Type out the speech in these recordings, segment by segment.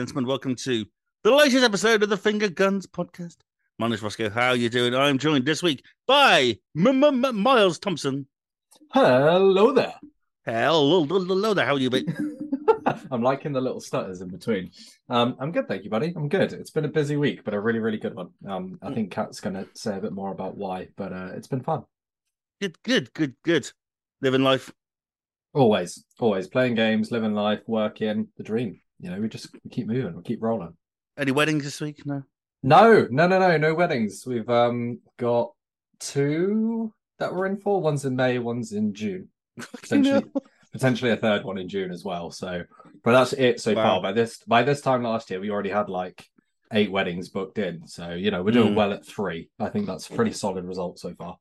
gentlemen. Welcome to the latest episode of the Finger Guns podcast. My name is Rossko. How are you doing? I'm joined this week by Miles Thompson. Hello there. Hello, hello there. How are you, mate? I'm liking the little stutters in between. Um, I'm good, thank you, buddy. I'm good. It's been a busy week, but a really, really good one. Um, I think Kat's going to say a bit more about why, but uh, it's been fun. Good, good, good, good. Living life. Always, always playing games, living life, working, the dream. You know, we just we keep moving, we keep rolling. Any weddings this week? No. No, no, no, no, no weddings. We've um got two that we're in for. One's in May, one's in June. Potentially, potentially a third one in June as well. So, but that's it so Wow. far. By this by this time last year, we already had like eight weddings booked in. So you know we're doing Mm. well at three. I think that's a pretty solid result so far.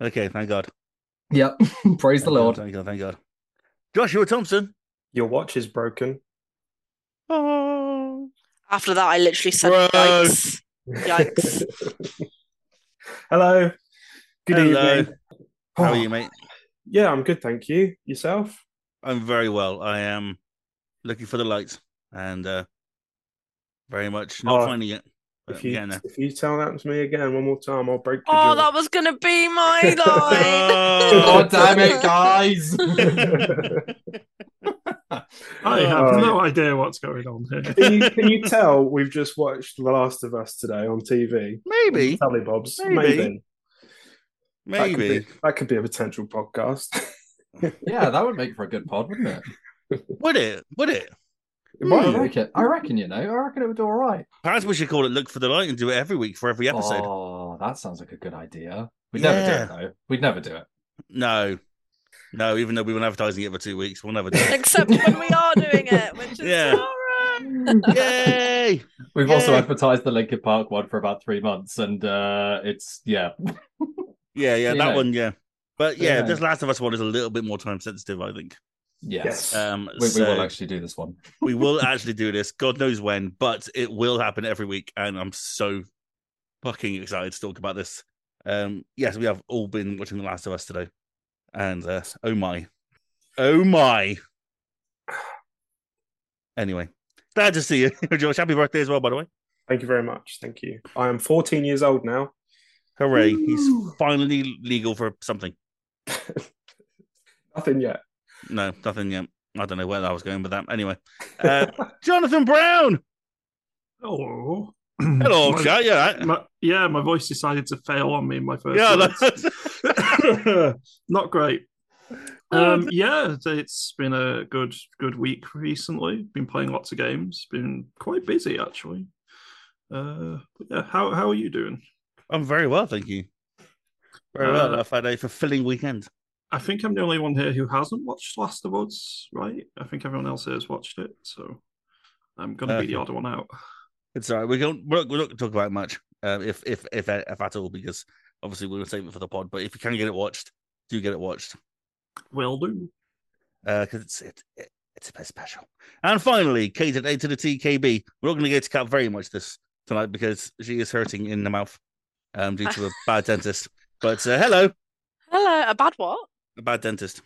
Okay, thank God. Yep, praise the Thank God, Lord. Thank God, thank God. Joshua Thompson. Your watch is broken. Oh. After that, I literally said, Gross. "Yikes!" Yikes. Hello. Good Hello. evening. How Oh, are you, mate? Yeah, I'm good, thank you. Yourself? I'm very well. I am looking for the light and uh very much not Oh, finding it. If you yeah, if you tell that to me again one more time, I'll break your Oh, jaw. that was gonna be my line. Oh damn it, guys! I uh, have Oh. no idea what's going on here. can, you, can you tell we've just watched The Last of Us today on TV? Maybe, Telly Bobs. Maybe. Maybe. That could, be, that could be a potential podcast. yeah, that would make for a good pod, wouldn't it? Would it? Would it? It might I be. reckon. I reckon. You know, I reckon it would do all right. Perhaps we should call it "Look for the Light" and do it every week for every episode. Oh, that sounds like a good idea. We'd never do it though. We'd never do it. No, no. Even though we've been advertising it for two weeks, we'll never do it. Except when we are doing it, which is Yeah. tomorrow. Yay! We've also advertised the Linkin Park one for about three months, and uh it's yeah, Yeah, yeah, that know. one, yeah. But yeah, Yeah. this Last of Us one is a little bit more time sensitive, I think. yes. Yes. Um, We, we will actually do this one. we will actually do this. God knows when, but it will happen every week, and I'm so fucking excited to talk about this. Um, yes, we have all been watching The Last of Us today, and uh, oh my, oh my. Anyway, glad to see you, George. Happy birthday as well, by the way. Thank you very much. Thank you. I am 14 years old now. Hooray! He's finally legal for something. Nothing yet. No, nothing yet. I don't know where I was going with that. Anyway, uh, Jonathan Brown. Oh, Hello, My- chat. Yeah, right? my- yeah, my voice decided to fail on me in my first. yeah. that's- not great. Um, yeah, it's been a good good week recently. Been playing lots of games. Been quite busy actually. Uh, yeah, how how are you doing? I'm very well, thank you. Very well. Uh, I've had a fulfilling weekend. I think I'm the only one here who hasn't watched Last of Us, right? I think everyone else here has watched it, so I'm gonna be the odd one out. It's all right. We don't. We're not, we're not going to talk about it much, uh, if if if if at all, because obviously we're going to save it for the pod. But if you can get it watched, do get it watched, Will do. because it's it, it it's a bit special. And finally, Kate at A to the TKB. We're not going to get to Kat very much this tonight because she is hurting in the mouth, um, due to a bad dentist. But uh, hello, Hello, a bad what? a bad dentist.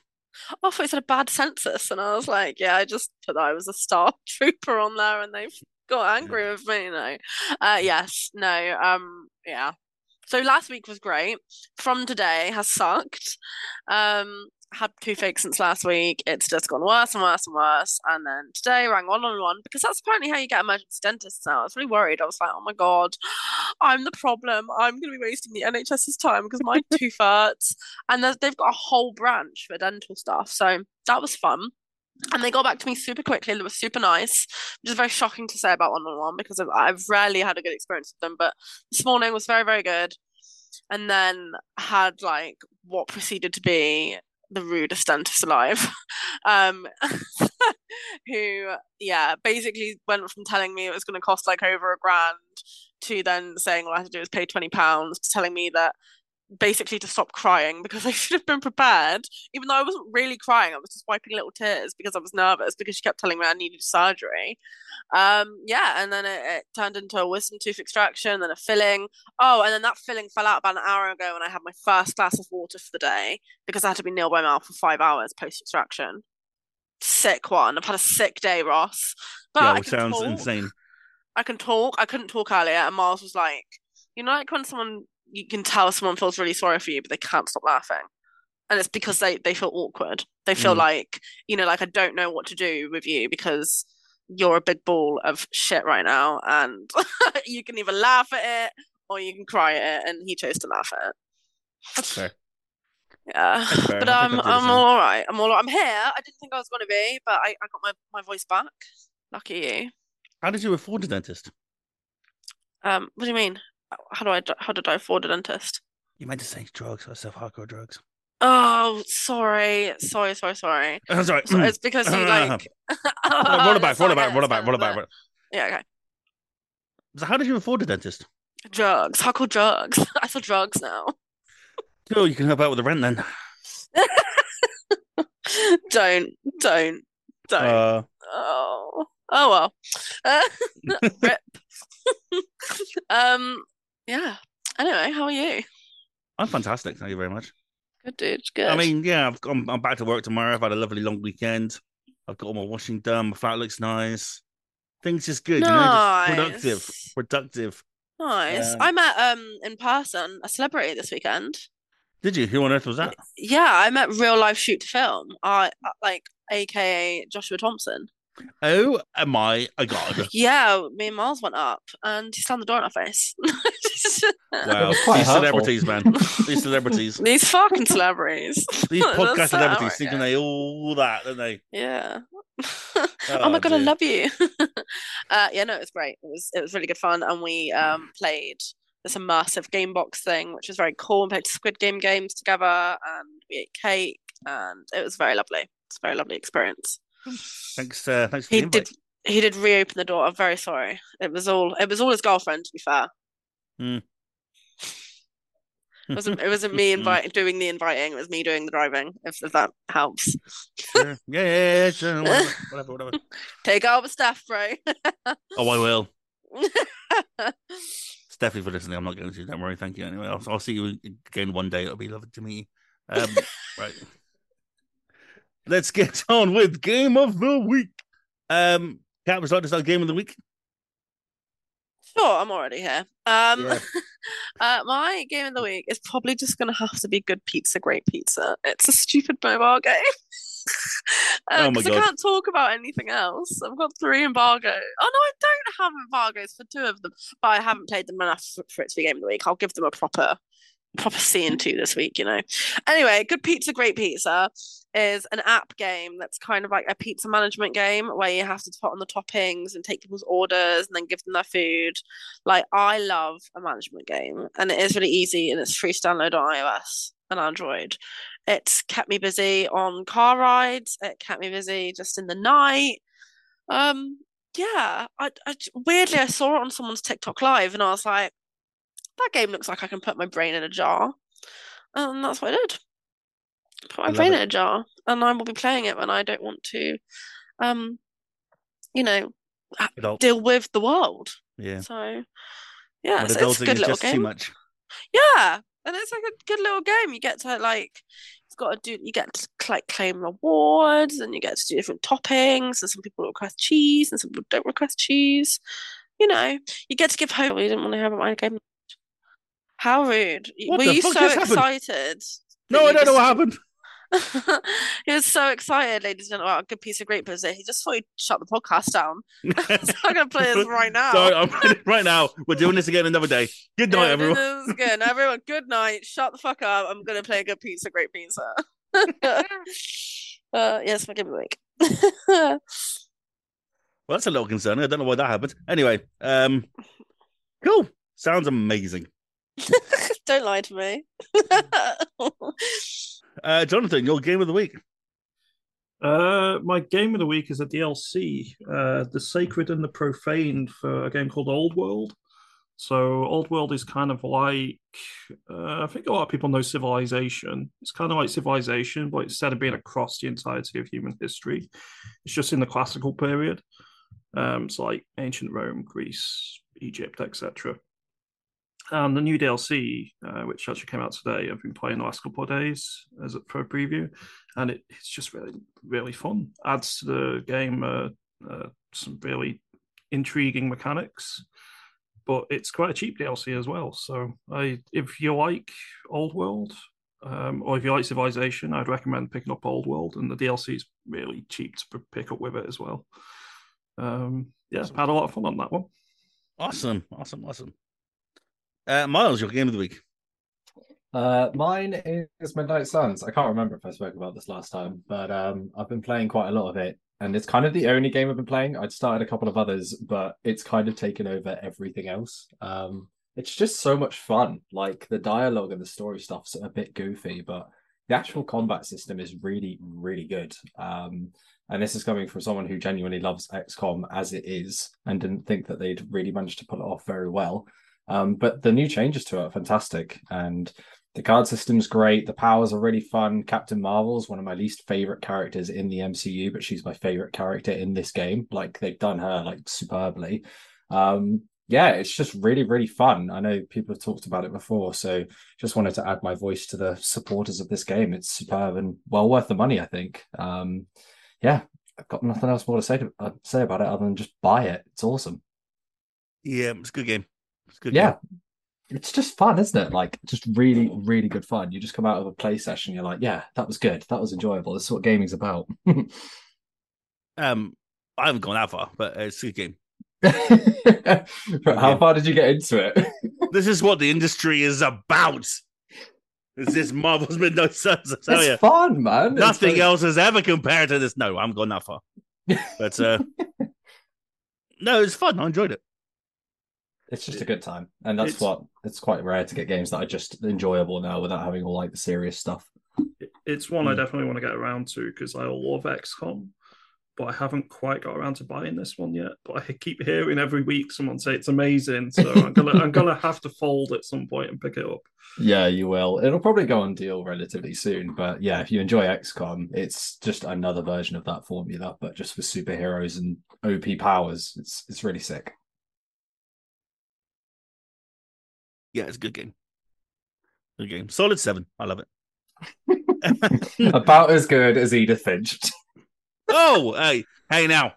Oh, I thought it said a bad census, and I was like, yeah, I just put that I was a star trooper on there, and they've got angry with me. No, uh, yes, no, um, yeah. So last week was great. From today has sucked. Um, had toothache since last week. It's just gone worse and worse and worse. And then today rang one on one because that's apparently how you get emergency dentists now. I was really worried. I was like, oh my god, I'm the problem. I'm going to be wasting the NHS's time because my tooth hurts. And they've got a whole branch for dental stuff. So that was fun. And they got back to me super quickly. They were super nice, which is very shocking to say about one on one because I've, I've rarely had a good experience with them. But this morning was very, very good. And then had like what proceeded to be the rudest dentist alive. um, who, yeah, basically went from telling me it was going to cost like over a grand to then saying all I had to do was pay twenty pounds to telling me that basically to stop crying because I should have been prepared, even though I wasn't really crying. I was just wiping little tears because I was nervous because she kept telling me I needed surgery. Um, yeah, and then it, it turned into a wisdom tooth extraction, then a filling. Oh, and then that filling fell out about an hour ago when I had my first glass of water for the day because I had to be nil by mouth for five hours post extraction. sick one. I've had a sick day, Ross. But yeah, I which can sounds talk. insane. I can talk. I couldn't talk earlier, and Miles was like, you know, like when someone you can tell someone feels really sorry for you, but they can't stop laughing. And it's because they, they feel awkward. They feel Mm. like, you know, like I don't know what to do with you because you're a big ball of shit right now. And you can either laugh at it or you can cry at it. And he chose to laugh at it. That's fair. Yeah. That's fair. But I I'm think I do the I'm all right. I'm all I'm here. I didn't think I was gonna be, but I, I got my, my voice back. Lucky you. How did you afford a dentist? Um, what do you mean? How do I how did I afford a dentist? You meant to say drugs or stuff, hardcore drugs. Oh, sorry, sorry, sorry, sorry. I'm sorry. So it's because you like. roll it back, Let's roll it back, roll it back, roll it back. Yeah, okay. So how did you afford a dentist? Drugs. Called drugs? I saw drugs now. Oh, you can help out with the rent then. don't, don't, don't. Uh, oh, oh well. Uh, rip. um, yeah. Anyway, how are you? I'm fantastic. Thank you very much. Good, dude. Good. I mean, yeah, I've, I'm, I'm back to work tomorrow. I've had a lovely long weekend. I've got all my washing done. My flat looks nice. Things just good, you know, just productive, productive. nice. I met um in person a celebrity this weekend. Did you? Who on earth was that? Yeah, I met real life shoot to film. I like, aka Joshua Thompson. Oh my god! Yeah, me and Miles went up, and he slammed the door in our face. Wow, was quite these hurtful. celebrities, man. These celebrities, These fucking celebrities. these podcast so celebrities, think arrogant. they all that, don't they? Yeah. oh my god, I love you. uh, yeah, no, it was great. It was it was really good fun, and we um played this immersive game box thing, which was very cool. We played Squid Game games together, and we ate cake, and it was very lovely. It's a very lovely experience. Thanks, uh, thanks for He the did he did reopen the door. I'm very sorry. It was all it was all his girlfriend. To be fair, Hmm. it wasn't it wasn't me invite doing the inviting. It was me doing the driving. If, if that helps. Sure. Yeah, yeah, yeah, sure. Whatever, whatever, whatever. Take all the stuff, bro. Oh, I will. Steffi for listening. I'm not going to. Don't worry. Thank you. Anyway, I'll, I'll see you again one day. It'll be lovely to meet you. Um, right. Let's get on with game of the week. Um, Kat, would you like to start game of the week? Sure, I'm already here. Um, Yeah. uh, my game of the week is probably just going to have to be Good Pizza, Great Pizza. It's a stupid mobile game. Oh my Because I can't talk about anything else. I've got three embargo. Oh no, I don't have embargoes for two of them, but I haven't played them enough for, for it to be game of the week. I'll give them a proper, proper and two this week. You know. Anyway, Good Pizza, Great Pizza is an app game that's kind of like a pizza management game where you have to put on the toppings and take people's orders and then give them their food. Like I love a management game and it is really easy and it's free to download on iOS and Android. It's kept me busy on car rides. It kept me busy just in the night. Um, yeah, I, I weirdly I saw it on someone's TikTok live and I was like, that game looks like I can put my brain in a jar, and that's what I did. Put my brain it. in a jar, and I will be playing it when I don't want to, um, you know, Adult. deal with the world. Yeah. So, yeah, When it's, a good little just too game. much. Yeah, and it's like a good little game. You get to like, you've got to do, you get to like claim rewards, and you get to do different toppings. And some people request cheese, and some people don't request cheese. You know, you get to give hope. you didn't want to have a mind game. How rude! What Were you so excited? No, I don't know what happened. he was so excited, ladies and gentlemen. About a good piece of great pizza. He just thought he'd shut the podcast down. so I'm gonna play this right now. Sorry, right now. We're doing this again another day. Good night, Yeah, everyone. This is good. Everyone, good night. Shut the fuck up. I'm gonna play a good pizza, great pizza. uh, yes, my of the week. Well, that's a little concerning. I don't know why that happened. Anyway, um, cool. Sounds amazing. Don't lie to me. Uh, Jonathan, your game of the week. Uh, my game of the week is a DLC, uh, The Sacred and the Profaned for a game called Old World. So Old World is kind of like uh, I think a lot of people know Civilization. It's kind of like Civilization, but instead of being across the entirety of human history, it's just in the classical period. Um, it's like ancient Rome, Greece, Egypt, etc. And the new DLC, uh, which actually came out today, I've been playing the last couple of days as a, for a preview, and it, it's just really, really fun. Adds to the game uh, uh, some really intriguing mechanics, but it's quite a cheap DLC as well. So, I, if you like Old World, um, or if you like Civilization, I'd recommend picking up Old World, and the DLC is really cheap to pick up with it as well. Um, yeah, Awesome. had a lot of fun on that one. Awesome, awesome, awesome. Uh, Miles, your game of the week. Uh, mine is Midnight Suns. I can't remember if I spoke about this last time, but um, I've been playing quite a lot of it, and it's kind of the only game I've been playing. I'd started a couple of others, but it's kind of taken over everything else. Um, it's just so much fun. Like the dialogue and the story stuff's a bit goofy, but the actual combat system is really, really good. Um, and this is coming from someone who genuinely loves XCOM as it is, and didn't think that they'd really managed to pull it off very well. Um, but the new changes to it are fantastic, and the card system's great. The powers are really fun. Captain Marvel's one of my least favorite characters in the MCU, but she's my favorite character in this game. Like they've done her like superbly. Um, yeah, it's just really, really fun. I know people have talked about it before, so just wanted to add my voice to the supporters of this game. It's superb and well worth the money, I think. Um, yeah, I've got nothing else more to say to, uh, say about it other than just buy it. It's awesome. Yeah, it's a good game. It's good. Yeah, game. it's just fun, isn't it? Like just really, really good fun. You just come out of a play session, you're like, yeah, that was good. That was enjoyable. This is what gaming's about. Um, I haven't gone that far, but it's a good game. How far did you get into it? This is what the industry is about. Is This Marvel's Midnight Suns. I tell it's you, fun, man. Nothing else has ever compared to this. No, I'm going that far. But uh, no, it's fun. I enjoyed it. It's just a good time, and that's It's- what it's quite rare to get games that are just enjoyable now without having all like the serious stuff. It's one I Mm. definitely want to get around to because I love XCOM, but I haven't quite got around to buying this one yet. But I keep hearing every week someone say it's amazing, so I'm gonna I'm gonna have to fold at some point and pick it up. Yeah, you will. It'll probably go on deal relatively soon, but yeah, if you enjoy XCOM, it's just another version of that formula, but just for superheroes and OP powers. It's it's really sick. Yeah, it's a good game. Good game. Solid seven. I love it. About as good as Edith Finch. oh, hey, hey now.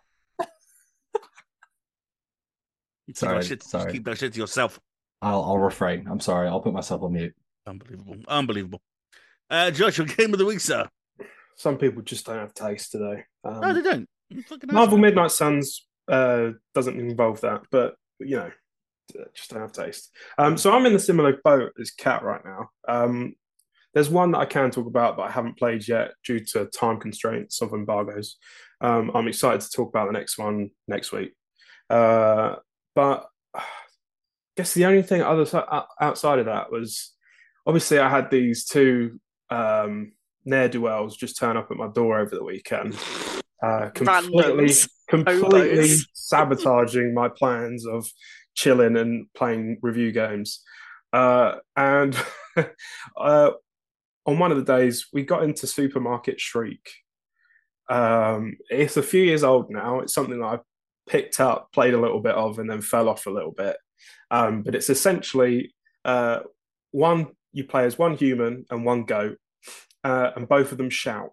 Keep Sorry, that shit, sorry. Keep that shit to yourself. I'll I'll refrain. I'm sorry. I'll put myself on mute. Unbelievable. Unbelievable. Uh, Josh, your game of the week, sir. Some people just don't have taste today. Um, no, they don't. Marvel. Midnight Suns uh, doesn't involve that, but you know, just don't have taste. Um, so I'm in a similar boat as Kat right now. Um, there's one that I can talk about, but I haven't played yet due to time constraints of embargoes. Um, I'm excited to talk about the next one next week. Uh, but I guess the only thing other outside of that was obviously I had these two um, ne'er do wells just turn up at my door over the weekend. Uh, completely, Randoms. completely sabotaging my plans of chilling and playing review games. Uh, and uh, on one of the days, we got into Supermarket Shriek. Um, it's a few years old now. It's something that I picked up, played a little bit of, and then fell off a little bit. Um, but it's essentially uh, one you play as one human and one goat, uh, and both of them shout.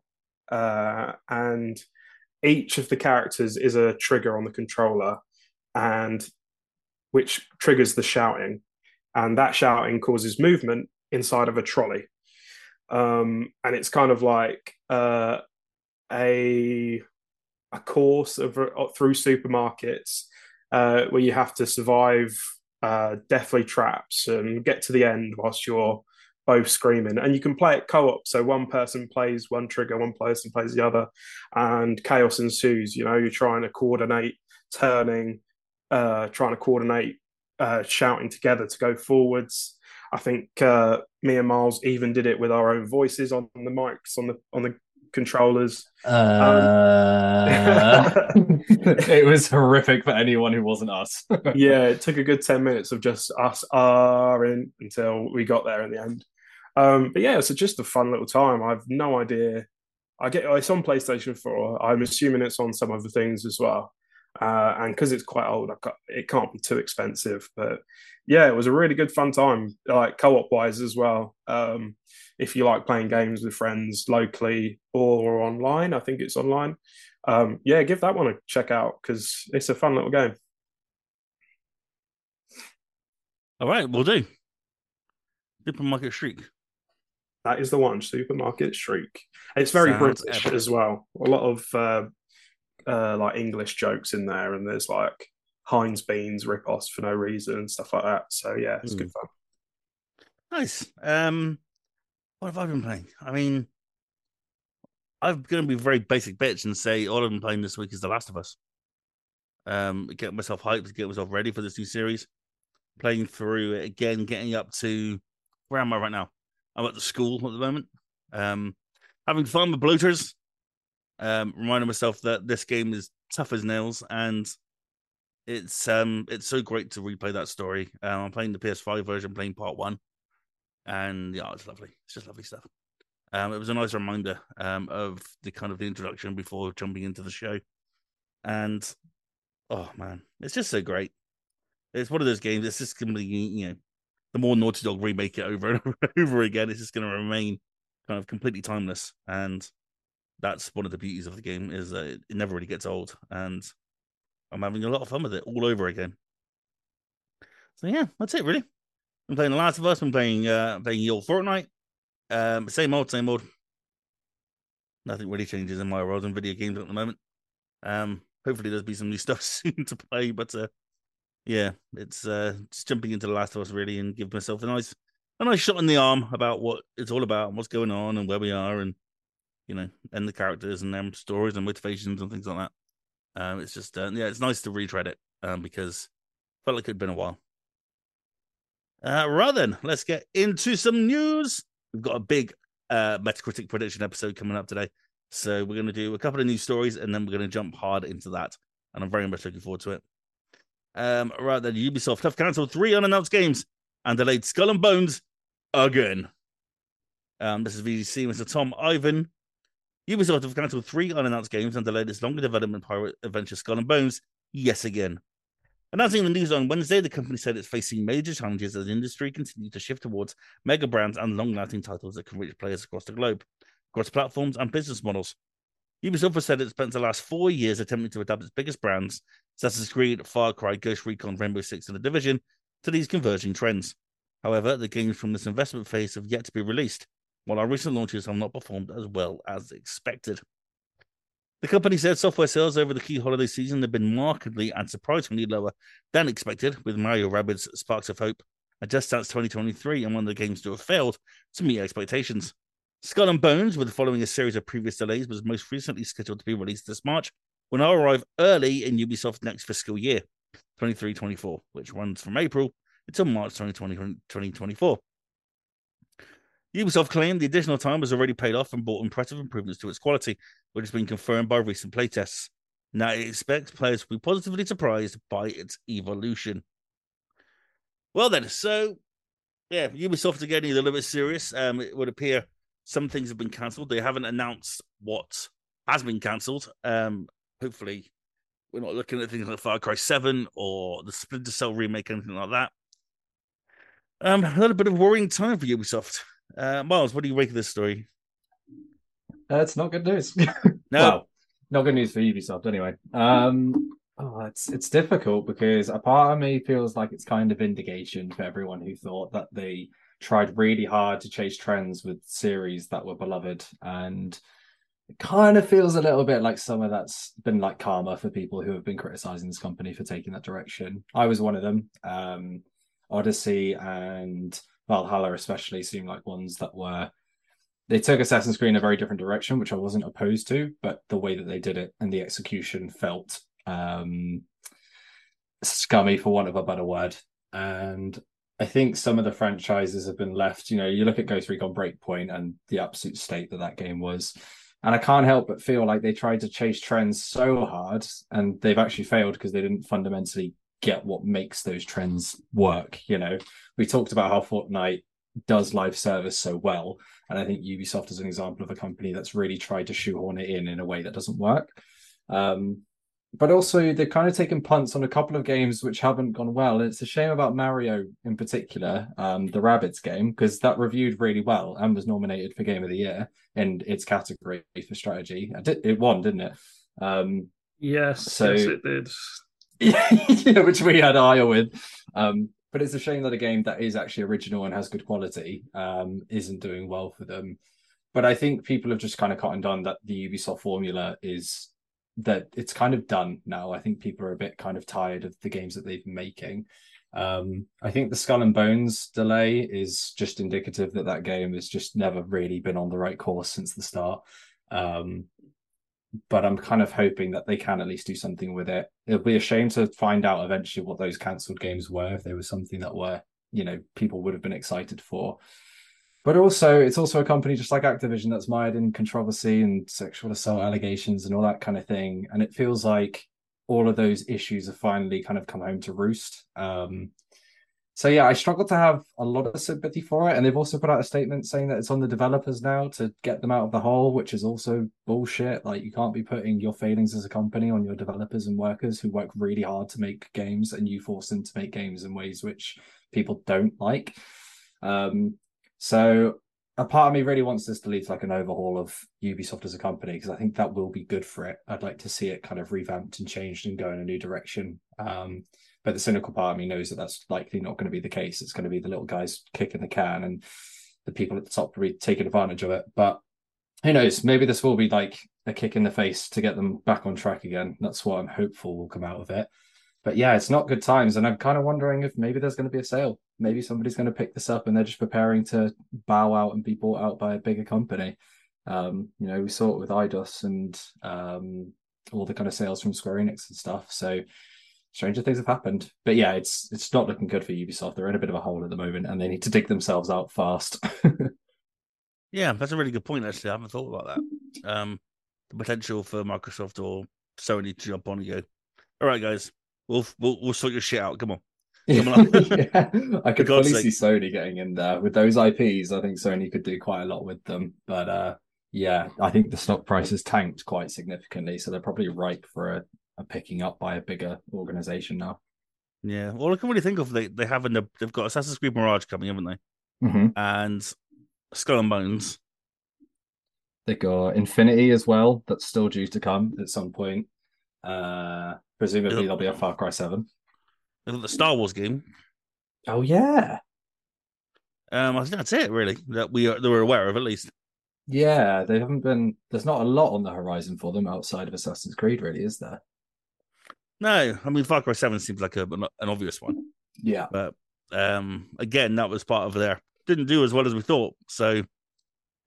Uh, and each of the characters is a trigger on the controller, and which triggers the shouting, and that shouting causes movement inside of a trolley. Um, and it's kind of like uh, a a course of through supermarkets uh, where you have to survive uh, deathly traps and get to the end whilst you're both screaming. And you can play it co-op, so one person plays one trigger, one person plays the other, and chaos ensues. You know, you're trying to coordinate turning, uh, trying to coordinate uh, shouting together to go forwards. I think uh, me and Miles even did it with our own voices on the mics on the on the controllers. Uh, it was horrific for anyone who wasn't us. yeah, it took a good 10 minutes of just us are in until we got there in the end. Um, but yeah, it's just a fun little time. I've no idea. I get it's on PlayStation 4. I'm assuming it's on some other things as well. Uh, and because it's quite old, it can't be too expensive. But yeah, it was a really good fun time, like co-op wise as well. Um, if you like playing games with friends locally or online, I think it's online. Um, yeah, give that one a check out because it's a fun little game. All right, we'll do. Supermarket Shriek. That is the one, Supermarket Shriek. It's very Sounds British epic. as well. A lot of uh, uh, like English jokes in there, and there's like Heinz beans rip-offs for no reason and stuff like that. So yeah, it's mm. good fun. Nice. Um, what have I been playing? I mean, I'm going to be very basic bitch and say all I've been playing this week is The Last of Us. Um, get myself hyped, get myself ready for this new series. Playing through it again, getting up to where am I right now? I'm at the school at the moment. Um, having fun with bloaters. Um, reminding myself that this game is tough as nails, and it's um, it's so great to replay that story. Um, I'm playing the PS5 version, playing part one, and yeah, it's lovely. It's just lovely stuff. Um, it was a nice reminder um, of the kind of the introduction before jumping into the show, and oh man, it's just so great. It's one of those games. It's just gonna be you know, the more Naughty Dog remake it over and over again, it's just gonna remain kind of completely timeless. And that's one of the beauties of the game is that it never really gets old, and I'm having a lot of fun with it all over again. So yeah, that's it really. I'm playing The Last of Us. I'm playing uh playing your Fortnite. Um, same old, same old. Nothing really changes in my world in video games at the moment. Um, hopefully there'll be some new stuff soon to play, but uh, yeah, it's uh just jumping into The Last of Us really and give myself a nice a nice shot in the arm about what it's all about and what's going on and where we are and you know and the characters and their stories and motivations and things like that. Um, it's just uh, yeah, it's nice to retread it um because felt like it'd been a while. Uh, right then, let's get into some news. We've got a big uh, Metacritic prediction episode coming up today. So we're going to do a couple of news stories and then we're going to jump hard into that. And I'm very much looking forward to it. Um, right then, Ubisoft have cancelled three unannounced games and delayed Skull and Bones again. Um, this is VGC, Mr. Tom Ivan. Ubisoft have cancelled three unannounced games and delayed its longer development pirate adventure Skull and Bones yes again. Announcing the news on Wednesday, the company said it's facing major challenges as the industry continues to shift towards mega brands and long lasting titles that can reach players across the globe, across platforms and business models. Ubisoft has said it spent the last four years attempting to adapt its biggest brands, Assassin's Creed, Far Cry, Ghost Recon, Rainbow Six, and The Division, to these converging trends. However, the games from this investment phase have yet to be released, while our recent launches have not performed as well as expected. The company said software sales over the key holiday season have been markedly and surprisingly lower than expected, with Mario Rabbids Sparks of Hope and Just Dance 2023 and one of the games to have failed to meet expectations. Skull and Bones, with following a series of previous delays, was most recently scheduled to be released this March, will now arrive early in Ubisoft's next fiscal year, 23-24, which runs from April until March 2020, 2024. Ubisoft claimed the additional time was already paid off and brought impressive improvements to its quality, which has been confirmed by recent playtests. Now it expects players to be positively surprised by its evolution. Well then, so yeah, Ubisoft again is a little bit serious. Um, it would appear some things have been cancelled. They haven't announced what has been cancelled. Um, hopefully, we're not looking at things like Far Cry Seven or the Splinter Cell remake, anything like that. Um, a little bit of worrying time for Ubisoft. Uh, Miles, what do you make of this story? Uh, it's not good news. no, well, not good news for Ubisoft anyway. Um, oh, it's it's difficult because a part of me feels like it's kind of vindication for everyone who thought that they tried really hard to chase trends with series that were beloved and it kind of feels a little bit like some of that's been like karma for people who have been criticizing this company for taking that direction. I was one of them. Um, Odyssey and Valhalla especially seemed like ones that were they took Assassin's Creed in a very different direction, which I wasn't opposed to, but the way that they did it and the execution felt um, scummy, for want of a better word. And I think some of the franchises have been left. You know, you look at Ghost Recon Breakpoint and the absolute state that that game was, and I can't help but feel like they tried to chase trends so hard, and they've actually failed because they didn't fundamentally get what makes those trends work. You know, we talked about how Fortnite does live service so well, and I think Ubisoft is an example of a company that's really tried to shoehorn it in in a way that doesn't work. Um, but also they've kind of taken punts on a couple of games which haven't gone well. And it's a shame about Mario in particular, um, the Rabbids game, because that reviewed really well and was nominated for Game of the Year in its category for strategy. It won, didn't it? Um, yes, so, yes, it did. yeah, which we had eye with. Um, but it's a shame that a game that is actually original and has good quality um, isn't doing well for them. But I think people have just kind of cottoned on that the Ubisoft formula is that it's kind of done now. I think people are a bit kind of tired of the games that they've been making. Um, I think the Skull and Bones delay is just indicative that that game has just never really been on the right course since the start. Um, but I'm kind of hoping that they can at least do something with it. It'll be a shame to find out eventually what those cancelled games were if they were something that were, you know, people would have been excited for. But also, it's also a company just like Activision that's mired in controversy and sexual assault allegations and all that kind of thing. And it feels like all of those issues have finally kind of come home to roost. Um, so yeah, I struggle to have a lot of sympathy for it. And they've also put out a statement saying that it's on the developers now to get them out of the hole, which is also bullshit. Like you can't be putting your failings as a company on your developers and workers who work really hard to make games, and you force them to make games in ways which people don't like. Um, so a part of me really wants this to lead to like an overhaul of Ubisoft as a company because I think that will be good for it. I'd like to see it kind of revamped and changed and go in a new direction. Um, but the cynical part of me knows that that's likely not going to be the case. It's going to be the little guys kicking the can and the people at the top really taking advantage of it. But who knows? Maybe this will be like a kick in the face to get them back on track again. That's what I'm hopeful will come out of it. But yeah, it's not good times, and I'm kind of wondering if maybe there's going to be a sale maybe somebody's going to pick this up and they're just preparing to bow out and be bought out by a bigger company. Um, you know, we saw it with Eidos and um, all the kind of sales from Square Enix and stuff. So stranger things have happened. But yeah, it's it's not looking good for Ubisoft. They're in a bit of a hole at the moment and they need to dig themselves out fast. yeah, that's a really good point actually. I haven't thought about that. Um the potential for Microsoft or Sony to jump on and go, All right guys, we'll we'll we'll sort your shit out. Come on. come yeah, I could fully see Sony getting in there with those IPs. I think Sony could do quite a lot with them, but uh, yeah, I think the stock price has tanked quite significantly, so they're probably ripe for a, a picking up by a bigger organization now. Yeah, well, I can really think of they they have in the they've got Assassin's Creed Mirage coming, haven't they? Mm-hmm. And Skull and Bones. They got Infinity as well. That's still due to come at some point. Uh, presumably, there'll be a Far Cry Seven the Star Wars game. Oh yeah. Um, I think that's it really that we are that we're aware of at least. Yeah, they haven't been. There's not a lot on the horizon for them outside of Assassin's Creed, really, is there? No, I mean Far Cry Seven seems like a, an obvious one. Yeah, but um, again, that was part of their didn't do as well as we thought. So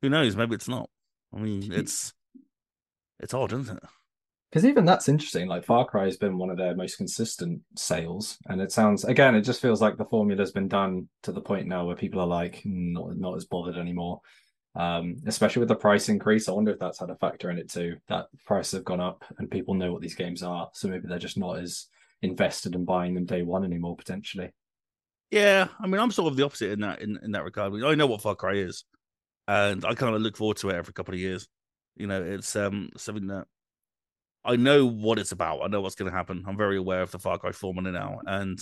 who knows? Maybe it's not. I mean, it's it's odd, isn't it? because even that's interesting. Like Far Cry has been one of their most consistent sales, and it sounds again, it just feels like the formula's been done to the point now where people are like not not as bothered anymore. Um, especially with the price increase, I wonder if that's had a factor in it too. That prices have gone up, and people know what these games are, so maybe they're just not as invested in buying them day one anymore potentially. Yeah, I mean, I'm sort of the opposite in that in, in that regard. I, know what Far Cry is, and I kind of look forward to it every couple of years. You know, it's um something that I know what it's about. I know what's going to happen. I'm very aware of the Far Cry formula now, and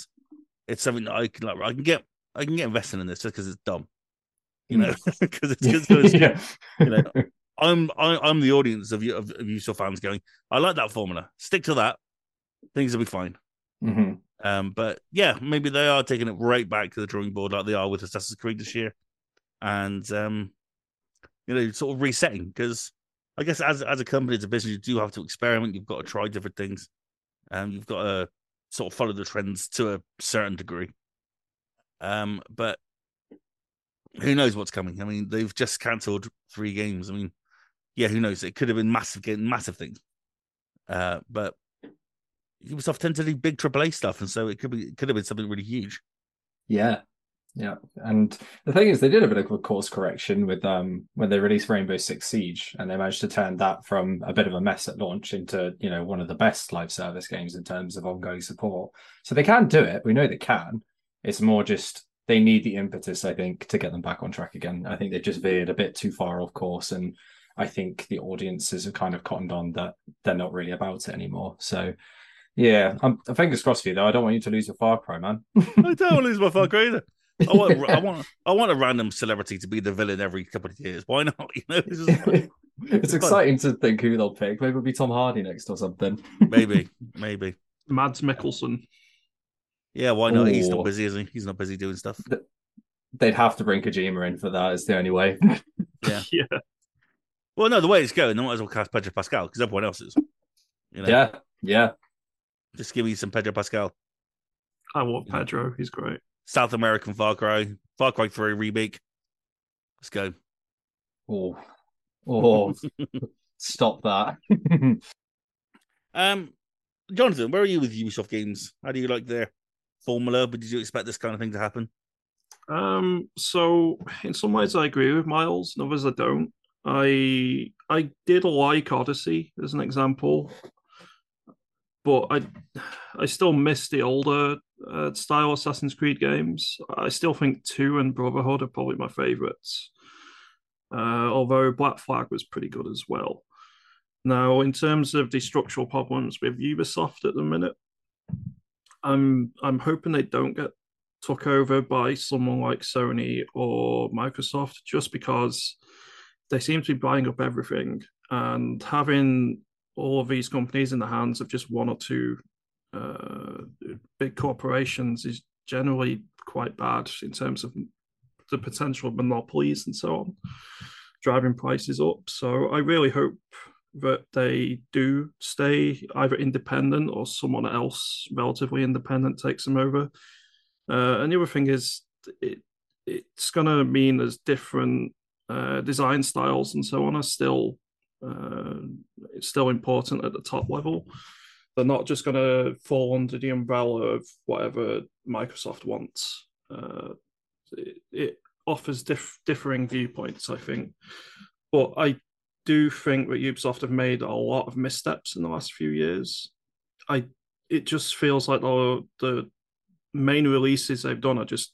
it's something that I can like. I can get I can get invested in this just because it's dumb, you know, because it's, cause yeah. you know. I'm I, am i am the audience of you of, of Ubisoft fans going. I like that formula. Stick to that. Things will be fine. Mm-hmm. Um, but yeah, maybe they are taking it right back to the drawing board like they are with Assassin's Creed this year, and um, you know, sort of resetting because I guess as as a company, as a business, you do have to experiment. You've got to try different things, and um, you've got to sort of follow the trends to a certain degree. Um, but who knows what's coming? I mean, they've just cancelled three games. I mean, yeah, who knows? It could have been massive, massive things. Uh, but Ubisoft tend to do big AAA stuff, and so it could be it could have been something really huge. Yeah, yeah, and the thing is, they did a bit of a course correction with um when they released Rainbow Six Siege, and they managed to turn that from a bit of a mess at launch into you know one of the best live service games in terms of ongoing support. So they can do it. We know they can. It's more just they need the impetus, I think, to get them back on track again. I think they've just veered a bit too far off course, and I think the audiences have kind of cottoned on that they're not really about it anymore. So yeah, I'm fingers crossed for you though. I don't want you to lose your Far Cry, man. I don't want to lose my Far Cry either. I want, I want, I want a random celebrity to be the villain every couple of years. Why not? You know, it's, just fun. it's exciting to think who they'll pick. Maybe it'll be Tom Hardy next or something. maybe, maybe. Mads Mikkelsen. Yeah, why not? He's Ooh. not busy, is he? He's not busy doing stuff. They'd have to bring Kojima in for that. It's the only way. Yeah. Yeah. Well, no, the way it's going, they might as well cast Pedro Pascal because everyone else is. You know, yeah, yeah. just give me some Pedro Pascal. I love Pedro. He's great. South American Far Cry, Far Cry 3 remake. Let's go. Oh, oh, stop that. Um, Jonathan, where are you with Ubisoft games? How do you like their formula? But did you expect this kind of thing to happen? Um, so in some ways I agree with Miles, in others I don't. I I did like Odyssey as an example, but I I still miss the older uh, style Assassin's Creed games. I still think two and Brotherhood are probably my favorites. Uh, although Black Flag was pretty good as well. Now, in terms of the structural problems with Ubisoft at the minute, I'm I'm hoping they don't get took over by someone like Sony or Microsoft just because they seem to be buying up everything and having all of these companies in the hands of just one or two uh, big corporations is generally quite bad in terms of the potential monopolies and so on, driving prices up. So I really hope that they do stay either independent or someone else relatively independent takes them over. Uh, and the other thing is, it it's going to mean there's different uh, design styles and so on are still uh, it's still important at the top level. They're not just going to fall under the umbrella of whatever Microsoft wants. Uh, it, it offers diff- differing viewpoints, I think, but I do think that Ubisoft have made a lot of missteps in the last few years. I it just feels like the the main releases they've done are just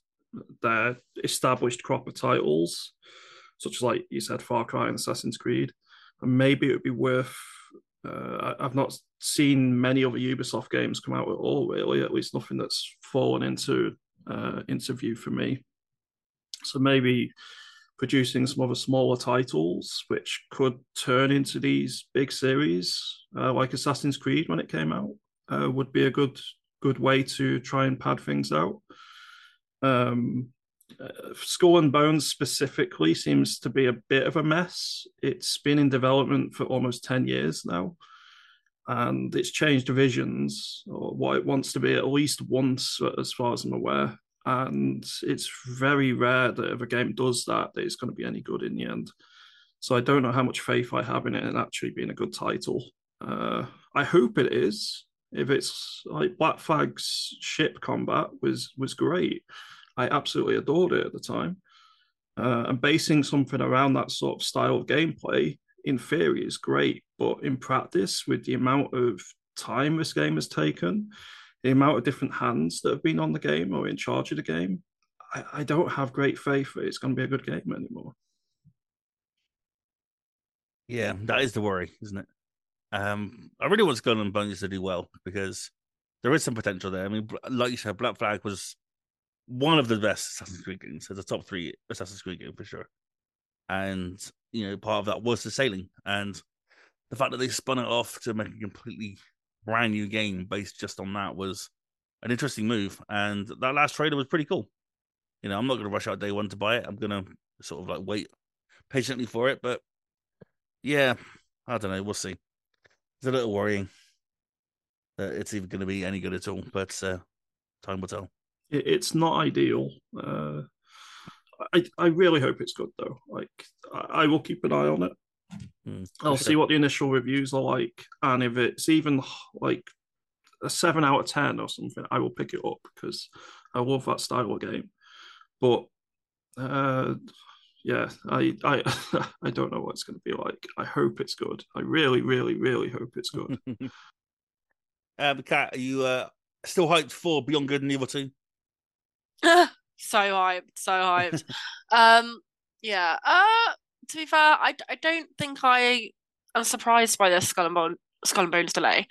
their established crop of titles, such as like you said, Far Cry and Assassin's Creed. And maybe it would be worth. Uh, I- I've not seen many other Ubisoft games come out at all, really. At least nothing that's fallen into uh, into view for me. So maybe producing some other smaller titles, which could turn into these big series, uh, like Assassin's Creed when it came out, uh, would be a good good way to try and pad things out. Um, uh, Skull and Bones specifically seems to be a bit of a mess. It's been in development for almost 10 years now, and it's changed divisions or what it wants to be at least once, as far as I'm aware. And it's very rare that if a game does that, that it's going to be any good in the end. So I don't know how much faith I have in it and actually being a good title. Uh, I hope it is. If it's like Black Flag's ship combat was was great. I absolutely adored it at the time. Uh, and basing something around that sort of style of gameplay, in theory, is great. But in practice, with the amount of time this game has taken, the amount of different hands that have been on the game or in charge of the game, I, I don't have great faith that it's going to be a good game anymore. Yeah, that is the worry, isn't it? Um, I really want Skull and Bones to do well because there is some potential there. I mean, like you said, Black Flag was one of the best Assassin's Creed games. It's a top three Assassin's Creed game for sure. And you know, part of that was the sailing, and the fact that they spun it off to make a completely brand new game based just on that was an interesting move. And that last trailer was pretty cool. You know, I'm not going to rush out day one to buy it. I'm going to sort of like wait patiently for it, but yeah, I don't know. We'll see. It's a little worrying that it's even going to be any good at all, but uh, time will tell. It's not ideal. Uh, I I really hope it's good though. Like I, I will keep an eye on it. Hmm, I'll for see what the initial reviews are like, and if it's even like a seven out of ten or something, I will pick it up because I love that style of game. But uh, yeah, I I I don't know what it's going to be like. I hope it's good. I really, really, really hope it's good. um, Kat, are you uh, still hyped for Beyond Good and Evil 2? so hyped, so hyped. um, yeah. Uh, to be fair, I, I don't think I am surprised by this Skull and, Bone, Skull and Bones delay.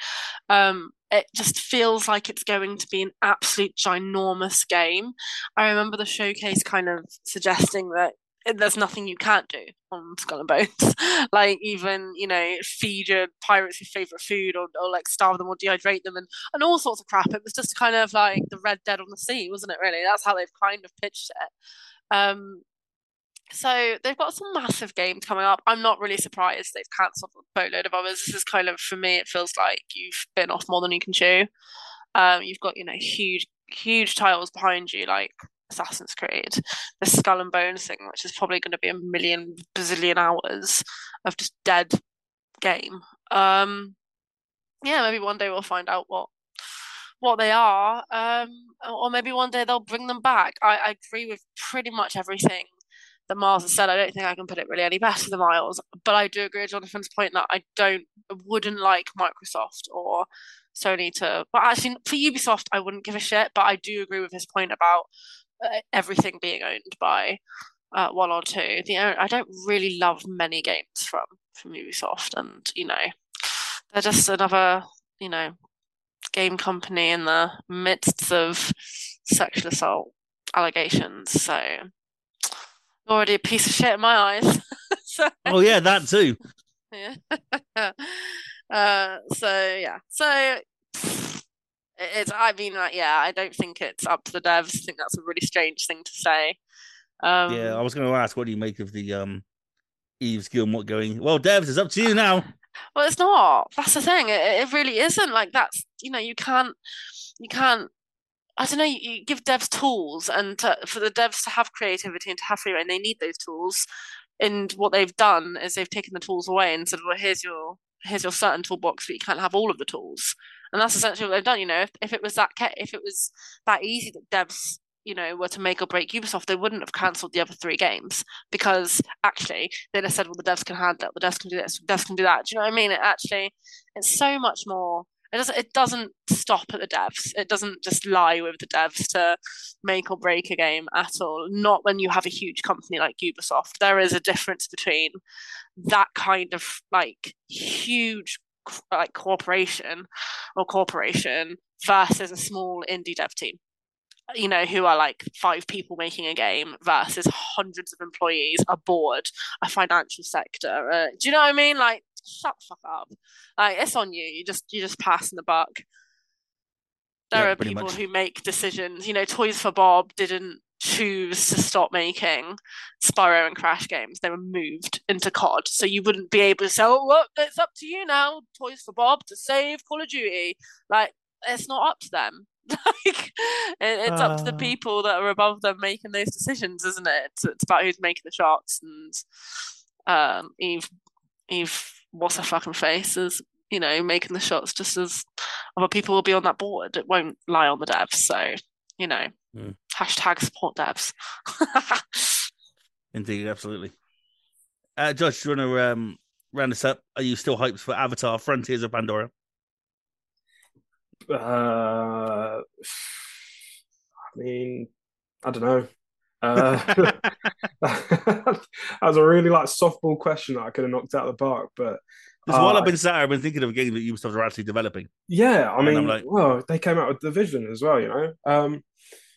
Um, it just feels like it's going to be an absolute ginormous game. I remember the showcase kind of suggesting that there's nothing you can't do on Skull and Bones. like even you know feed your pirates your favorite food, or, or like starve them or dehydrate them, and and all sorts of crap. It was just kind of like the Red Dead on the Sea, wasn't it? Really, that's how they've kind of pitched it. Um, so they've got some massive games coming up. I'm not really surprised they've cancelled a boatload of others. This is kind of for me, it feels like you've been off more than you can chew. Um, you've got you know huge huge titles behind you like Assassin's Creed, the Skull and Bones thing, which is probably going to be a million bazillion hours of just dead game. Um, yeah, maybe one day we'll find out what what they are, um, or maybe one day they'll bring them back. I, I agree with pretty much everything that Miles has said. I don't think I can put it really any better than Miles, but I do agree with Jonathan's point that I don't wouldn't like Microsoft or Sony to. But actually, for Ubisoft, I wouldn't give a shit. But I do agree with his point about uh, everything being owned by uh, one or two. The I don't really love many games from from Ubisoft, and you know, they're just another you know game company in the midst of sexual assault allegations. So already a piece of shit in my eyes. so, oh yeah, that too. Yeah. uh, so yeah. So it's. I mean, like, yeah. I don't think it's up to the devs. I think that's a really strange thing to say. Um, yeah, I was going to ask, what do you make of the um, Yves Guillemot going? Well, devs, it's up to you now. Well, it's not. That's the thing. It, it really isn't. Like that's you know you can't you can't I don't know, you, give devs tools and to, for the devs to have creativity and to have free reign, they need those tools. And what they've done is they've taken the tools away and said, well, here's your here's your certain toolbox, but you can't have all of the tools. And that's essentially what they've done. You know, if, if it was that if it was that easy that devs you know, were to make or break Ubisoft, they wouldn't have cancelled the other three games because actually they'd have said, well, the devs can handle it, the devs can do this, the devs can do that. Do you know what I mean? It actually, it's so much more it doesn't it doesn't stop at the devs. It doesn't just lie with the devs to make or break a game at all. Not when you have a huge company like Ubisoft. There is a difference between that kind of like huge like corporation or corporation versus a small indie dev team you know, who are like five people making a game versus hundreds of employees, a board, a financial sector. Uh, do you know what I mean? Like, shut the fuck up. Like it's on you. You just you just passing the buck. There Yeah, are people much. who make decisions. You know, Toys for Bob didn't choose to stop making Spyro and Crash games. They were moved into COD. So you wouldn't be able to say, oh, well, it's up to you now, Toys for Bob, to save Call of Duty. Like, it's not up to them. like, it, it's up to the Uh. people that are above them making those decisions, isn't it? It's, it's about who's making the shots. And um, Yves, Yves, what's her fucking face is, you know, making the shots just as other people will be on that board. It won't lie on the devs. So, you know, Mm. hashtag support devs. Indeed, absolutely. Uh, Josh, do you want to um, round us up? Are you still hyped for Avatar: Frontiers of Pandora? Uh, I mean, I don't know. Uh, that was a really like softball question that I could have knocked out of the park, but Because while uh, I've been sat I've been thinking of a game that Ubisoft are actually developing. yeah, I mean, like- well, they came out with Division as well, you know. Um,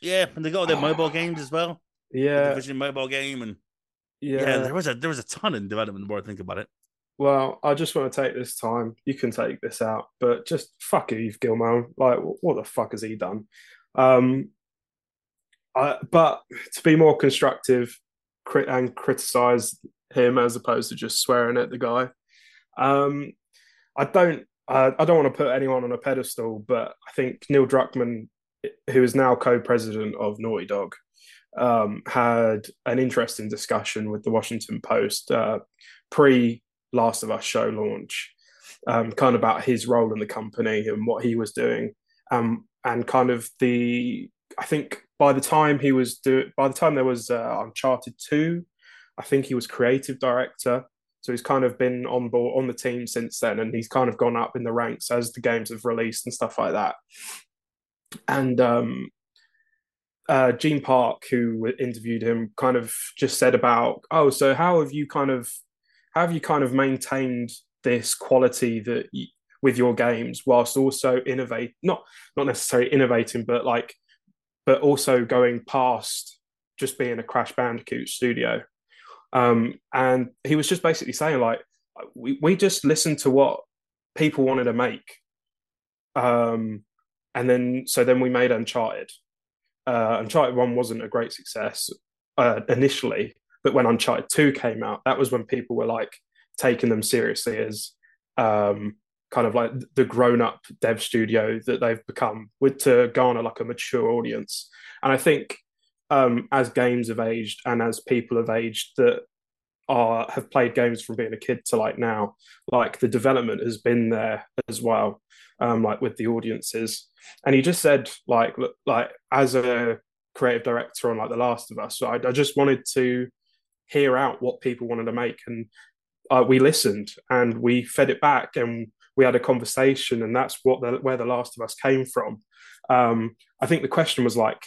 Yeah, and they got all their mobile games as well. The yeah, Division mobile game, and yeah. yeah. there was a there was a ton in development. The more I think about it, Well, I just want to take this time. You can take this out, but just fuck Yves Gilmore. Like, what the fuck has he done? Um, But to be more constructive crit- and criticize him as opposed to just swearing at the guy. Um, I don't. I, I don't want to put anyone on a pedestal, but I think Neil Druckmann, who is now co-president of Naughty Dog, um, had an interesting discussion with the Washington Post uh, pre Last of Us show launch, um, kind of about his role in the company and what he was doing, um, and kind of the. I think by the time he was do, by the time there was uh, Uncharted two, I think he was creative director. So he's kind of been on board on the team since then, and he's kind of gone up in the ranks as the games have released and stuff like that. And um, uh, Gene Park, who interviewed him, kind of just said about, oh, so how have you kind of, how have you kind of maintained this quality that with your games whilst also innovate, not not necessarily innovating, but like, but also going past just being a Crash Bandicoot studio. Um, and he was just basically saying like, we we just listened to what people wanted to make. Um, and then so then we made Uncharted uh, Uncharted One wasn't a great success uh, initially, but when Uncharted Two came out, that was when people were like taking them seriously as um, kind of like the grown-up dev studio that they've become, with to garner like a mature audience. And I think um, as games have aged and as people have aged that are have played games from being a kid to like now, like the development has been there as well, um, like with the audiences and he just said like like as a creative director on like The Last of Us, so I, I just wanted to hear out what people wanted to make, and uh, we listened and we fed it back and we had a conversation, and that's what the, where The Last of Us came from. Um, I think the question was like,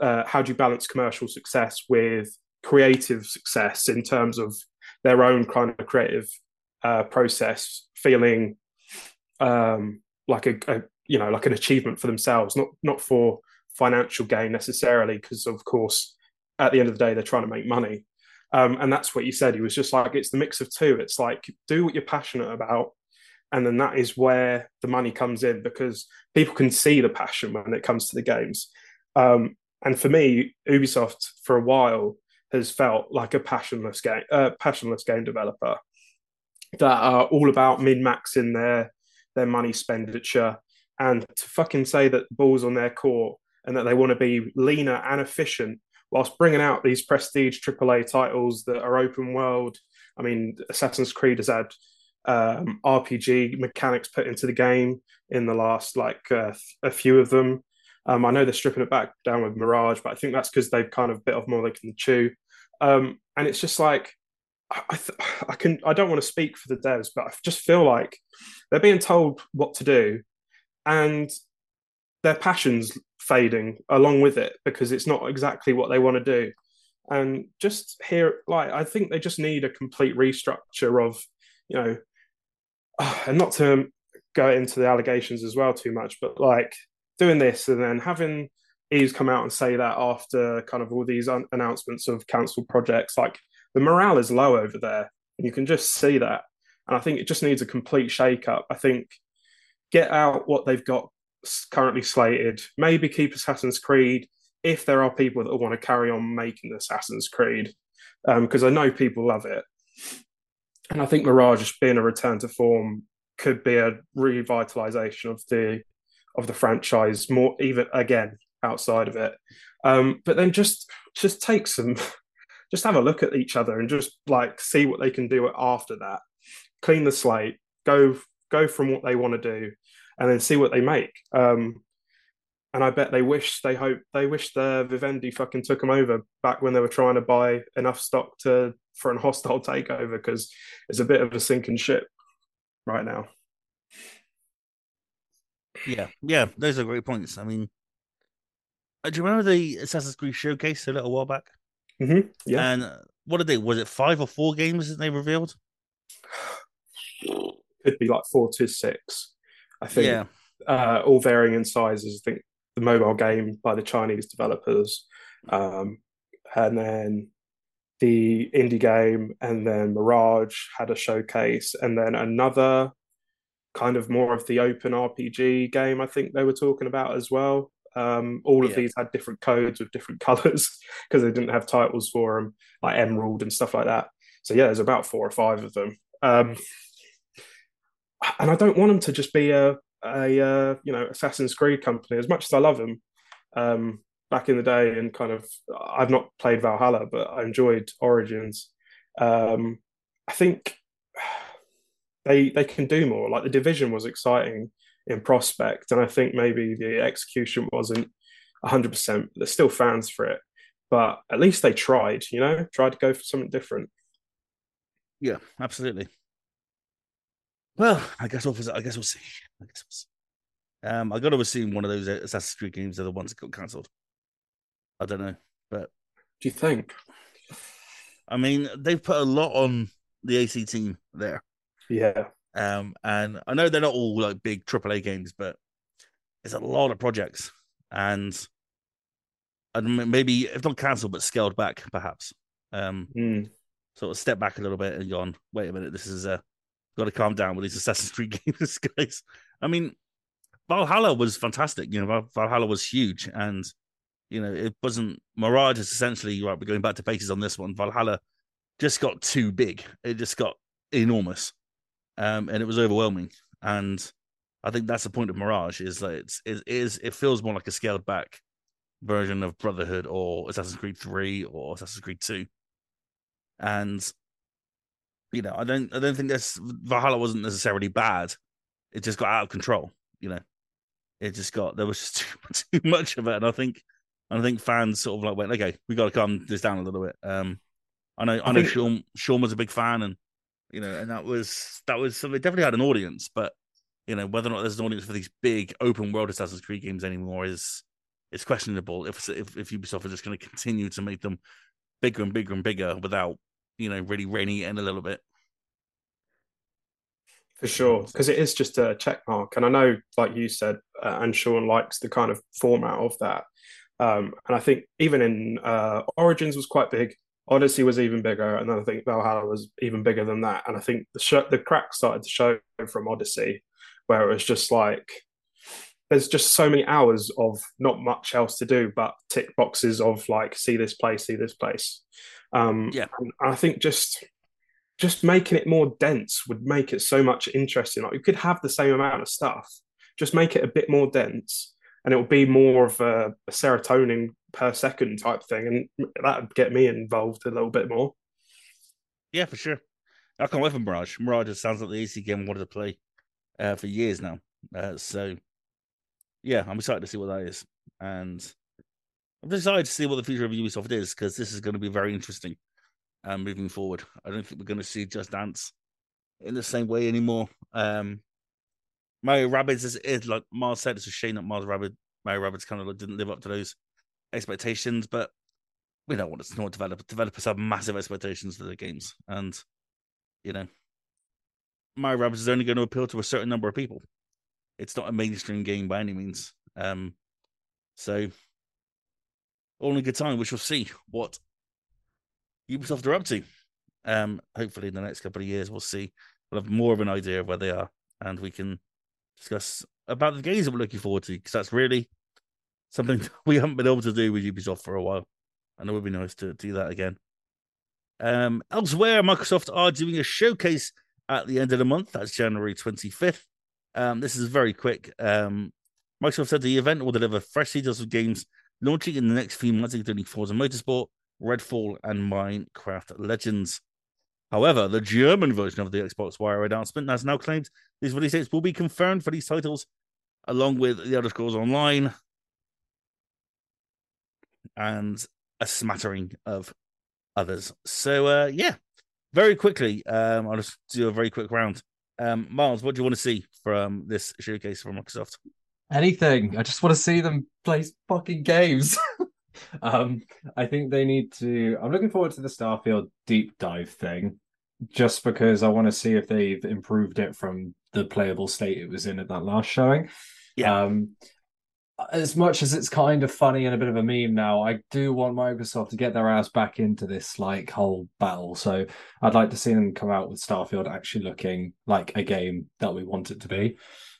uh, how do you balance commercial success with creative success in terms of their own kind of creative uh, process, feeling um, like a, a, you know like an achievement for themselves, not not for financial gain necessarily, because of course at the end of the day they're trying to make money. Um, and that's what you said. He was just like it's the mix of two. It's like do what you're passionate about, and then that is where the money comes in because people can see the passion when it comes to the games. Um, and for me, Ubisoft for a while has felt like a passionless game, uh, passionless game developer that are all about min maxing their their money expenditure and to fucking say that the balls on their court and that they want to be leaner and efficient whilst bringing out these prestige AAA titles that are open world. I mean, Assassin's Creed has had um, RPG mechanics put into the game in the last like uh, a few of them. Um, I know they're stripping it back down with Mirage, but I think that's because they've kind of bit off more they can chew. Um, and it's just like I, th- I can I don't want to speak for the devs, but I just feel like they're being told what to do and their passions fading along with it because it's not exactly what they want to do and just here like i think they just need a complete restructure of you know and not to go into the allegations as well too much but like doing this and then having Yves come out and say that after kind of all these un- announcements of cancelled projects like the morale is low over there and you can just see that and i think it just needs a complete shake up i think get out what they've got currently slated. Maybe keep Assassin's Creed if there are people that want to carry on making Assassin's Creed, because um, I know people love it. And I think Mirage just being a return to form could be a revitalization of the of the franchise more even again outside of it. Um, but then just just take some just have a look at each other and just like see what they can do after that. Clean the slate, go go from what they want to do and then see what they make. Um, and I bet they wish they hope they wish the Vivendi fucking took them over back when they were trying to buy enough stock to for an hostile takeover because it's a bit of a sinking ship right now. Yeah, yeah, those are great points. I mean, uh, do you remember the Assassin's Creed showcase a little while back? Mm-hmm. Yeah. And uh, what did they? Was it five or four games that they revealed? Could be like four to six. I think yeah. uh, all varying in sizes. I think the mobile game by the Chinese developers, um, and then the indie game, and then Mirage had a showcase, and then another kind of more of the open RPG game. I think they were talking about as well. Um, all of yeah. these had different codes with different colors because they didn't have titles for them, like Emerald and stuff like that. So yeah, there's about four or five of them. Um, and I don't want them to just be a a uh, you know Assassin's Creed company. As much as I love them, um, back in the day, and kind of I've not played Valhalla, but I enjoyed Origins. Um, I think they they can do more. Like the division was exciting in prospect, and I think maybe the execution wasn't hundred percent. There's still fans for it, but at least they tried. You know, tried to go for something different. Yeah, absolutely. Well, I guess we'll. I guess we'll see. I guess we'll see. Um, I got to assume one of those Assassin's Creed games are the ones that got cancelled. I don't know, but Do you think? I mean, they've put a lot on the AC team there. Yeah. Um, and I know they're not all like big AAA games, but it's a lot of projects, and and maybe if not cancelled, but scaled back, perhaps. Um, Mm. sort of step back a little bit and gone, wait a minute, this is uh, got to calm down with these Assassin's Creed games, guys. I mean, Valhalla was fantastic. You know, Valhalla was huge, and you know, it wasn't Mirage is essentially right. We're going back to bases on this one. Valhalla just got too big. It just got enormous, um, and it was overwhelming. And I think that's the point of Mirage is that it's it is it feels more like a scaled back version of Brotherhood or Assassin's Creed Three or Assassin's Creed Two and you know, I don't, I don't think this Valhalla wasn't necessarily bad. It just got out of control. You know, it just got there was just too, too much of it, and I think, I think fans sort of like went, okay, we got to calm this down a little bit. Um, I know, I, I know, think- Sean, Sean was a big fan, and you know, and that was that was so they definitely had an audience, but you know, whether or not there's an audience for these big open world Assassin's Creed games anymore is is questionable. If if if Ubisoft are just going to continue to make them bigger and bigger and bigger without you know really it in a little bit. For sure, because it is just a check mark, and I know, like you said, uh, and Sean likes the kind of format of that. Um, and I think even in uh, Origins was quite big. Odyssey was even bigger, and then I think Valhalla was even bigger than that. And I think the sh- the cracks started to show from Odyssey, where it was just like there's just so many hours of not much else to do but tick boxes of like see this place, see this place. Um, Yeah. and I think just just making it more dense would make it so much interesting. Like you could have the same amount of stuff, just make it a bit more dense, and it would be more of a, a serotonin per second type thing, and that would get me involved a little bit more. Yeah, for sure. I can't wait for Mirage. Mirage just sounds like the AC game I wanted to play uh, for years now. Uh, so, yeah, I'm excited to see what that is, and I'm excited to see what the future of Ubisoft is because this is going to be very interesting uh, moving forward. I don't think we're going to see Just Dance in the same way anymore. Um, Mario Rabbids is, is like Mars said, it's a shame that Mars Rabbit Mario Rabbids kind of like didn't live up to those expectations, but we don't want to develop developers have massive expectations for their games, and you know, Mario Rabbids is only going to appeal to a certain number of people. It's not a mainstream game by any means. Um, so all in good time. We shall see what Ubisoft are up to. Um, hopefully in the next couple of years we'll see. We'll have more of an idea of where they are, and we can discuss about the games that we're looking forward to because that's really something we haven't been able to do with Ubisoft for a while. And it would be nice to do that again. Um, elsewhere, Microsoft are doing a showcase at the end of the month. That's January 25th. Um, this is very quick. Um, Microsoft said the event will deliver fresh details of games launching in the next few months, including Forza Motorsport, Redfall, and Minecraft Legends. However, the German version of the Xbox Wire announcement has now claimed these release dates will be confirmed for these titles, along with the Elder Scrolls Online and a smattering of others. So, uh, yeah, very quickly, um, I'll just do a very quick round. Um, Miles, what do you want to see from this showcase from Microsoft? Anything. I just want to see them play fucking games. um, I think they need to. I'm looking forward to the Starfield deep dive thing, just because I want to see if they've improved it from the playable state it was in at that last showing. Yeah. Um, as much as it's kind of funny and a bit of a meme now, I do want Microsoft to get their ass back into this like whole battle. So I'd like to see them come out with Starfield actually looking like a game that we want it to be.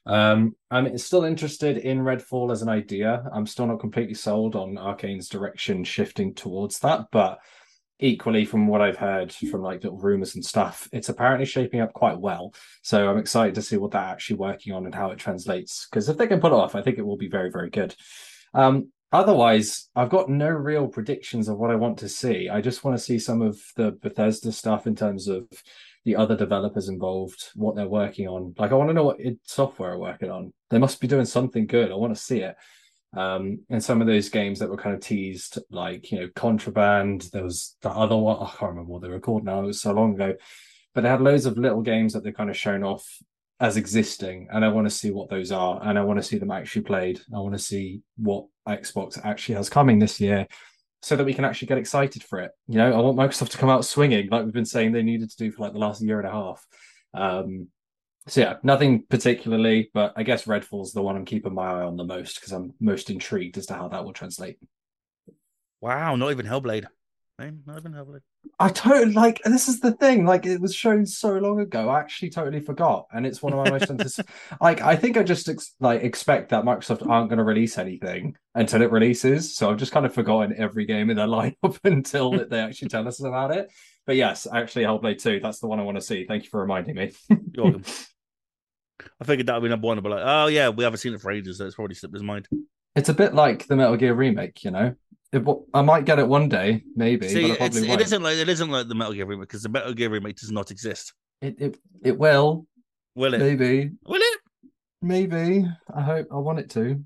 Um, I'm still interested in Redfall as an idea. I'm still not completely sold on Arkane's direction shifting towards that, but equally from what I've heard from like little rumors and stuff, it's apparently shaping up quite well. So I'm excited to see what they're actually working on and how it translates. Because if they can pull it off, I think it will be very, very good. Um, otherwise, I've got no real predictions of what I want to see. I just want to see some of the Bethesda stuff in terms of the other developers involved, what they're working on. Like, I want to know what software are working on. They must be doing something good. I want to see it. Um, and some of those games that were kind of teased, like you know, Contraband. There was the other one. I can't remember what they were called now. It was so long ago, but they had loads of little games that they kind of shown off as existing, and I want to see what those are, and I want to see them actually played. I want to see what Xbox actually has coming this year, so that we can actually get excited for it. You know, I want Microsoft to come out swinging, like we've been saying they needed to do for like the last year and a half. Um, so yeah, nothing particularly, but I guess Redfall's the one I'm keeping my eye on the most because I'm most intrigued as to how that will translate. Wow, not even Hellblade. Not even Hellblade. I totally like. This is the thing. Like, it was shown so long ago. I actually totally forgot, and it's one of my most anticipated. like, I think I just ex- like expect that Microsoft aren't going to release anything until it releases. So I've just kind of forgotten every game in their lineup until they actually tell us about it. But yes, actually, Hellblade Two. That's the one I want to see. Thank you for reminding me. You're welcome. I figured that would be number one. I'd be like, oh yeah, we haven't seen it for ages. So it's probably slipped his mind. It's a bit like the Metal Gear remake, you know. It, I might get it one day, maybe. See, but it's, it isn't like it isn't like the Metal Gear remake because the Metal Gear remake does not exist. It it it will. Will it? Maybe. Will it? Maybe. I hope. I want it to.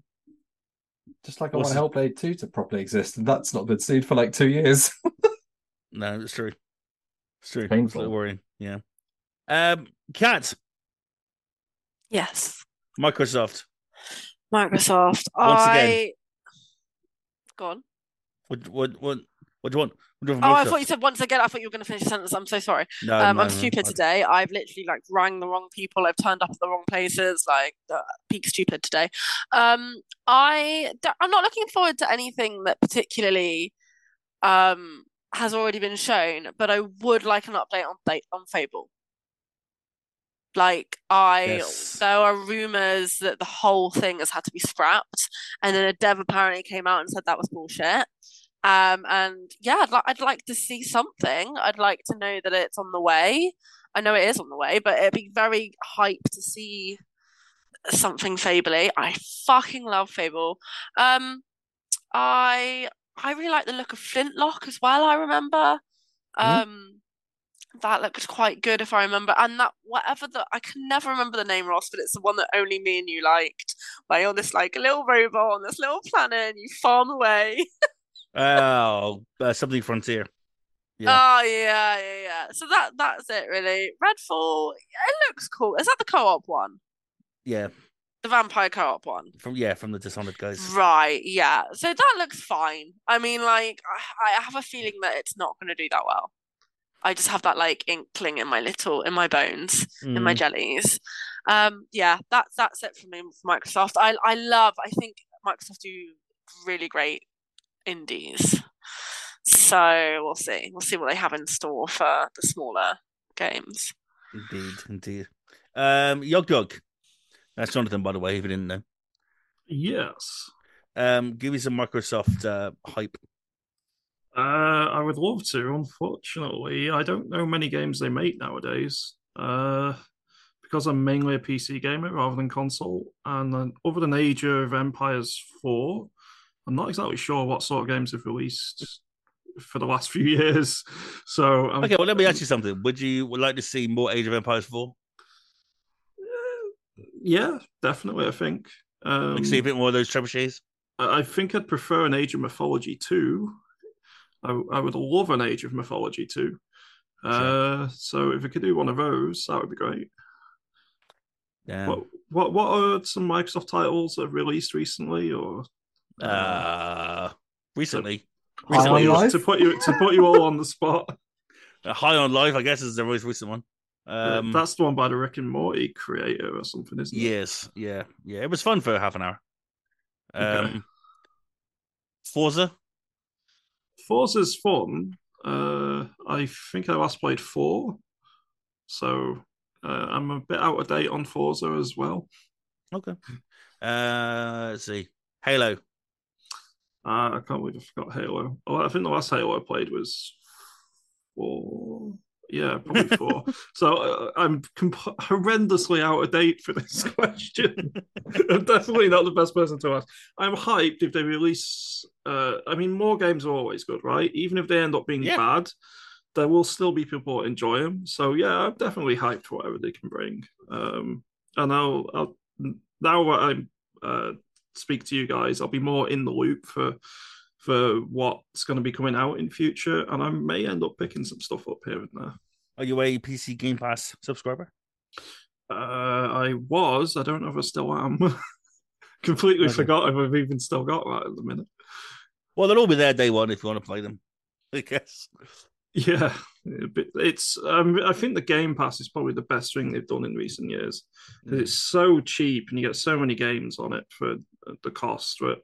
Just like I What's want Hellblade 2 to properly exist, and that's not been seen for like two years. no, it's true. It's true. Painful. It's worrying. Yeah. Um, Kat. Yes. Microsoft. Microsoft. Once I... again. Go on. What what what what do you want? Do you want oh, I thought you said once again. I thought you were going to finish the sentence. I'm so sorry. No, um, no, I'm stupid no, today. I've literally like rang the wrong people. I've turned up at the wrong places. Like uh, peak stupid today. Um, I I'm not looking forward to anything that particularly um has already been shown, but I would like an update on on Fable. Like I, yes. there are rumors that the whole thing has had to be scrapped, and then a dev apparently came out and said that was bullshit. Um, and yeah, I'd, li- I'd like to see something. I'd like to know that it's on the way. I know it is on the way, but it'd be very hype to see something Fably. I fucking love Fable. Um, I I really like the look of Flintlock as well. I remember. Mm-hmm. Um, that looked quite good if I remember. And that whatever the I can never remember the name, Ross, but it's the one that only me and you liked. Where you're this like a little robot on this little planet and you farm away. oh, uh, something frontier. Yeah. Oh yeah, yeah, yeah. So that that's it really. Redfall, it looks cool. Is that the co-op one? Yeah. The vampire co-op one. From yeah, from the Dishonored guys. Right, yeah. So that looks fine. I mean, like, I have a feeling that it's not going to do that well. I just have that like inkling in my little in my bones, mm. in my mm. jellies. Um, yeah, that's that's it for me for Microsoft. I I love. I think Microsoft do really great indies. So we'll see. We'll see what they have in store for the smaller games. Indeed, indeed. Um, Yog Yog. That's Jonathan, by the way, if you didn't know. Yes. Um, give me some Microsoft uh, hype. Uh, I would love to. Unfortunately, I don't know many games they make nowadays. Uh, because I'm mainly a PC gamer rather than console, and then other than Age of Empires Four, I'm not exactly sure what sort of games have released for the last few years. So okay, well, let me ask you something. Would you would like to see more Age of Empires Four? Yeah, definitely. I think. Um, like see a bit more of those trebuchets. I think I'd prefer an Age of Mythology 2 I, I would love an Age of Mythology too. Uh, so if we could do one of those, that would be great. Yeah. What what what are some Microsoft titles that have released recently or uh, uh recently? recently to put you to put you all on the spot. Uh, High on Life, I guess, is the most recent one. Um, that's the one by the Rick and Morty creator or something, isn't it? Yes, yeah, yeah. It was fun for half an hour. Um, okay. Forza, Forza's fun. Uh, I think I last played four, so uh, I'm a bit out of date on Forza as well. Okay. Uh, let's see. Halo. Uh, I can't believe I forgot Halo. Oh, I think the last Halo I played was four. Yeah, probably four. so uh, I'm comp- horrendously out of date for this question. I'm definitely not the best person to ask. I'm hyped if they release. Uh, I mean, more games are always good, right? Even if they end up being yeah. bad, there will still be people that enjoy them. So yeah, I'm definitely hyped for whatever they can bring. Um, and I'll, I'll now I uh, speak to you guys, I'll be more in the loop for for what's going to be coming out in future, and I may end up picking some stuff up here and there. Are you a PC Game Pass subscriber? Uh, I was. I don't know if I still am. Completely Okay. forgot if I've even still got that at the minute. Well, they'll all be there day one if you want to play them. I guess. Yeah, it's. Um, I think the Game Pass is probably the best thing they've done in recent years years. 'Cause It's so cheap, and you get so many games on it for the cost. But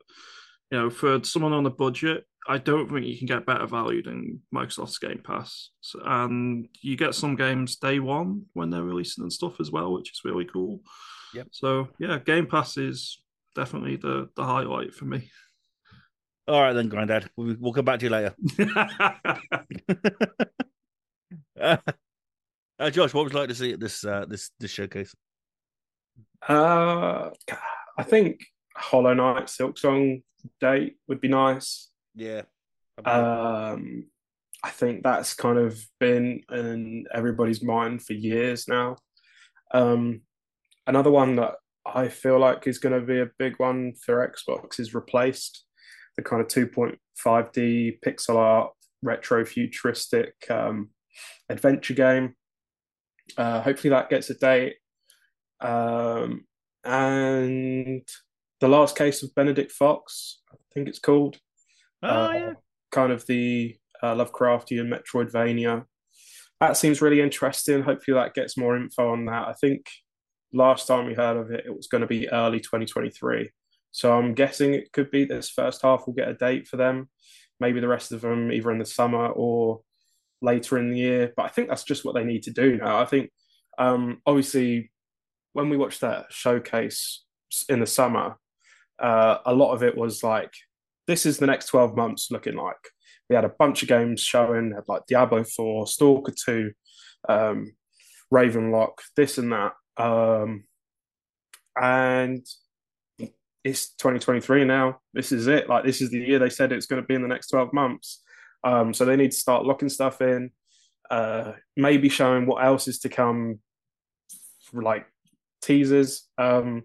you know, for someone on a budget, I don't think you can get better value than Microsoft's Game Pass. So, and you get some games day one when they're releasing and stuff as well, which is really cool. Yep. So yeah, Game Pass is definitely the the highlight for me. All right then, Grandad. We'll, we'll come back to you later. Uh, uh, Josh, what would you like to see at this uh, this this showcase? Uh, I think Hollow Knight Silksong date would be nice. Yeah. Um, I think that's kind of been in everybody's mind for years now. Um, another one that I feel like is going to be a big one for Xbox is replaced the kind of 2.5D pixel art retro futuristic um, adventure game. Uh, hopefully that gets a date. Um, and the last case of Benedict Fox, I think it's called. oh Uh, yeah. kind of the uh, Lovecraftian Metroidvania. That seems really interesting. Hopefully, that gets more info on that. I think last time we heard of it, it was going to be early 2023. So I'm guessing it could be this first half we'll get a date for them. Maybe the rest of them either in the summer or later in the year. But I think that's just what they need to do now. I think um, obviously when we watched that showcase in the summer, uh, a lot of it was like this is the next 12 months looking like. We had a bunch of games showing, had like Diablo 4, Stalker 2, um, Ravenlok, this and that. Um, and it's 2023 now. This is it. Like, this is the year they said it's going to be in the next 12 months. Um, so they need to start locking stuff in, uh, maybe showing what else is to come, like teasers. Um,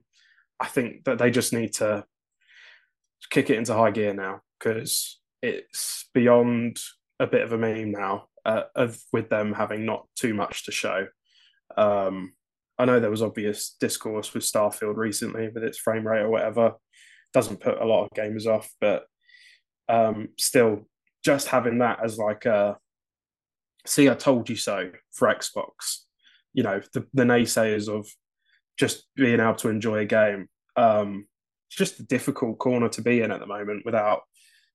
I think that they just need to kick it into high gear now because it's beyond a bit of a meme now uh, of with them having not too much to show. Um, I know there was obvious discourse with Starfield recently with its frame rate or whatever. Doesn't put a lot of gamers off, but um, still, just having that as like a see, I told you so for Xbox. You know, the, the naysayers of just being able to enjoy a game. Um, it's just a difficult corner to be in at the moment without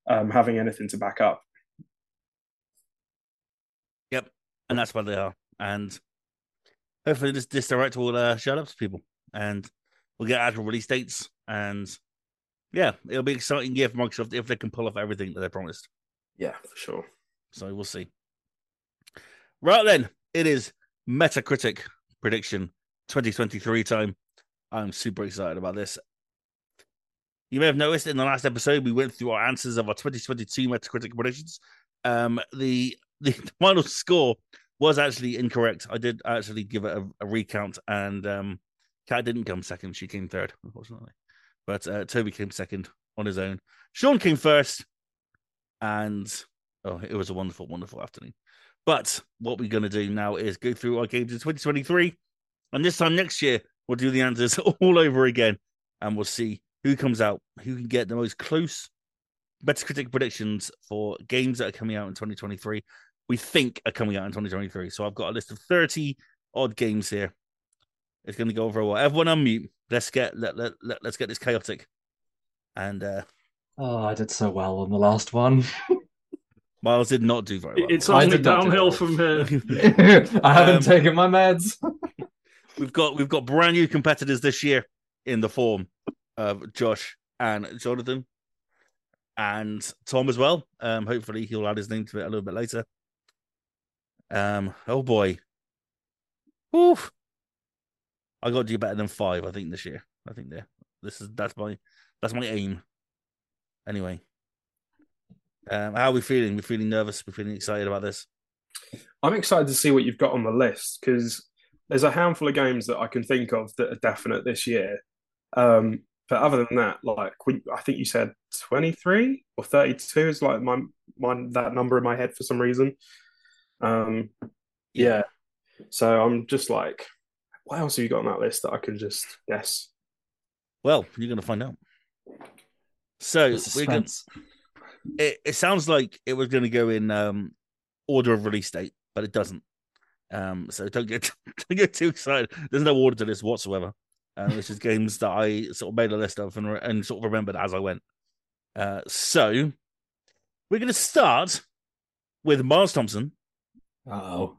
um, having anything to back up. Yep. And that's what they are. And hopefully this this direct will uh, shut up to people and we'll get actual release dates and yeah, it'll be an exciting year for Microsoft if they can pull off everything that they promised. Yeah, for sure. So we'll see. Right then, it is Metacritic prediction 2023 time. I'm super excited about this. You may have noticed in the last episode we went through our answers of our 2022 Metacritic predictions. Um, the the final score was actually incorrect. I did actually give it a, a recount, and um, Kat didn't come second; she came third, unfortunately. But uh, Toby came second on his own. Sean came first, and oh, it was a wonderful, wonderful afternoon. But what we're going to do now is go through our games in 2023, and this time next year we'll do the answers all over again, and we'll see who comes out, who can get the most close Metacritic predictions for games that are coming out in 2023. We think are coming out in 2023. So I've got a list of 30 odd games here. It's going to go over a while. Everyone unmute. Let's get let, let, let let's get this chaotic. And uh Oh, I did so well on the last one. Miles did not do very well. It's I only did not do downhill from here. I haven't Um, taken my meds. We've got we've got brand new competitors this year in the form of Josh and Jonathan and Tom as well. Um, hopefully he'll add his name to it a little bit later. Um, oh boy, Oof. I got to do better than five. I think this year. I think there. This is that's my that's my aim. Anyway, um, how are we feeling? We're feeling nervous. We're feeling excited about this. I'm excited to see what you've got on the list because there's a handful of games that I can think of that are definite this year. Um, but other than that, like we, I think you said 23 or 32 is like my my that number in my head for some reason. Um, yeah. So I'm just like what else have you got on that list that I can just guess? Well, you're going to find out. So we're going. suspense. It, it sounds like it was going to go in um, order of release date, but it doesn't. Um, so don't get don't get too excited. There's no order to this whatsoever. Um, it's just games that I sort of made a list of and, re- and sort of remembered as I went. Uh, so we're going to start with Miles Thompson, Oh.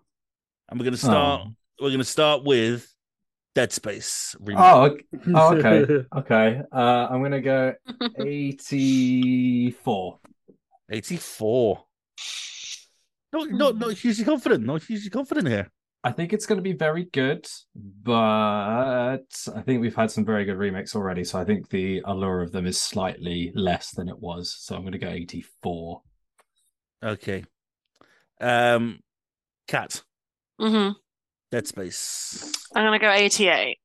and we're going to start. Oh. We're going to start with Dead Space. remake. Oh, okay. Oh, okay. Okay. Uh, I'm gonna go 84. 84. Not, not, not hugely confident. Not hugely confident here. I think it's going to be very good, but I think we've had some very good remakes already. So I think the allure of them is slightly less than it was. So I'm going to go 84. Okay. Um, Kat, Mm-hmm. Dead Space. I'm gonna go 88.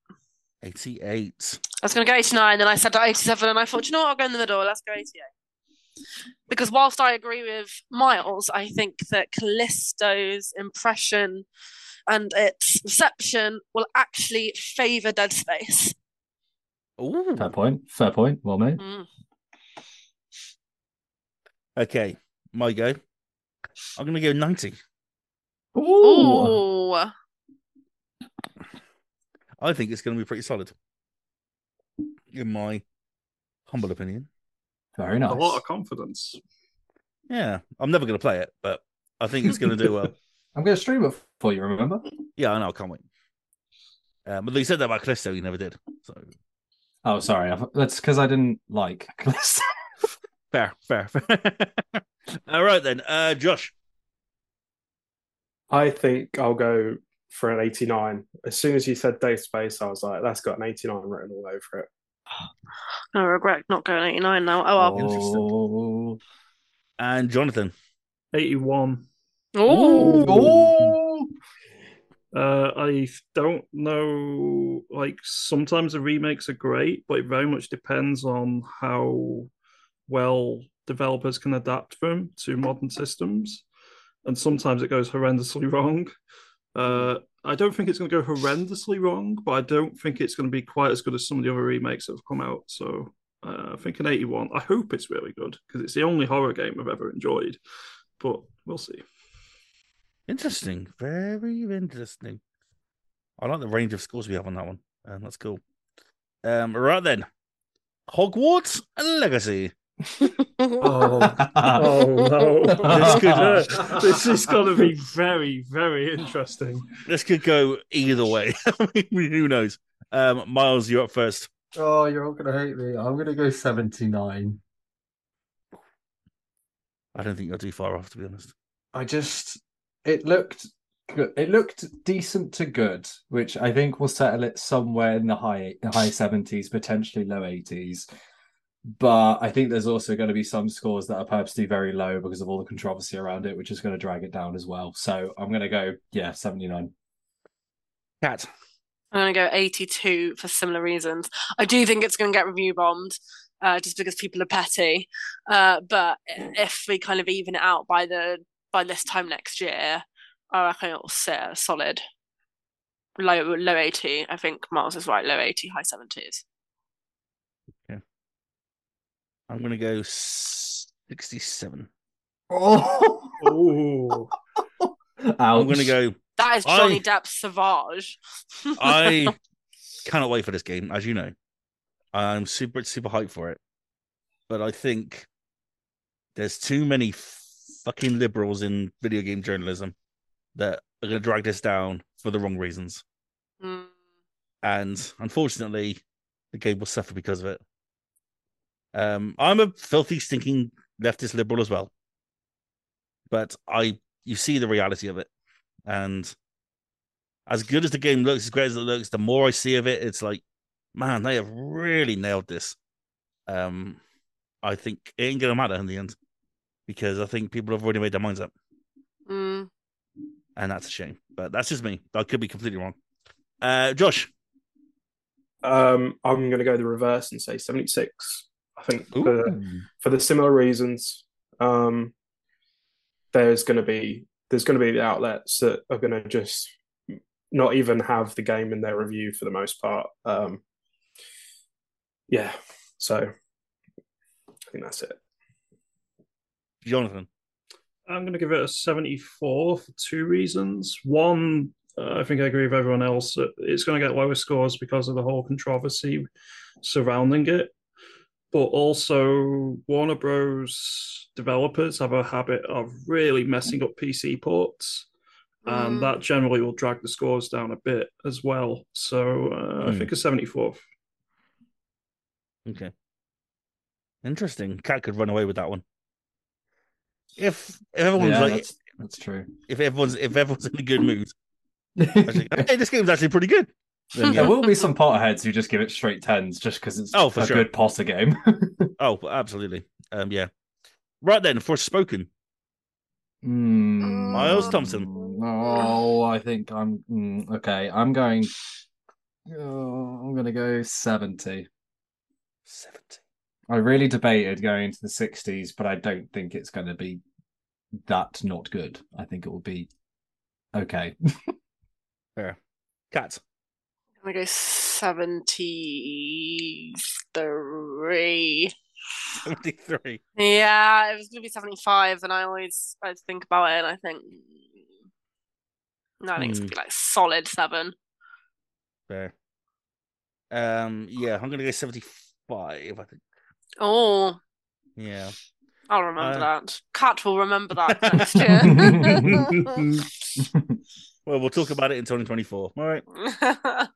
88. I was gonna go 89, then I said 87, and I thought, you know what, I'll go in the middle. Let's go 88. Because whilst I agree with Miles, I think that Callisto's impression and its reception will actually favour Dead Space. Ooh. Fair point. Fair point. Well made. Mm. Okay. My go. I'm going to go 90. Ooh. Ooh. I think it's going to be pretty solid. In my humble opinion. Very nice. A lot of confidence. Yeah. I'm never going to play it, but I think it's going to do well. I'm going to stream it for you, remember? Yeah, I know. I can't wait. Um, but you said that about Callisto, you never did. So Oh, sorry. That's because I didn't like Callisto. fair, fair, fair. All right then. Uh, Josh. I think I'll go for an 89. As soon as you said Dead Space, I was like, that's got an 89 written all over it. I regret not going 89 now. Oh. Oh. And Jonathan. 81. Ooh. Oh. Uh, I don't know. Like sometimes the remakes are great, but it very much depends on how well developers can adapt them to modern systems, and sometimes it goes horrendously wrong. Uh, I don't think it's going to go horrendously wrong, but I don't think it's going to be quite as good as some of the other remakes that have come out. So uh, I think an 81. I hope it's really good because it's the only horror game I've ever enjoyed, but we'll see. Interesting. Very interesting. I like the range of scores we have on that one. Um, that's cool. Um, right then. Hogwarts Legacy. Oh, oh no! This could, this is going to be very, very interesting. This could go either way. I mean, Who knows? Um, Miles, you're up first. Oh, you're all gonna hate me. I'm gonna go 79. I don't think you're too far off, to be honest. I just it looked good. It looked decent to good, which I think will settle it somewhere in the high high 70s, potentially low 80s. But I think there's also going to be some scores that are purposely very low because of all the controversy around it, which is going to drag it down as well. So I'm going to go, yeah, 79. Kat. I'm going to go 82 for similar reasons. I do think it's going to get review bombed uh, just because people are petty. Uh, but if we kind of even it out by the by this time next year, I reckon it'll sit a solid low low 80. I think Miles is right, low 80, high 70s. I'm going to go 67. Oh, Oh, I'm going to go. That is Johnny I- Depp's Savage. I cannot wait for this game, as you know. I'm super, super hyped for it. But I think there's too many fucking liberals in video game journalism that are going to drag this down for the wrong reasons. Mm. And unfortunately, the game will suffer because of it. Um, I'm a filthy, stinking leftist liberal as well. But I, you see the reality of it. And as good as the game looks, as great as it looks, the more I see of it, it's like, man, they have really nailed this. Um, I think it ain't gonna matter in the end because I think people have already made their minds up, Mm. and that's a shame. But that's just me. I could be completely wrong. Uh, Josh, Um, I'm going to go the reverse and say 76. I think Ooh. for, for the similar reasons, um, there's going to be there's going to be the outlets that are going to just not even have the game in their review for the most part. Um, yeah, so I think that's it. Jonathan. I'm going to give it a 74 for two reasons. One, uh, I think I agree with everyone else that it's going to get lower scores because of the whole controversy surrounding it. But also, Warner Bros. developers have a habit of really messing up PC ports, and Mm. that generally will drag the scores down a bit as well. So uh, I Hmm. think a 74. Okay. Interesting. Kat could run away with that one. If if everyone's yeah, like that's, that's true. if everyone's if everyone's in a good mood, actually, hey, this game's actually pretty good. Then There will be some Potterheads who just give it straight tens just because it's Oh, for a sure. good Potter game. Oh, absolutely. Um, yeah. Right then, for spoken, Hmm. Miles Thompson. Oh, I think I'm mm, okay. I'm going. Oh, I'm gonna go seventy. seventy. I really debated going into the sixties, but I don't think it's going to be that not good. I think it will be okay. Fair. Kat. I'm gonna go seventy-three. Seventy-three. Yeah, it was gonna be seventy-five, and I always I think about it, and I think no, I think it's Hmm. gonna be like solid seven. Fair. Um, yeah, I'm gonna go seventy-five. I think. Oh, Yeah. I'll remember Uh, that. Kat will remember that next year. Well, we'll talk about it in 2024. All right.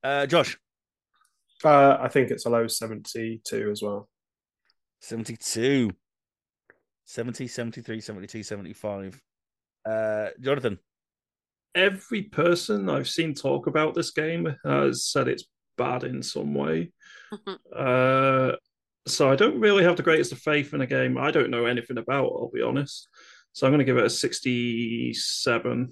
Uh, Josh. Uh, I think it's a low 72 as well. 72. 70, 73, 72, 75. Uh, Jonathan. every person I've seen talk about this game has said it's bad in some way. uh, so I don't really have the greatest of faith in a game I don't know anything about, I'll be honest. So I'm going to give it a 67.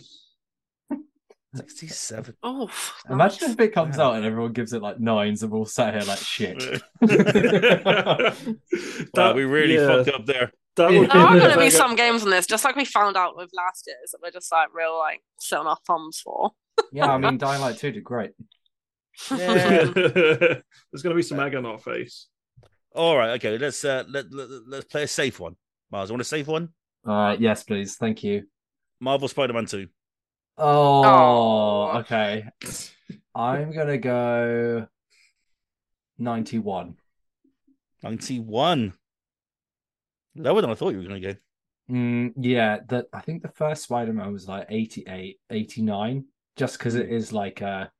67. oh, Imagine if it comes Wow. out and everyone gives it like nines, and we're all sat here like shit. Wow, we really yeah, fucked up there. That would There are going to be some games on this, just like we found out with last year's, that we're just like real like sitting our thumbs for. yeah, I mean, Dying Light 2 did great. Yeah. There's going to be some egg on our face. All right. Okay. Let's uh, let, let, let's play a safe one. Miles, you want a safe one? Uh, yes, please. Thank you. Marvel Spider-Man 2. Oh, Aw. okay. I'm gonna go 91. 91. Lower than I thought you were going to go. Mm, yeah, that I think the first Spider-Man was like 88, 89, just because it is like a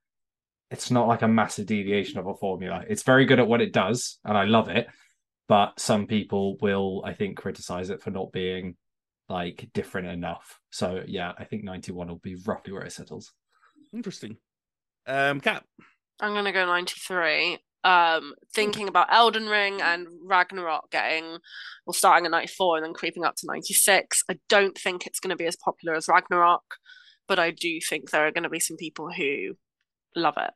it's not like a massive deviation of a formula. It's very good at what it does, and I love it. But some people will, I think, criticize it for not being like different enough. So yeah, I think 91 will be roughly where it settles. Interesting. Um, Cap. I'm gonna go 93. Um, thinking about Elden Ring and Ragnarok getting, well, starting at 94 and then creeping up to 96. I don't think it's gonna be as popular as Ragnarok, but I do think there are gonna be some people who love it.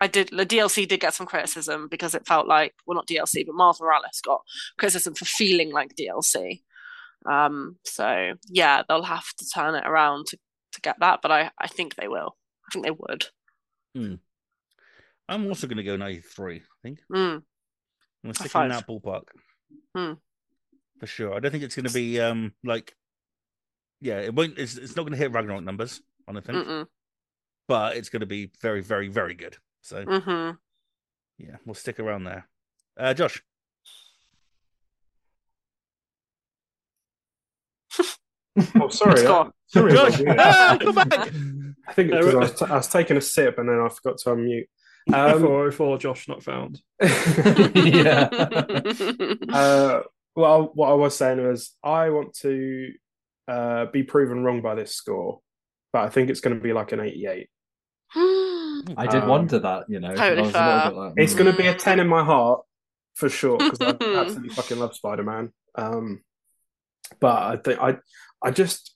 I did the DLC did get some criticism because it felt like well not DLC but Miles Morales got criticism for feeling like DLC. Um, so yeah, they'll have to turn it around to, to get that, but I, I think they will. I think they would. I'm also going to go 93, I think. Mm. I'm going to stick in that ballpark. Hmm. For sure. I don't think it's going to be um like, yeah, it won't. It's, it's not going to hit Ragnarok numbers, I don't think, Mm-mm. but it's going to be very, very, very good. So hmm yeah, we'll stick around there. Uh, Josh. Oh, sorry. Score. sorry about Josh. that. Ah, come back. I think because I, was t- I was taking a sip and then I forgot to unmute. Um, 404 Josh not found. yeah. uh, well, what I was saying was I want to uh, be proven wrong by this score, but I think it's going to be like an 88. I did Um, wonder that, you know. totally I was a fair. little bit like, It's mm. going to be a 10 in my heart for sure because I absolutely fucking love Spider Man. Um, but I think I, I just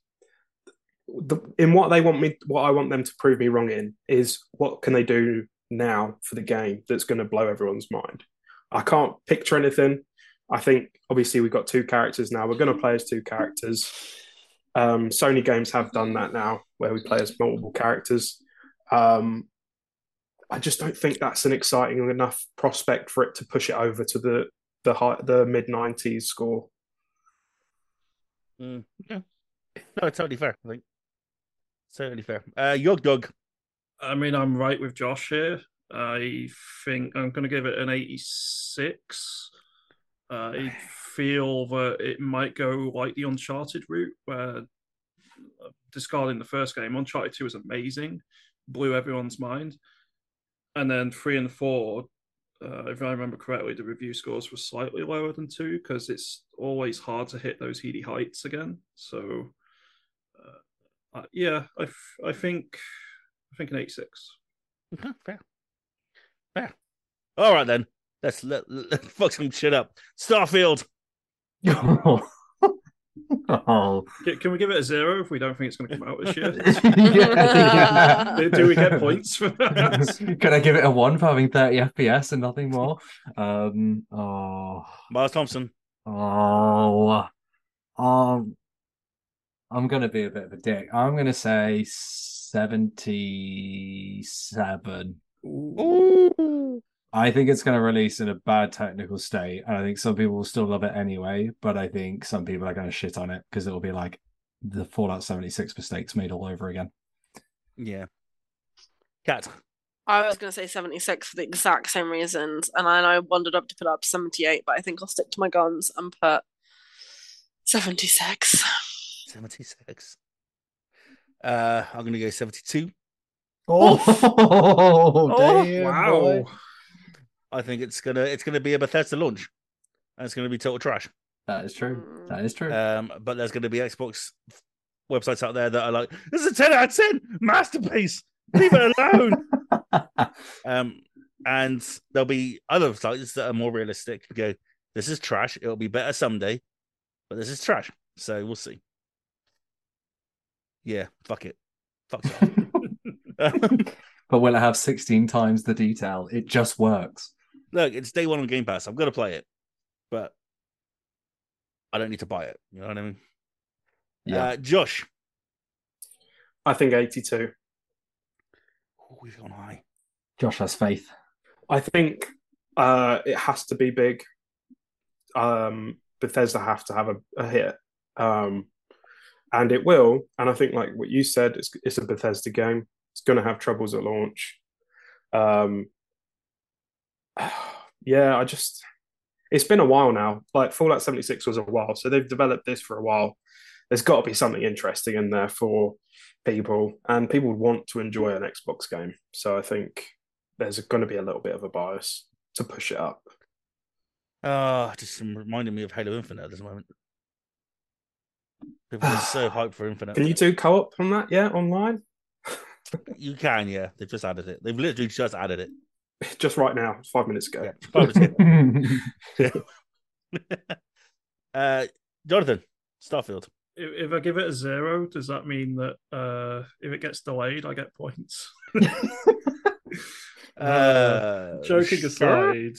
the, in what they want me, what I want them to prove me wrong in is what can they do now for the game that's going to blow everyone's mind. I can't picture anything. I think obviously we've got two characters now. We're going to play as two characters. Um, Sony games have done that now. where we play as multiple characters. Um, I just don't think that's an exciting enough prospect for it to push it over to the the high, the mid nineties score. Mm, yeah. No, it's totally fair. I think totally fair. Uh, Yog Dog. I mean, I'm right with Josh here. I think I'm going to give it an 86. I feel that it might go like the Uncharted route, where uh, discarding the first game, Uncharted 2 was amazing, blew everyone's mind. And then three and four, uh, if I remember correctly, the review scores were slightly lower than two because it's always hard to hit those heady heights again. So, uh, uh, yeah, I, f- I think I think an 86. Okay, fair. Fair. All right then. Let's let, let fuck some shit up. Starfield. oh. Can, can we give it a zero if we don't think it's going to come out this year? yeah, do, do we get points for that? Can I give it a one for having 30 FPS and nothing more? Um, oh, Miles Thompson. oh, um, I'm gonna be a bit of a dick. I'm gonna say 77. Ooh. I think it's going to release in a bad technical state, and I think some people will still love it anyway. But I think some people are going to shit on it because it'll be like the Fallout 76 mistakes made all over again. Yeah. Kat. I was going to say 76 for the exact same reasons, and then I wandered up to put up 78, but I think I'll stick to my guns and put 76. 76. Uh, I'm going to go 72. Oh, Oh, damn, wow. boy. I think it's gonna it's gonna be a Bethesda launch, and it's gonna be total trash. That is true. Mm. That is true. Um, but there's gonna be Xbox websites out there that are like, "This is a ten out of ten masterpiece. Leave it alone." um, and there'll be other sites that are more realistic. Go, this is trash. It'll be better someday, but this is trash. So we'll see. Yeah, fuck it. Fuck it. but will it have 16 times the detail? It just works. Look, it's day one on Game Pass. I'm gonna play it, but I don't need to buy it. You know what I mean? Yeah. Uh, Josh, I think 82. oh, we've gone high. Josh has faith. I think uh, it has to be big. Um, Bethesda have to have a, a hit, um, and it will. And I think, like what you said, it's, it's a Bethesda game. It's going to have troubles at launch. Um, yeah, I just it's been a while now. Like Fallout 76 was a while, so they've developed this for a while. There's got to be something interesting in there for people, and people want to enjoy an Xbox game. So I think there's going to be a little bit of a bias to push it up. Ah, just reminding me of Halo Infinite at this moment. People are so hyped for Infinite. Can you do co-op on that? Yeah, online. You can, yeah. They've just added it. They've literally just added it. Just right now, five minutes ago. Yeah. Five minutes ago. uh, Jonathan, Starfield. If, if I give it a zero, does that mean that uh, if it gets delayed, I get points? Uh, Joking sure. aside,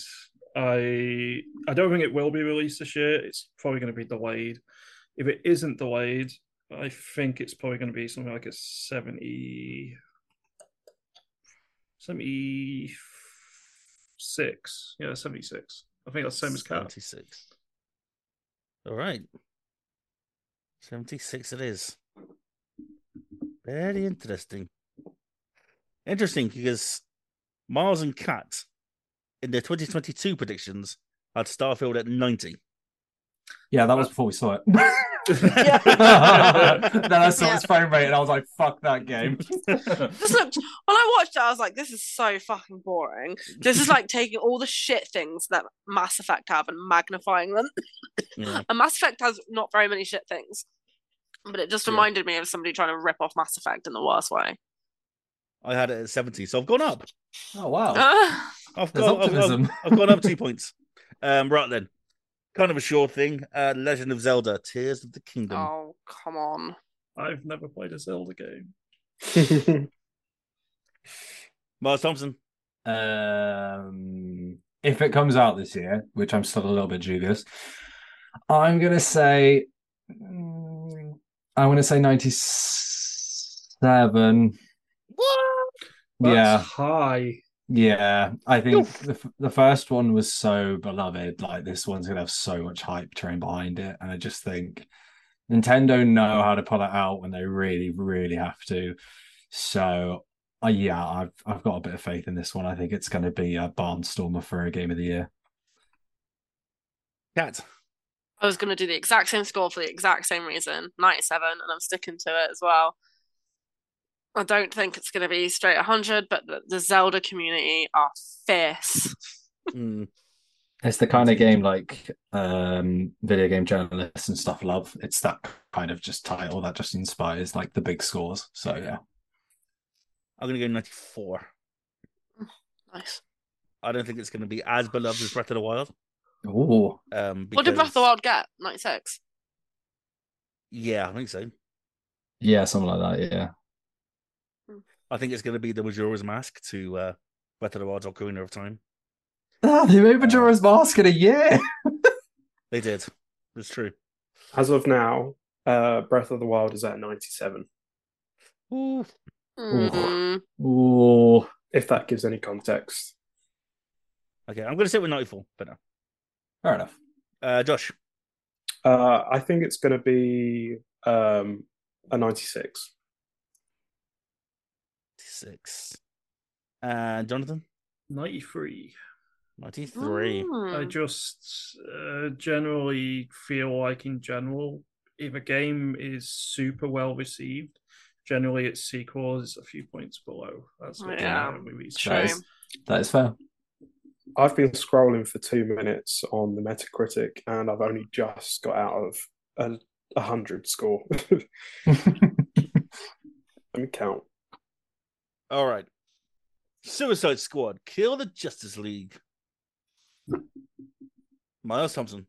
I I don't think it will be released this year. It's probably going to be delayed. If it isn't delayed, I think it's probably going to be something like a 70, 76. Yeah, 76. I think that's the same as Kat. 76. All right. 76 it is. Very interesting. Interesting because Miles and Kat in their 2022 predictions had Starfield at 90. Yeah, that was before we saw it. Yeah. then I saw Yeah. its frame rate and I was like, fuck that game. Just looked when I watched it, I was like, this is so fucking boring. This is like taking all the shit things that Mass Effect have and magnifying them. Yeah. And Mass Effect has not very many shit things. But it just Yeah. reminded me of somebody trying to rip off Mass Effect in the worst way. I had it at 70, so I've gone up. Oh, wow. Ah, I've, There's gone, I've, I've. I've gone up two points. Um, right then. Kind of a sure thing. Uh, Legend of Zelda, Tears of the Kingdom. oh, come on. I've never played a Zelda game. Miles Thompson. Um, if it comes out this year, which I'm still a little bit dubious, I'm gonna say, mm, I'm gonna say 97. What? That's yeah, high. Yeah. I think the, f- the first one was so beloved. Like this one's gonna have so much hype train behind it, and I just think Nintendo know how to pull it out when they really, really have to. So, uh, yeah, I've I've got a bit of faith in this one. I think it's going to be a barnstormer for a game of the year. Kat. I was going to do the exact same score for the exact same reason, 97, and I'm sticking to it as well. I don't think it's going to be straight 100, but the, the Zelda community are fierce. Mm. It's the kind of game like um video game journalists and stuff love. It's that kind of just title that just inspires like the big scores. So yeah. I'm gonna go 94. Nice. I don't think it's gonna be as beloved as Breath of the Wild. Ooh. Um, What did Breath of the because- Wild get? 96. Yeah, I think so. Yeah, something like that, yeah. I think it's gonna be the Majora's Mask to uh, Breath of the Wild's Ocarina of Time. Ah, they made Majora's Mask in a year. They did. It's true. As of now, uh, Breath of the Wild is at 97, Ooh. Mm, Ooh. if that gives any context. Okay, I'm gonna sit with 94, but no. Fair enough. Uh, Josh. Uh, I think it's going to be um, a 96. Six. And Jonathan? 93. 93. I mm. just uh, generally feel like, in general, if a game is super well received, generally its sequel is a few points below. That's what Yeah, uh, release true. That is, that is fair. I've been scrolling for two minutes on the Metacritic, and I've only just got out of a, a hundred score. Let me count. All right. Suicide Squad. Kill the Justice League. Miles Thompson.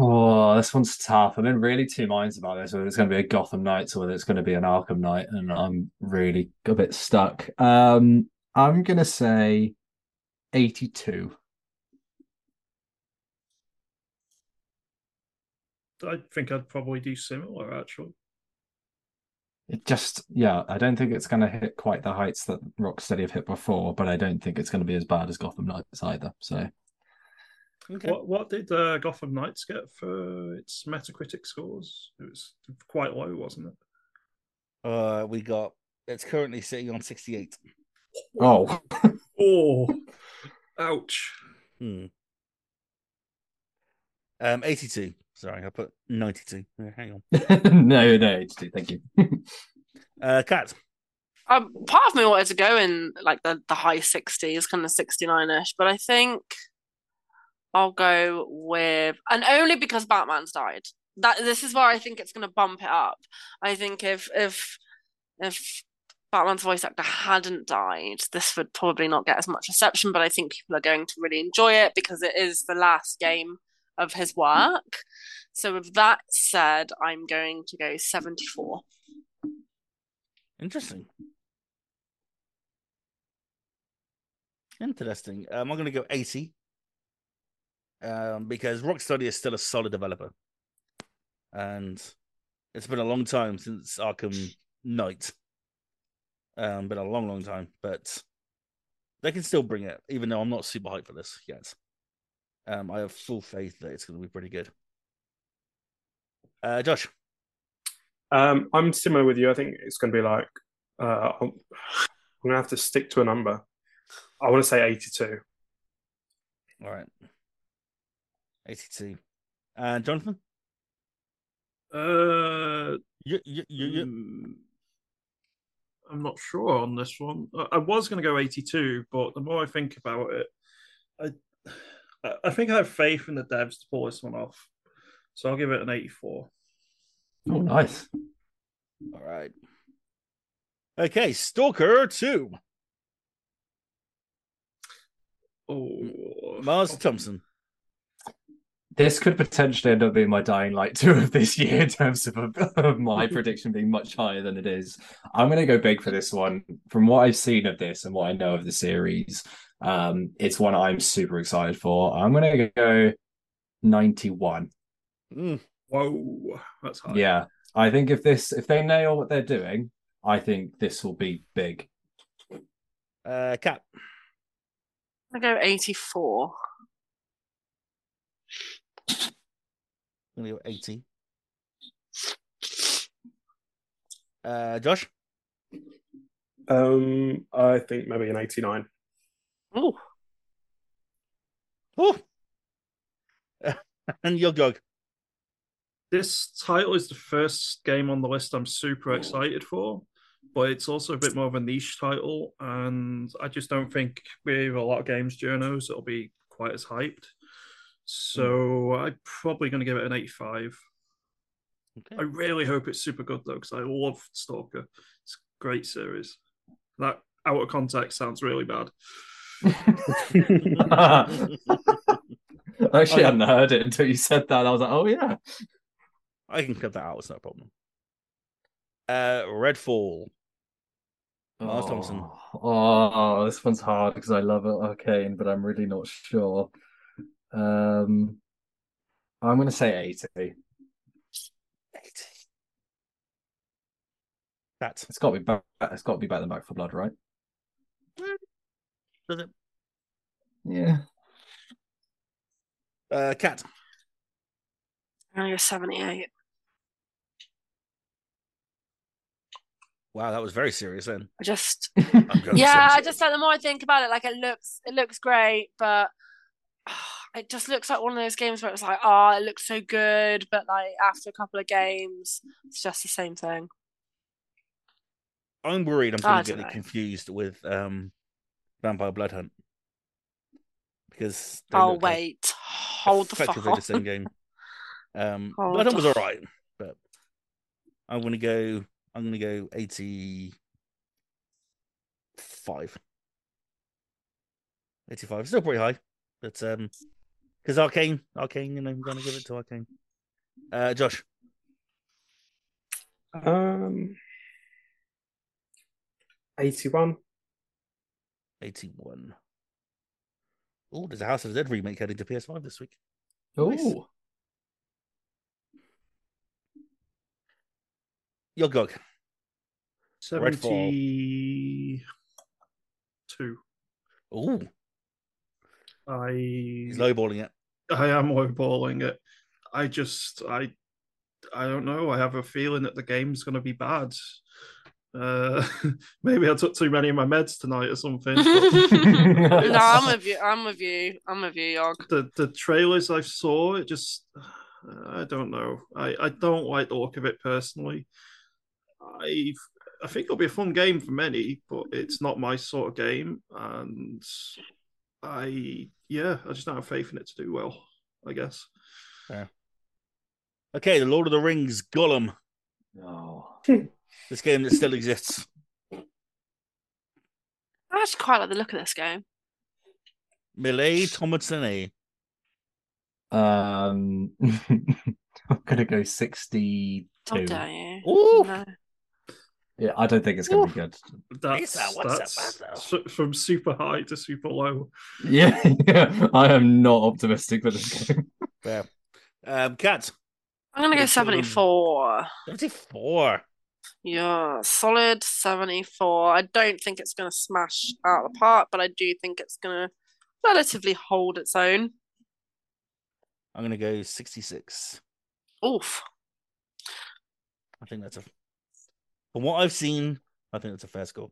Oh, this one's tough. I'm in really two minds about this, whether it's going to be a Gotham Knights or whether it's going to be an Arkham Knight, and I'm really a bit stuck. Um, I'm going to say 82. I think I'd probably do similar, actually. It just, yeah, I don't think it's going to hit quite the heights that Rocksteady have hit before, but I don't think it's going to be as bad as Gotham Knights either. So, Okay. What what did uh, Gotham Knights get for its Metacritic scores? It was quite low, wasn't it? Uh, we got. It's currently sitting on 68. oh, Oh, ouch! Hmm. Um, 82. Sorry, I put 92. Hang on. no, no, 82. Thank you. Uh, Kat. Um, part of me wanted to go in like the, the high 60s, kind of 69-ish, but I think I'll go with, and only because Batman's died. That this is where I think it's going to bump it up. I think if if if Batman's voice actor hadn't died, this would probably not get as much reception. But I think people are going to really enjoy it because it is the last game of his work. So with that said, I'm going to go 74. Interesting. Interesting. Um, I'm going to go 80. Um, because Rocksteady is still a solid developer. And it's been a long time since Arkham Knight. Um, been a long, long time, but they can still bring it, even though I'm not super hyped for this yet. Um, I have full faith that it's going to be pretty good. Uh, Josh, Um, I'm similar with you. I think it's going to be like uh, I'm, I'm going to have to stick to a number. I want to say 82. all right, eighty-two, and Jonathan, Uh, you, you, you, you, mm, I'm not sure on this one. I, I was going to go 82, but the more I think about it, I I- I think I have faith in the devs to pull this one off. So I'll give it an 84. Oh, nice. All right. Okay, Stalker 2. Oh, Miles Thompson. This could potentially end up being my dying light two of this year in terms of, of my prediction being much higher than it is. I'm going to go big for this one. From what I've seen of this and what I know of the series, um, it's one I'm super excited for. I'm going to go 91. Mm, Whoa, that's high. Yeah, I think if this if they nail what they're doing, I think this will be big. Uh, Kat. I go 84. I'm gonna go eighty. Uh, Josh. Um, I think maybe an 89. Oh, Oh. and Yog Dog. This title is the first game on the list I'm super excited for, but it's also a bit more of a niche title, and I just don't think with a lot of games journos it'll be quite as hyped. So hmm. I'm probably going to give it an 85. Okay. I really hope it's super good though, because I love Stalker. It's a great series. That out of context sounds really bad. Actually, I actually hadn't heard it until you said that. I was like, oh yeah. I can cut that out. It's not a problem. Uh, Redfall. Miles oh, Thompson. Oh, this one's hard because I love it, Arkane, but I'm really not sure. Um, I'm going to say 80. Eighty. That It's got to be better. It's got to be better than Back 4 Blood, right? does it. Yeah. Uh, Kat. I'm going to go 78. Wow, that was very serious then. I just, yeah, I just like the more I think about it, like it looks, it looks great, but it just looks like one of those games where it's like, oh, it looks so good, but like after a couple of games, it's just the same thing. I'm worried I'm I going to don't get it confused with um, Vampire Blood Hunt because Oh look like wait, hold the fuck effectively on. the same game. Um, Hold Blood Hunt was all right, but I'm going to go. I'm going to go 85. 85, still pretty high, but um, because Arkane, Arkane, you know, I'm going to give it to Arkane. Uh, Josh, Um, 81. 81. Oh, there's a House of the Dead remake heading to PS5 this week. Oh, Nice. Yog Dog. Redfall. 72. Oh, I he's lowballing it. I am lowballing it. I just I I don't know. I have a feeling that the game's going to be bad. Uh, maybe I took too many of my meds tonight or something. but no, I'm with you. I'm with you. I'm with you, Yog. the the trailers I saw, it just I don't know. I I don't like the look of it personally. I I think it'll be a fun game for many, but it's not my sort of game, and I yeah, I just don't have faith in it to do well. I guess. Yeah. Okay, the Lord of the Rings Gollum. oh. This game that still exists. I actually quite like the look of this game. Miles Thompson. Um, I'm gonna go 62. How dare you? Ooh. No. Yeah, I don't think it's gonna be good. That's Lisa, what's that's s- from super high to super low. Yeah, yeah, I am not optimistic for this game. Fair. Um, Kat. I'm gonna go It's sort of- 74. 74. Yeah, solid 74. I don't think it's gonna smash out of the park, but I do think it's gonna relatively hold its own. I'm going to go 66. Oof. I think that's a. From what I've seen, I think that's a fair score.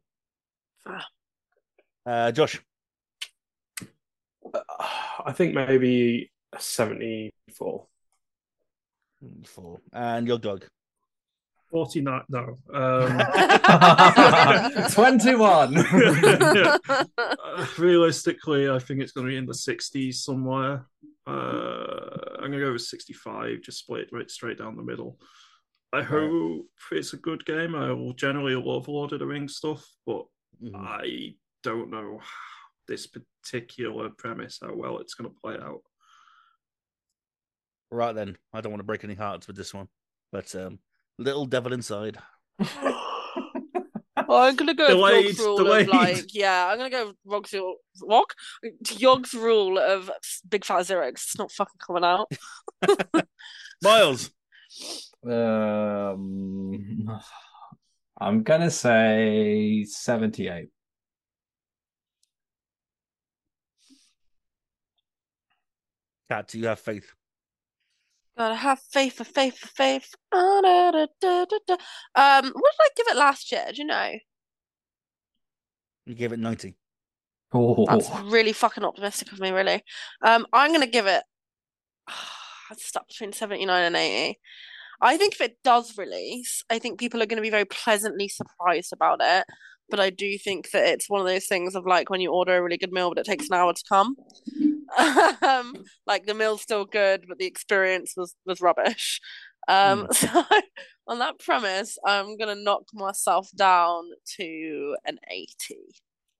Uh, Josh. Uh, I think maybe a 74. Four. And your dog. Forty nine. No. Um, 21. uh, realistically, I think it's going to be in the sixties somewhere. Uh, I'm going to go with sixty-five. Just split right straight down the middle. I hope it's a good game. I will generally love Lord of the Rings stuff, but Mhm. I don't know this particular premise how well it's going to play out. Right then. I don't want to break any hearts with this one. But um, Little Devil Inside. I'm gonna go Delayed, with Yog's rule delayed. of like, yeah, I'm gonna go with Rog's rule, Rog? Yog's rule of Big Fat Zero 'cause it's not fucking coming out. Miles. um, I'm gonna say 78. Kat, do you have faith? Gotta have faith, for faith, for faith. Ah, da, da, da, da, da. Um, what did I give it last year? Do you know? You gave it 90. Oh, That's really fucking optimistic of me, really. Um, I'm gonna give it. It's stuck between 79 and 80. I think if it does release, I think people are going to be very pleasantly surprised about it. But I do think that it's one of those things of like when you order a really good meal, but it takes an hour to come. um, like the meal's still good, but the experience was was rubbish. Um, so on that premise, I'm gonna knock myself down to an 80.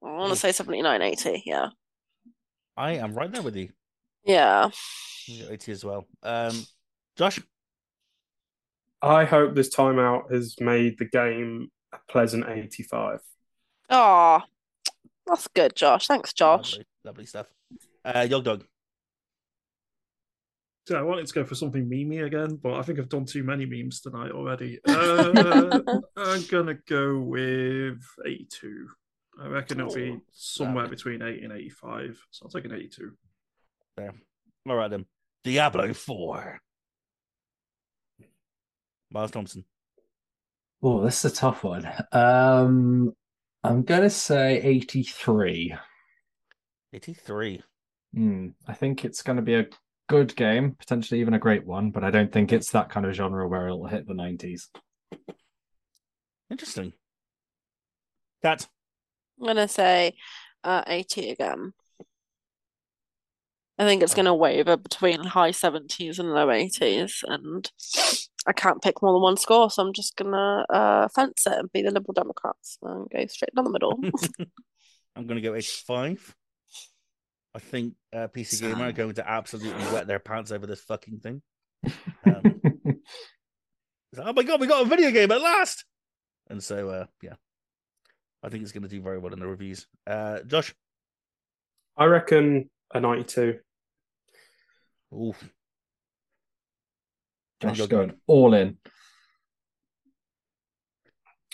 I want to say 79, 80. Yeah. I am right there with you. Yeah. 80 as well. Um, Josh? I hope this timeout has made the game a pleasant 85. Oh, that's good, Josh. Thanks, Josh. Lovely, lovely stuff. Uh, Yog Dog. So I wanted to go for something memey again, but I think I've done too many memes tonight already. Uh, I'm gonna go with 82. I reckon it'll be somewhere lovely. between 80 and 85. So I'll take an 82. There. All right, then. Diablo 4. Miles Thompson. oh, this is a tough one. Um, I'm gonna say 83. 83. Hmm, I think it's gonna be a good game, potentially even a great one, but I don't think it's that kind of genre where it'll hit the 90s. Interesting. Kat. I'm gonna say uh, 80 again. I think it's gonna waver between high 70s and low 80s, and I can't pick more than one score, so I'm just gonna uh, fence it and be the Liberal Democrats and go straight down the middle. I'm going to go 85. I think uh, PC Gamer are going to absolutely wet their pants over this fucking thing. Um, oh my god, we got a video game at last! And so, uh, yeah, I think it's going to do very well in the reviews. Uh, Josh, I reckon a 92. Ooh, Josh You're going good. all in.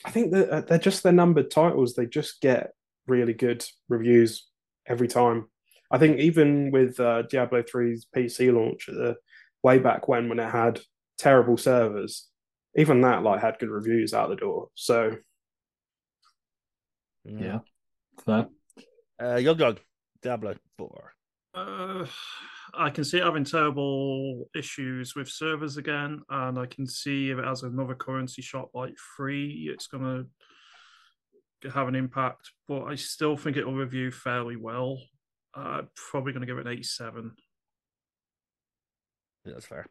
I think that uh, they're just their numbered titles. They just get really good reviews every time. I think even with uh, Diablo 3's PC launch at the way back when, when it had terrible servers, even that like had good reviews out the door. So Yeah. Fair. Uh, Yog Dog, Diablo 4. Uh, I can see it having terrible issues with servers again, and I can see if it has another currency shop like free, it's gonna have an impact. But I still think it'll review fairly well. Uh, probably gonna give it an eighty-seven. Yeah, that's fair.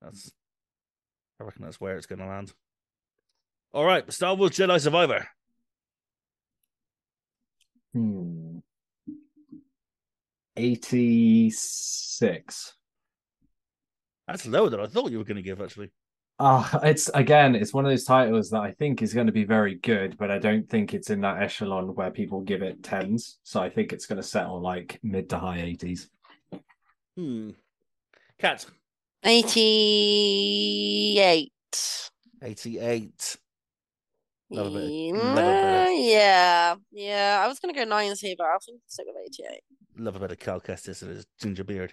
That's, I reckon that's where it's going to land. All right, Star Wars Jedi Survivor. Hmm. 86. That's lower than I thought you were going to give, actually. Ah, it's again, it's one of those titles that I think is going to be very good, but I don't think it's in that echelon where people give it tens. So I think it's going to settle like mid to high 80s. Hmm. Kat, 88. 88. Love a bit of- Yeah, love bit yeah, yeah. I was gonna go 90, but I think I'll stick with 88. Love about a bit of Cal Kestis and his ginger beard.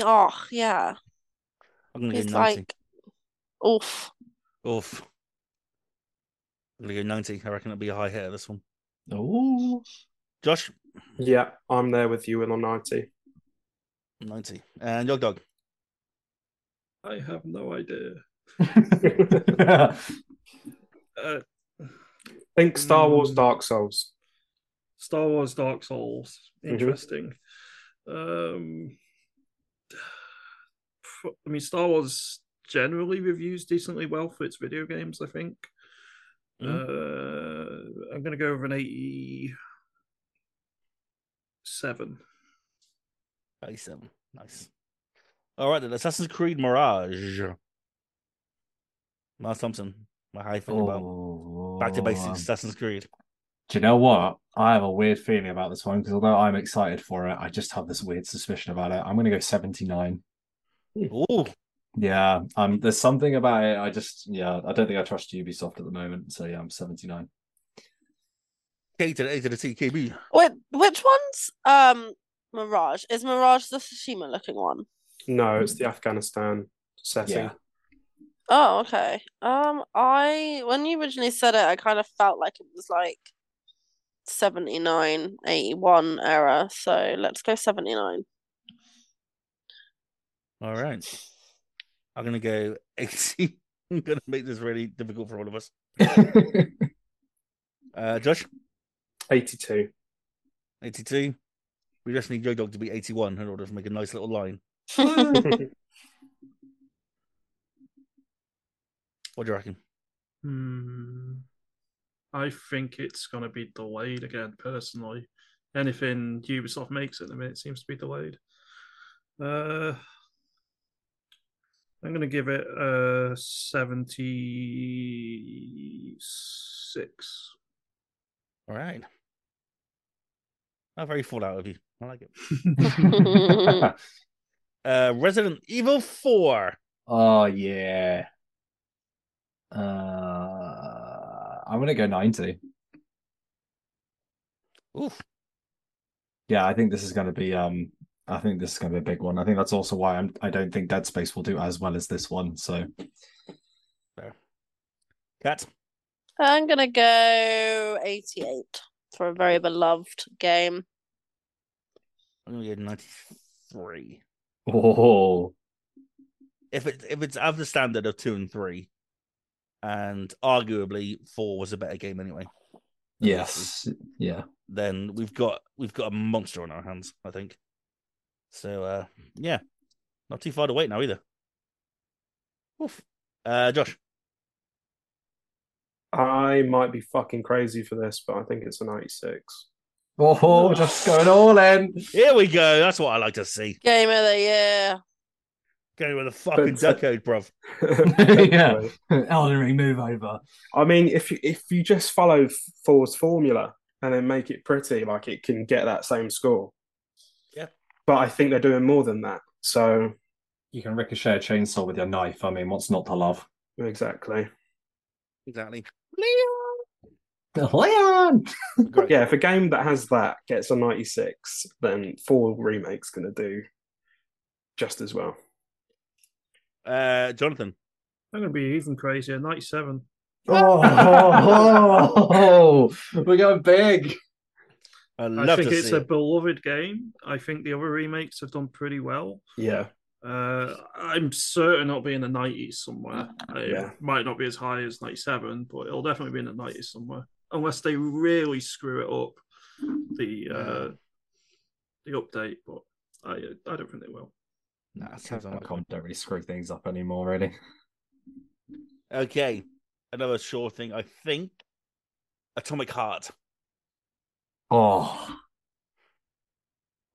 Oh, yeah. I'm going to He's go 90. like, oof. Oof. I'm going to go 90. I reckon it'll be a high hit this one. Oh, Josh, yeah, I'm there with you in on 90. 90. And Yog Dog, I have no idea. Uh, Think Star Wars Mm. Dark Souls. Star Wars Dark Souls. Mhm. Interesting. Um I mean Star Wars generally reviews decently well for its video games, I think. Uh I'm gonna go with an 87. 87. Nice. All right, then. Assassin's Creed Mirage. Miles Thompson, my high thing about oh. back to basics Assassin's Creed. Do you know what? I have a weird feeling about this one because although I'm excited for it, I just have this weird suspicion about it. I'm going to go 79. Ooh, Yeah, um, there's something about it. I just, yeah, I don't think I trust Ubisoft at the moment. So yeah, I'm 79. K to the A to the TKB. Wait, which one's um Mirage? Is Mirage the Tsushima looking one? No, it's the Afghanistan setting. Yeah. Oh, okay. Um, I when you originally said it, I kind of felt like it was like 79, 81 era. So let's go 79. All right. I'm gonna go 80. I'm gonna make this really difficult for all of us. Uh, Josh, 82. 82. We just need Yog Dog to be 81 in order to make a nice little line. What do you reckon? Hmm. I think it's going to be delayed again, personally. Anything Ubisoft makes at the minute seems to be delayed. Uh, I'm going to give it a 76. All right. Not very full out of you. I like it. Uh, Resident Evil 4. oh yeah. Uh, I'm gonna go 90. Oof. Yeah, I think this is gonna be um I think this is gonna be a big one. I think that's also why I'm I don't think Dead Space will do as well as this one. So Kat. I'm gonna go 88 for a very beloved game. I'm gonna go 93. oh If it if it's of the standard of two and three, and arguably four was a better game anyway, yes. Yeah. then we've got we've got a monster on our hands, I think. So uh yeah. Not too far to wait now either. Oof. Uh Josh. I might be fucking crazy for this, but I think it's a 96. Oh, just going all in. Here we go. That's what I like to see. Game of the year. Go with a fucking But- uh, decade, bruv. yeah. Elden Ring move over. I mean, if you, if you just follow Thor's formula and then make it pretty, like it can get that same score. Yeah. But I think they're doing more than that. So You can ricochet a chainsaw with your knife. I mean, what's not to love? exactly. Exactly. Leon! Great. Yeah, if a game that has that gets a 96, then four remakes gonna do just as well. Uh Jonathan. I'm going to be even crazier. 97. Oh, we're going big. I'd I think to it's see a it. beloved game. I think the other remakes have done pretty well. Yeah. Uh, I'm certain it'll be in the 90s somewhere. It Yeah. might not be as high as 97, but it'll definitely be in the 90s somewhere. Unless they really screw it up, the uh, the update. But I I don't think they will. Nah, sounds like Capcom don't really screw things up anymore, really. Okay. Another sure thing, I think. Atomic Heart. Oh.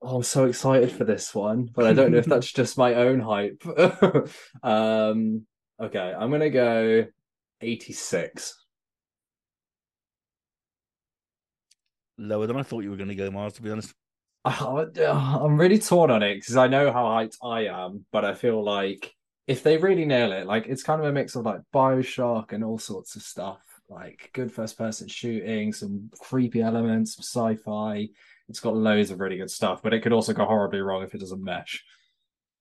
Oh, I'm so excited for this one, but I don't know if that's just my own hype. um, okay, I'm gonna go 86. Lower than I thought you were going to go, Mars, to be honest. I- I'm really torn on it because I know how hyped I am, but I feel like if they really nail it, like it's kind of a mix of like Bioshock and all sorts of stuff, like good first person shooting, some creepy elements, some sci-fi. It's got loads of really good stuff, but it could also go horribly wrong if it doesn't mesh.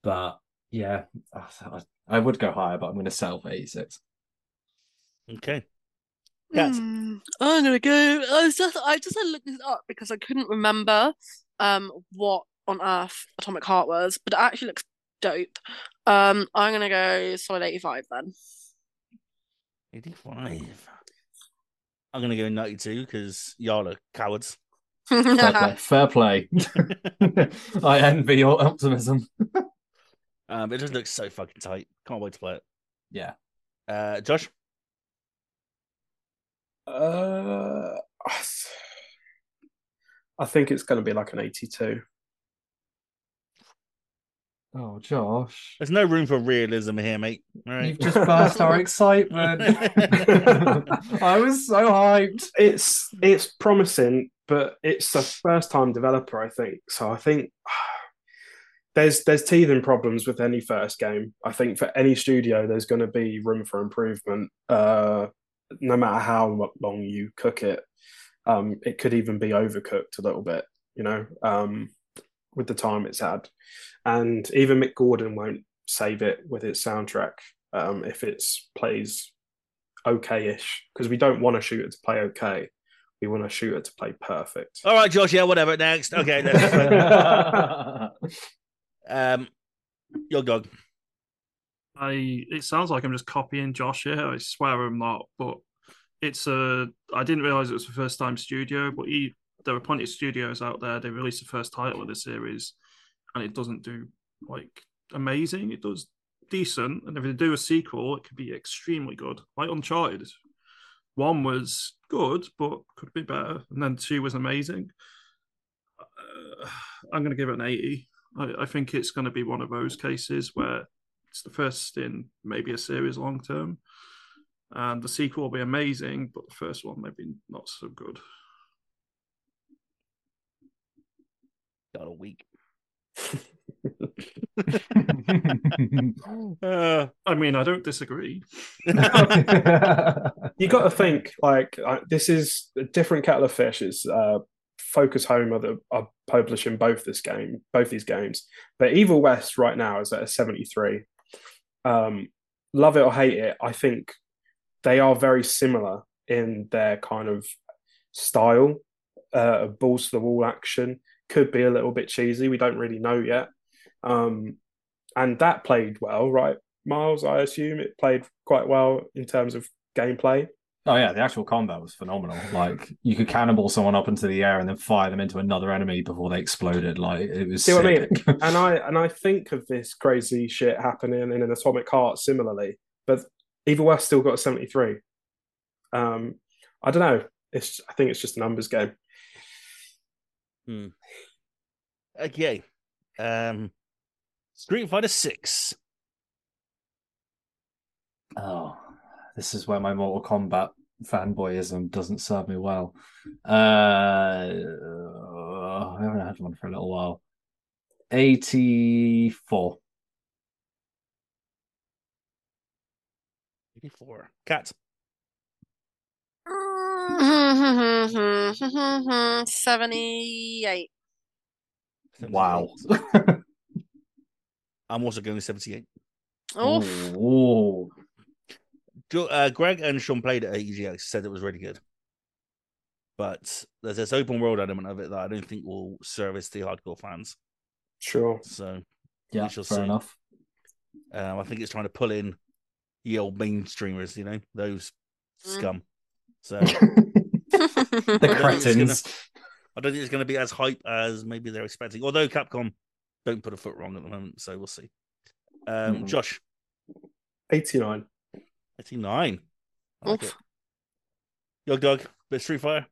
But yeah, I, I would go higher, but I'm going to settle for 86. Okay. Kat. Hmm, I'm gonna go. I just I just had to look this up because I couldn't remember um what on earth Atomic Heart was, but it actually looks dope. Um, I'm gonna go solid 85 then. 85. I'm going to go 92 because y'all are cowards. Fair play. Fair play. I envy your optimism. Um, it just looks so fucking tight. Can't wait to play it. Yeah. Uh, Josh? Uh, I think it's going to be like an 82. Oh, Josh. There's no room for realism here, mate. All right. You've just burst our excitement. I was so hyped. It's it's promising, but it's a first time developer, I think. So I think there's there's teething problems with any first game. I think for any studio, there's going to be room for improvement. Uh, no matter how long you cook it, um, it could even be overcooked a little bit. You know, um, with the time it's had, and even Mick Gordon won't save it with its soundtrack um, if it plays okay-ish because we don't want to shoot it to play okay. We want to shoot it to play perfect. All right, Josh. Yeah, whatever. Next. Okay. Next. um, your dog. I. It sounds like I'm just copying Josh here. I swear I'm not, but it's a. I didn't realize it was the first time studio, but he. There are plenty of studios out there. They released the first title of the series, and it doesn't do like amazing. It does decent, and if they do a sequel, it could be extremely good. Like Uncharted, one was good, but could be better, and then two was amazing. Uh, I'm going to give it an 80. I, I think it's going to be one of those cases where it's the first in maybe a series long term, and the sequel will be amazing, but the first one maybe not so good. Got a week. uh, I mean, I don't disagree. you got to think like uh, this is a different kettle of fish. It's uh, Focus Home are, the, are publishing both this game, both these games. But Evil West right now is at a seventy three. Um, love it or hate it, I think they are very similar in their kind of style. Uh, balls to the wall action could be a little bit cheesy. We don't really know yet. Um, and that played well, right? Miles, I assume it played quite well in terms of gameplay. Oh yeah, the actual combat was phenomenal. Like you could cannonball someone up into the air and then fire them into another enemy before they exploded. Like it was. See sick. what I mean? and I and I think of this crazy shit happening in an Atomic Heart similarly, but Evil West still got a seventy three. Um, I don't know. It's I think it's just a numbers game. Hmm. Okay. Um, Street Fighter Six. Oh, this is where my Mortal Kombat fanboyism doesn't serve me well. Uh, I haven't had one for a little while. 84. 84. Kat. Seventy-eight. Wow. I'm also going to 78. Oh, Ooh. Uh, Greg and Sean played it at EGX, said it was really good. But there's this open world element of it that I don't think will service the hardcore fans. Sure. So Yeah, fair see. enough. um, I think it's trying to pull in the old mainstreamers, you know, those Mm. scum. So the cretins. I don't think it's going to be as hype as maybe they're expecting. Although Capcom don't put a foot wrong at the moment, so we'll see. Um, Mhm. Josh, Eighty nine. 89. I like Oof. it. Your dog, bit Street Fighter,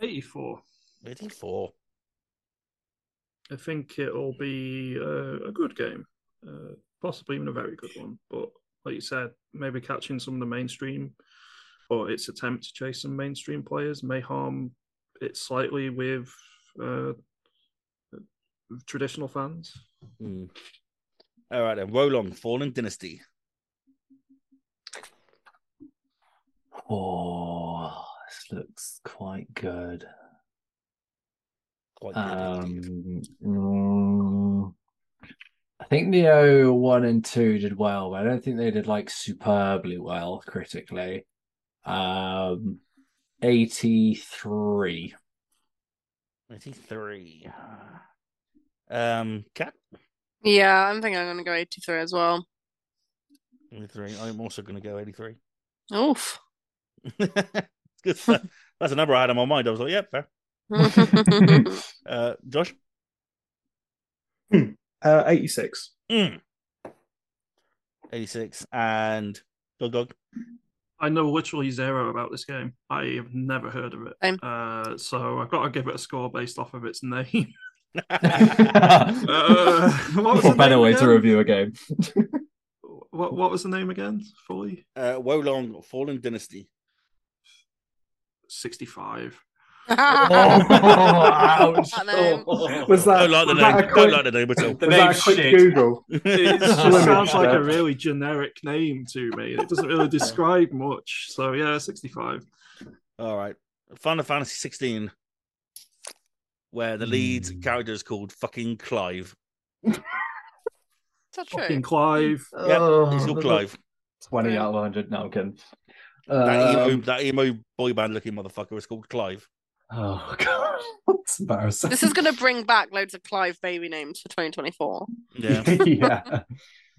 84. 84. I think it'll be uh, a good game, uh, possibly even a very good one. But like you said, maybe catching some of the mainstream or its attempt to chase some mainstream players may harm it slightly with uh, traditional fans. Hmm. All right, then. Wo Long, Fallen Dynasty. Oh, this looks quite good. Quite good. Um, mm, I think Nioh one and two did well, but I don't think they did like superbly well critically. Um, eighty three. 83. Um, Kat, yeah, I'm thinking I'm gonna go eighty-three as well. 83. I'm also going to go 83. Oof. Good stuff. That's a number I had in my mind. I was like, yep, fair. Uh, Josh? Uh, 86. Mm. 86. And Yog Dog? I know literally zero about this game. I have never heard of it. Uh, so I've got to give it a score based off of its name. uh, what better way again? to review a game? what What was the name again? Fully? Uh, Wolong Fallen Dynasty. 65 oh, was that, don't like the name. Quick, don't like the name at all. The was shit. Google? It sounds like a really generic name to me. It doesn't really describe much. So yeah, sixty-five. All right, Final Fantasy sixteen, where the lead mm. character is called fucking Clive. That's true. Fucking Clive. Yep, he's called oh. Clive. Twenty out of hundred. No, I'm kidding. That, um, that emo boy band looking motherfucker is called Clive oh, God. That's embarrassing. This is going to bring back loads of Clive baby names for 2024. Yeah. yeah.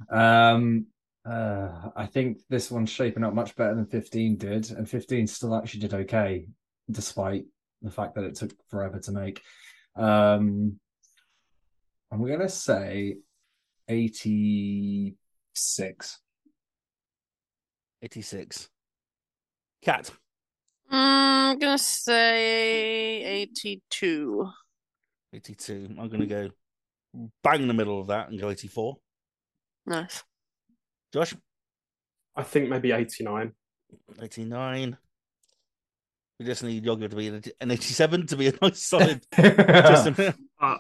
Um, uh, I think this one's shaping up much better than 15 did, and 15 still actually did okay, despite the fact that it took forever to make. Um, I'm gonna say 86. 86. Kat. Mm, I'm going to say 82. 82. I'm going to go bang in the middle of that and go 84. Nice. Josh. I think maybe 89. 89. We just need Yoga to be an an 87 to be a nice solid. just a, Uh,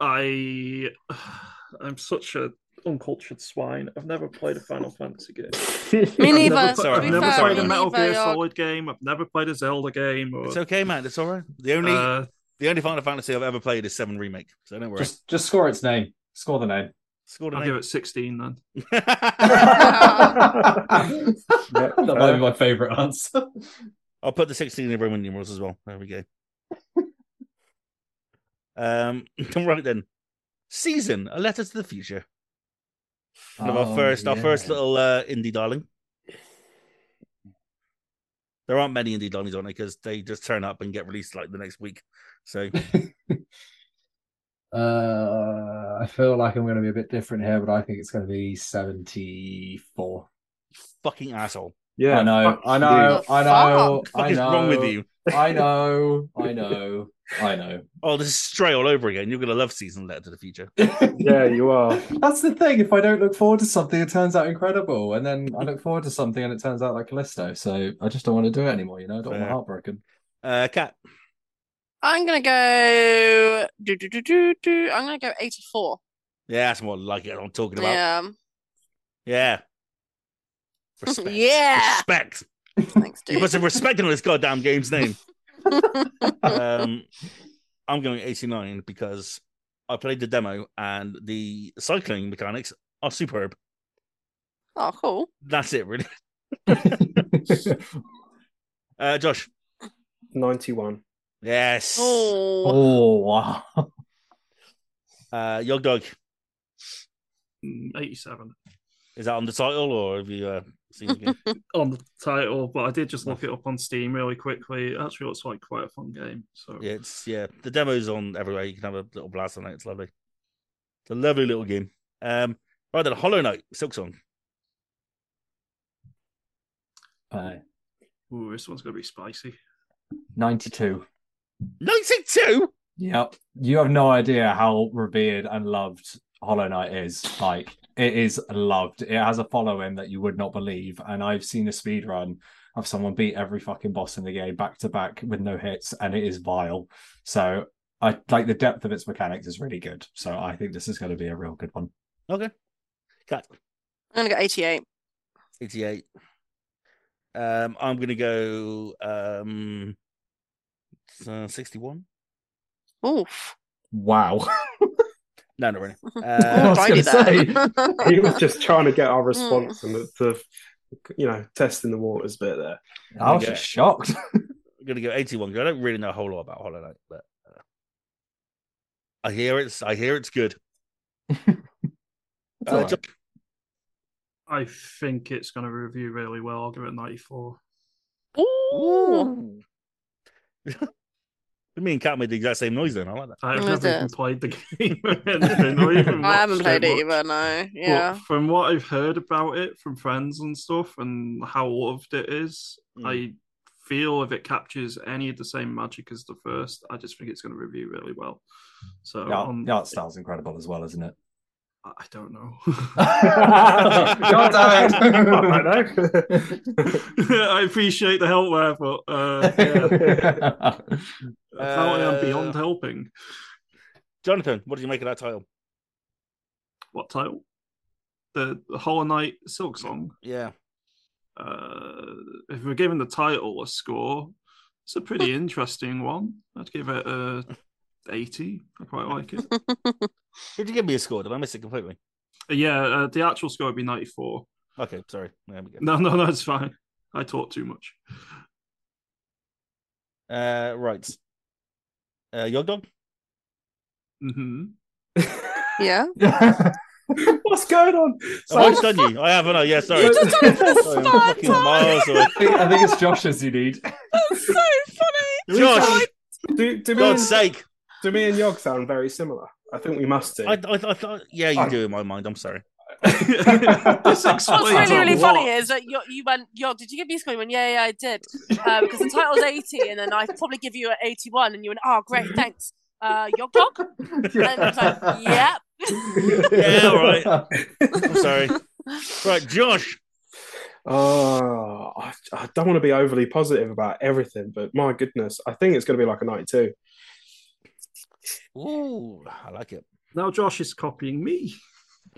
I I'm such a uncultured swine. I've never played a Final Fantasy game. Me I've neither. never, Sorry, I've never played a Metal Gear Solid game. I've never played a Zelda game. Or, it's okay, man. It's all right. The only uh, the only Final Fantasy I've ever played is 7 Remake. So don't worry. just just score its name. Score the name. Scored a I'll give it 16 then. that might be my favorite answer. I'll put the 16 in Roman numerals as well. There we go. um, right then. Season, a letter to the future. One of our Oh, first, our first little uh, indie darling. There aren't many indie darlings on it because they just turn up and get released like the next week. So Uh, I feel like I'm going to be a bit different here, but I think it's going to be 74. fucking asshole. Yeah, I know, fuck I know. I know, What the fuck I is wrong with you? I know, I know, I know. Oh, this is stray all over again. You're gonna love season letter to the future. Yeah, you are. That's the thing. If I don't look forward to something, it turns out incredible, and then I look forward to something, and it turns out like Callisto. So I just don't want to do it anymore. You know, I don't want my Fair. heart broken. Uh, Kat. I'm going to go. Do, do, do, do, do. I'm going to go 84. Yeah, that's more like it. I'm talking about. Yeah. Yeah. Respect. Yeah. Respect. Thanks, You dude. put some respect on this goddamn game's name. um, I'm going 89 because I played the demo and the cycling mechanics are superb. oh, cool. That's it, really. Uh, Josh. 91. Yes. Oh, oh wow! Uh, Yog Dog. Mm, 87 Is that on the title or have you uh, seen the game? on the title, but I did just look it up on Steam really quickly. It actually looks like quite a fun game. So yeah, it's yeah. The demo's on everywhere. You can have a little blast on it. It's lovely. It's a lovely little game. Um, right then, Hollow Knight, Silksong. Uh, Ooh, this one's gonna be spicy. 92. 92? Yep. You have no idea how revered and loved Hollow Knight is. Like, it is loved. It has a following that you would not believe. And I've seen a speed run of someone beat every fucking boss in the game back to back with no hits, and it is vile. So I like the depth of its mechanics is really good. So I think this is going to be a real good one. Okay. Kat. I'm going to go 88. 88. Um, I'm gonna go um uh, 61. Oof. Wow. No, not really. Uh, was gonna then. He was just trying to get our response and the, the, you know, testing the waters bit there. I was just shocked. I'm gonna go 81 I don't really know a whole lot about Hollow Knight, but uh, I hear it's I hear it's good. Uh, all right. Josh- I think it's gonna review really well. I'll give it 94. Ooh. Me and Kat made the exact same noise then. I like that. I've Was never even played the game. or even I haven't played it much. either, no. But Yeah. from what I've heard about it from friends and stuff and how loved it is, Mm. I feel if it captures any of the same magic as the first, I just think it's going to review really well. So Yeah, on- the art style's incredible as well, isn't it? I I don't know. God damn I it. I appreciate the help there, but uh, yeah. Apparently, I'm Uh, beyond helping. Jonathan, what did you make of that title? What title? The, the Hollow Knight Silksong. Yeah. Uh, if we're giving the title a score, it's a pretty interesting one. I'd give it a 80. I quite like it. Did you give me a score? Did I miss it completely? Yeah, uh, the actual score would be 94. Okay, sorry. There we go. No, no, no, it's fine. I talk too much. Uh, right. Uh, Yog Dog? hmm Yeah. What's going on? Have I just done you? I haven't. I? Yeah, sorry. You just done this Sorry, I'm bad fucking time. miles away. I think, I think it's Josh's you need. That's so funny. Josh, Do, do, for me God's sake. Do me and Yog sound very similar? I think we must do. I, I, I thought, yeah, you I- do in my mind. I'm sorry. this What's really, really lot. funny is that you, you went, yo, did you give me a score? You went, yeah, yeah, I did. Because the title's 80, and then I probably give you an 81, and you went, oh, great, thanks. Uh, Yog Dog? And I was like, yep. Yeah, all right. I'm sorry. Right, Josh. Oh, I, I don't want to be overly positive about everything, but my goodness, I think it's going to be like a 92. Ooh, I like it. Now Josh is copying me.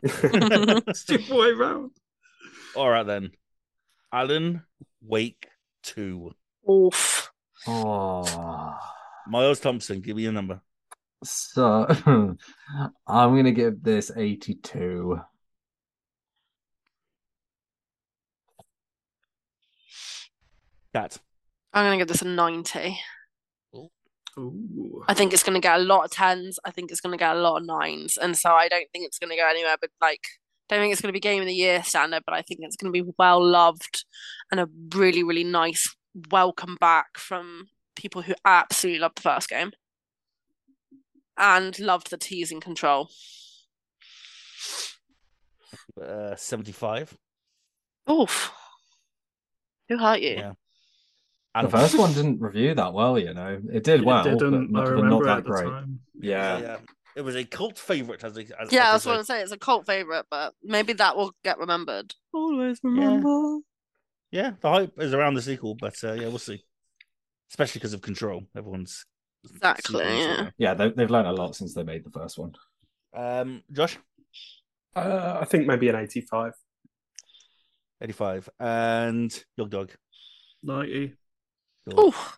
It's the other way around. All right, then. Alan Wake 2. Oof. Oh. Miles Thompson, give me your number. So I'm gonna give this 82. Kat. I'm going to give this a 90. Ooh. I think it's going to get a lot of tens. I think it's going to get a lot of nines, and so I don't think it's going to go anywhere. But like, don't think it's going to be game of the year standard. But I think it's going to be well loved and a really, really nice welcome back from people who absolutely loved the first game and loved the teasing control. Uh, 75. Oof, who hurt you? Yeah. The first one didn't review that well, you know. It did It well, didn't. but not, but remember not that at the great. time. Yeah. Yeah. It was a cult favorite, as, as Yeah, as that's they what say. I'm saying. It's a cult favorite, but maybe that will get remembered. Always remember. Yeah, the hype is around the sequel, but uh, yeah, we'll see. Especially because of Control. Everyone's Exactly, super into it yeah. now. Yeah, they, they've learned a lot since they made the first one. Um, Josh, Uh, I think maybe an 85. 85. And Yog Dog. 90. Cool. Oh,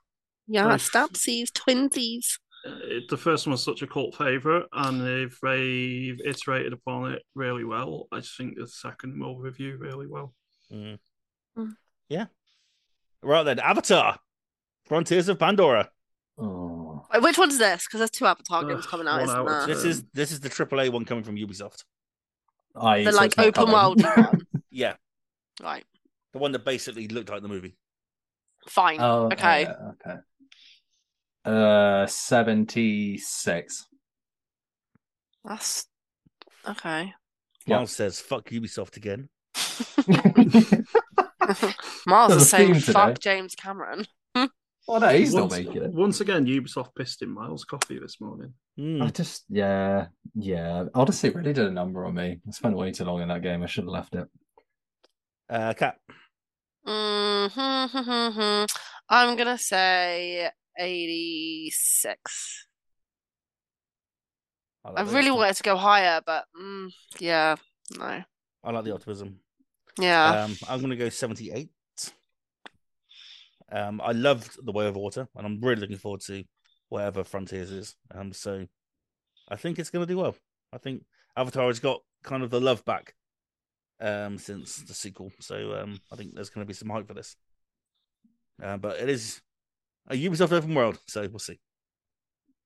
yeah, Nice. Stabsies, twinsies. Uh, it- the first one was such a cult favorite, and they've, they've iterated upon it really well. I just think the second will review really well. Mm. Mm. Yeah. Right then, Avatar. Frontiers of Pandora. Oh. Wait, which one's this? Because there's two Avatar games Ugh, coming out, isn't out. there? This is this is the AAA one coming from Ubisoft. I, The so like open coming. world. Yeah, Right. the one that basically looked like the movie. Fine. Oh, okay. yeah, okay. Uh, 76. That's okay. Yeah. Miles says, "Fuck Ubisoft again." Miles is saying theme today. fuck James Cameron. oh, no, he's not once, making it. once again, Ubisoft pissed in Miles' coffee this morning. Hmm. I just, yeah, yeah. Odyssey really did a number on me. I spent way too long in that game. I should have left it. Uh, Kat. Hmm I'm gonna say 86. I, I like the really wanted to go higher, but mm, yeah, no, I like the optimism. yeah. Um, I'm gonna go 78. Um, I loved the Way of Water, and I'm really looking forward to whatever Frontiers is. Um, so I think it's gonna do well. I think Avatar has got kind of the love back um since the sequel. So um I think there's gonna be some hype for this. Uh, but it is a Ubisoft open world, so we'll see.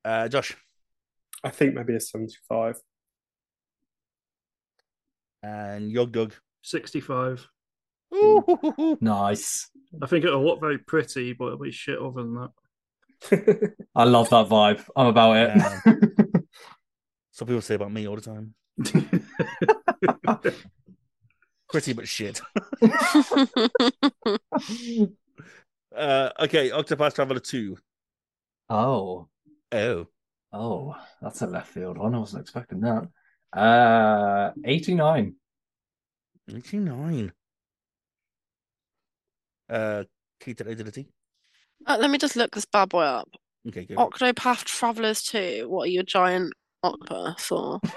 Uh Josh I think maybe a 75. and Yog Dog. 65. Ooh, Nice. I think it'll look very pretty, but it'll be shit other than that. I love that vibe. I'm about it. Some people say about me all the time. Pretty but shit. Uh okay, Octopath Traveler 2. oh, Oh. oh, that's a left field one. I wasn't expecting that. Uh, 89. 89. Uh Key to Identity. Uh, let me just look this bad boy up. Okay, good. Octopath Travelers 2. What are you, a giant octopus or?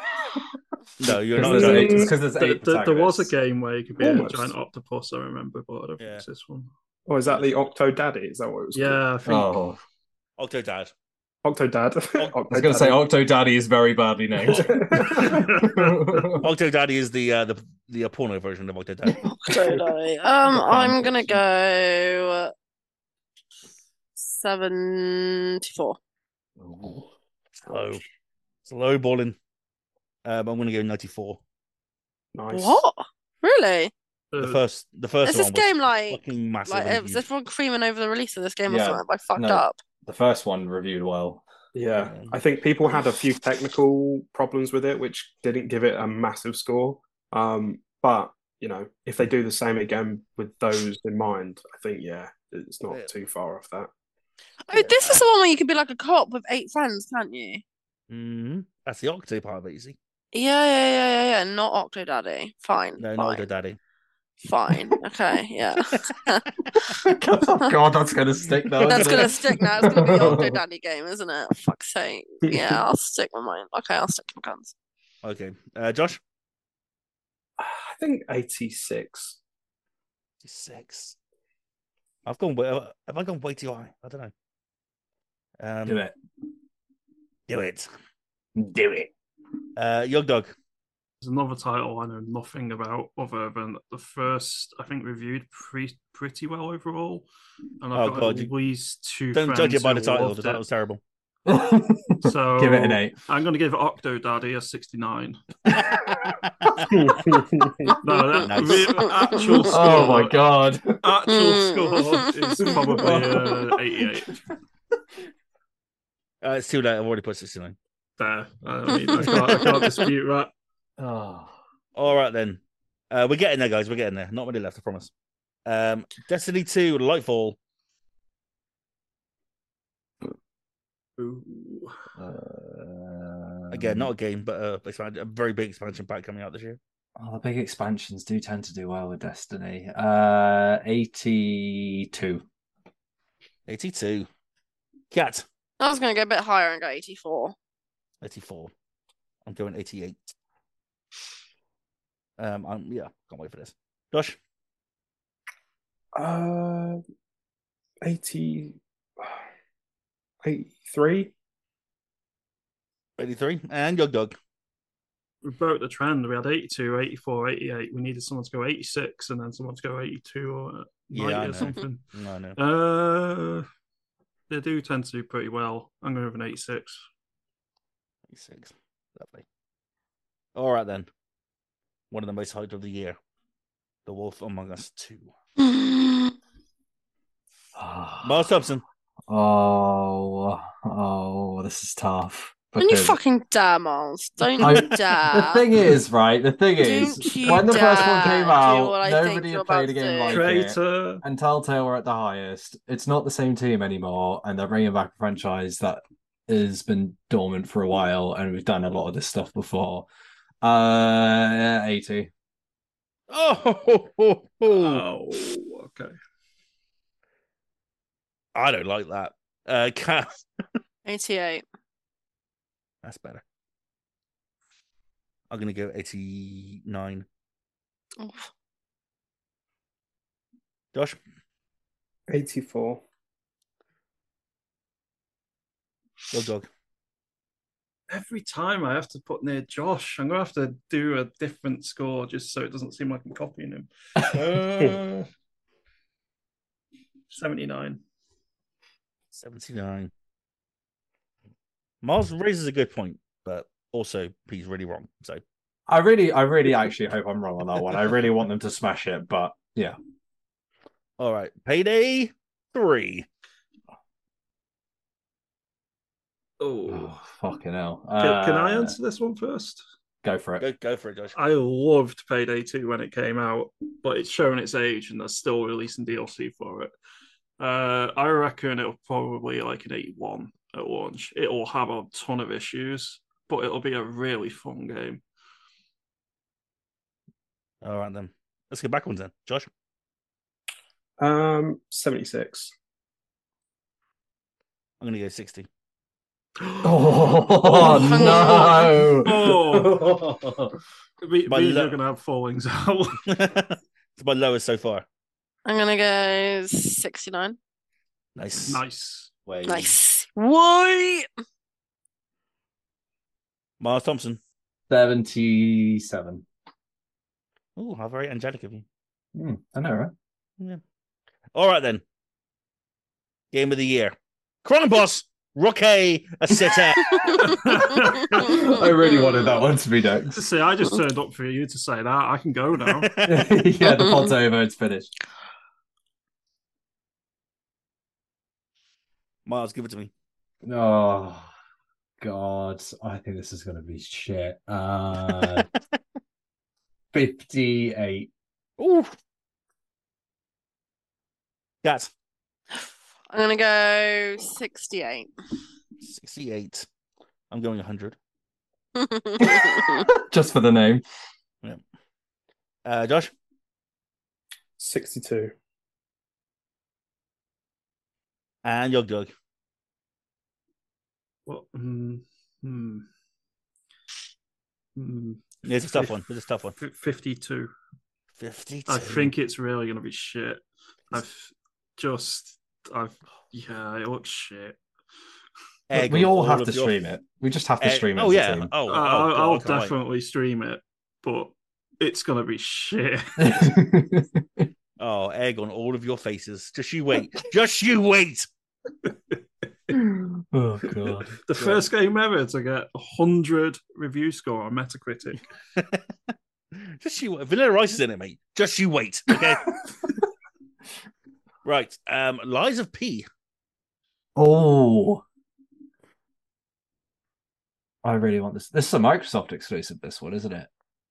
No, you're Because not. there's eight- there's There, eight there- there was a game where you could be Almost. a giant octopus, I remember, but I don't think it's this one. Or is that the Octo Daddy? Is that what it was? Yeah, I think. Oh, Octodad. called? Octo Dad. I was going to say Octo Daddy is very badly named. Octodaddy is the uh, the the uh, porno version of Octodad. Octodaddy. Um, I'm gonna go seventy-four. Slow, slow balling. Um, I'm gonna go 94. nice. What? Really? The first, the first Is this one was game like fucking massive. like and was everyone creaming over the release of this game or something? I fucked No. up. the first one reviewed well. Yeah, Yeah. I think people had a few technical problems with it, which didn't give it a massive score. Um, but you know, if they do the same again with those in mind, I think yeah, it's not Yeah. too far off that. Oh, this is the one where you could be like a co-op with eight friends, can't you? Mhm. That's the Octo part of it, you see. Yeah, yeah, yeah, yeah, yeah. Not Octodaddy. Fine. No, fine. not Octodaddy. Fine. Okay, yeah. God, that's going to stick now. That's isn't gonna it? stick now. It's gonna be Octodaddy game, isn't it? Fuck's sake. Yeah, I'll stick with mine. Okay, I'll stick with guns. Okay, uh, Josh. I think 86. Six. I've gone. way- Have I gone way too high? I don't know. Um, Do it. Do it. Do it. Uh, Yog Dog. There's another title I know nothing about other than the first, I think, reviewed pre- pretty well overall. And I've Oh, got God, at least two Don't judge it by the title. loved The it. title's terrible. So Give it an eight. I'm going to give Octo Daddy a 69. No, that, Nice. the actual score, Oh my god. actual score is probably uh, 88. Uh, it's too late. I've already put 69. There. I, mean, I, can't, I can't dispute that. Oh. All right then. Uh, we're getting there, guys. We're getting there. Not many left, I promise. Um, Destiny 2, Lightfall. Ooh. Uh, Again, not a game, but a, a very big expansion pack coming out this year. Oh, the big expansions do tend to do well with Destiny. Uh, 82. 82. Kat. I was gonna go a bit higher and go eighty-four. 84. I'm going 88. Um, I'm yeah, can't wait for this. Josh, Uh, 80, 83. 83, and Yog Dog. We broke the trend. We had 82, 84, 88. We needed someone to go 86 and then someone to go 82 or Yeah, 90 I or know. something. No, no. Uh, they do tend to do pretty well. I'm going with an 86. 86. Lovely. All right then. One of the most hyped of the year. The Wolf Among Us 2. Miles Thompson. Oh, oh, this is tough. Don't you fucking dare, Miles. Don't I- you dare. The thing is, right? The thing is, Don't you when the first one came out, what I think nobody had played a about game do. like it. Traitor. And Telltale were at the highest. It's not the same team anymore, and they're bringing back a franchise that has been dormant for a while, and we've done a lot of this stuff before. Uh, eighty. Oh, ho, ho, ho. Oh, okay. I don't like that. Uh, Kat. Eighty-eight. That's better. I'm going to go 89. Oof. Josh? 84. Yog Dog. Every time I have to put near Josh, I'm going to have to do a different score just so it doesn't seem like I'm copying him. Uh, 79. 79. Miles raises a good point, but also he's really wrong. So, I really, I really actually hope I'm wrong on that one. I really want them to smash it, but yeah. all right. Payday 3. Oh. Oh, fucking hell. Can, can I Uh, answer this one first? Go for it. Go, go for it, Josh. I loved Payday 2 when it came out, but it's showing its age and they're still releasing DLC for it. Uh, I reckon it'll probably like an 81 at launch. It'll have a ton of issues, but it'll be a really fun game. All right, then. Let's get back backwards then. Josh? Um, 76. I'm gonna go sixty. Oh no! Oh. We, My we lo- are going to have fallings out. it's my lowest so far. I'm gonna go 69. Nice. nice. Way. Nice. Why? Miles Thompson. Seventy-seven. Oh, how very angelic of you. Hmm, I know, right? Yeah. All right then. Game of the year. Crime Boss. Rookie a sitter. I really wanted that one to be next. See, I just turned up for you to say that. I can go now. yeah, the pod's over. It's finished. Miles, give it to me. Oh God, I think this is going to be shit. Uh, Fifty-eight. Ooh. Kat. I'm gonna go 68. 68. I'm going 100. Just for the name. Yeah. Uh, Josh. 62. And Yog Dog. What? Mm, hmm. Hmm. Yeah, it's a tough one. It's a tough one. F- 52. 52. I think it's really going to be shit. I've just, I've, yeah, it looks shit. Egg we on all have of to your- stream it. We just have to Egg- stream it. Oh, yeah. team. Oh, oh, Uh, I'll, God, I'll I can't wait. definitely stream it, but it's going to be shit. Oh, egg on all of your faces. Just you wait. Just you wait. oh god. The first game ever to get a 100 review score on Metacritic. Just you wait. Vanilla Ice is in it, mate. Just you wait. Okay. Right. Um, Lies of P. Oh. I really want this. This is a Microsoft exclusive, this one, isn't it?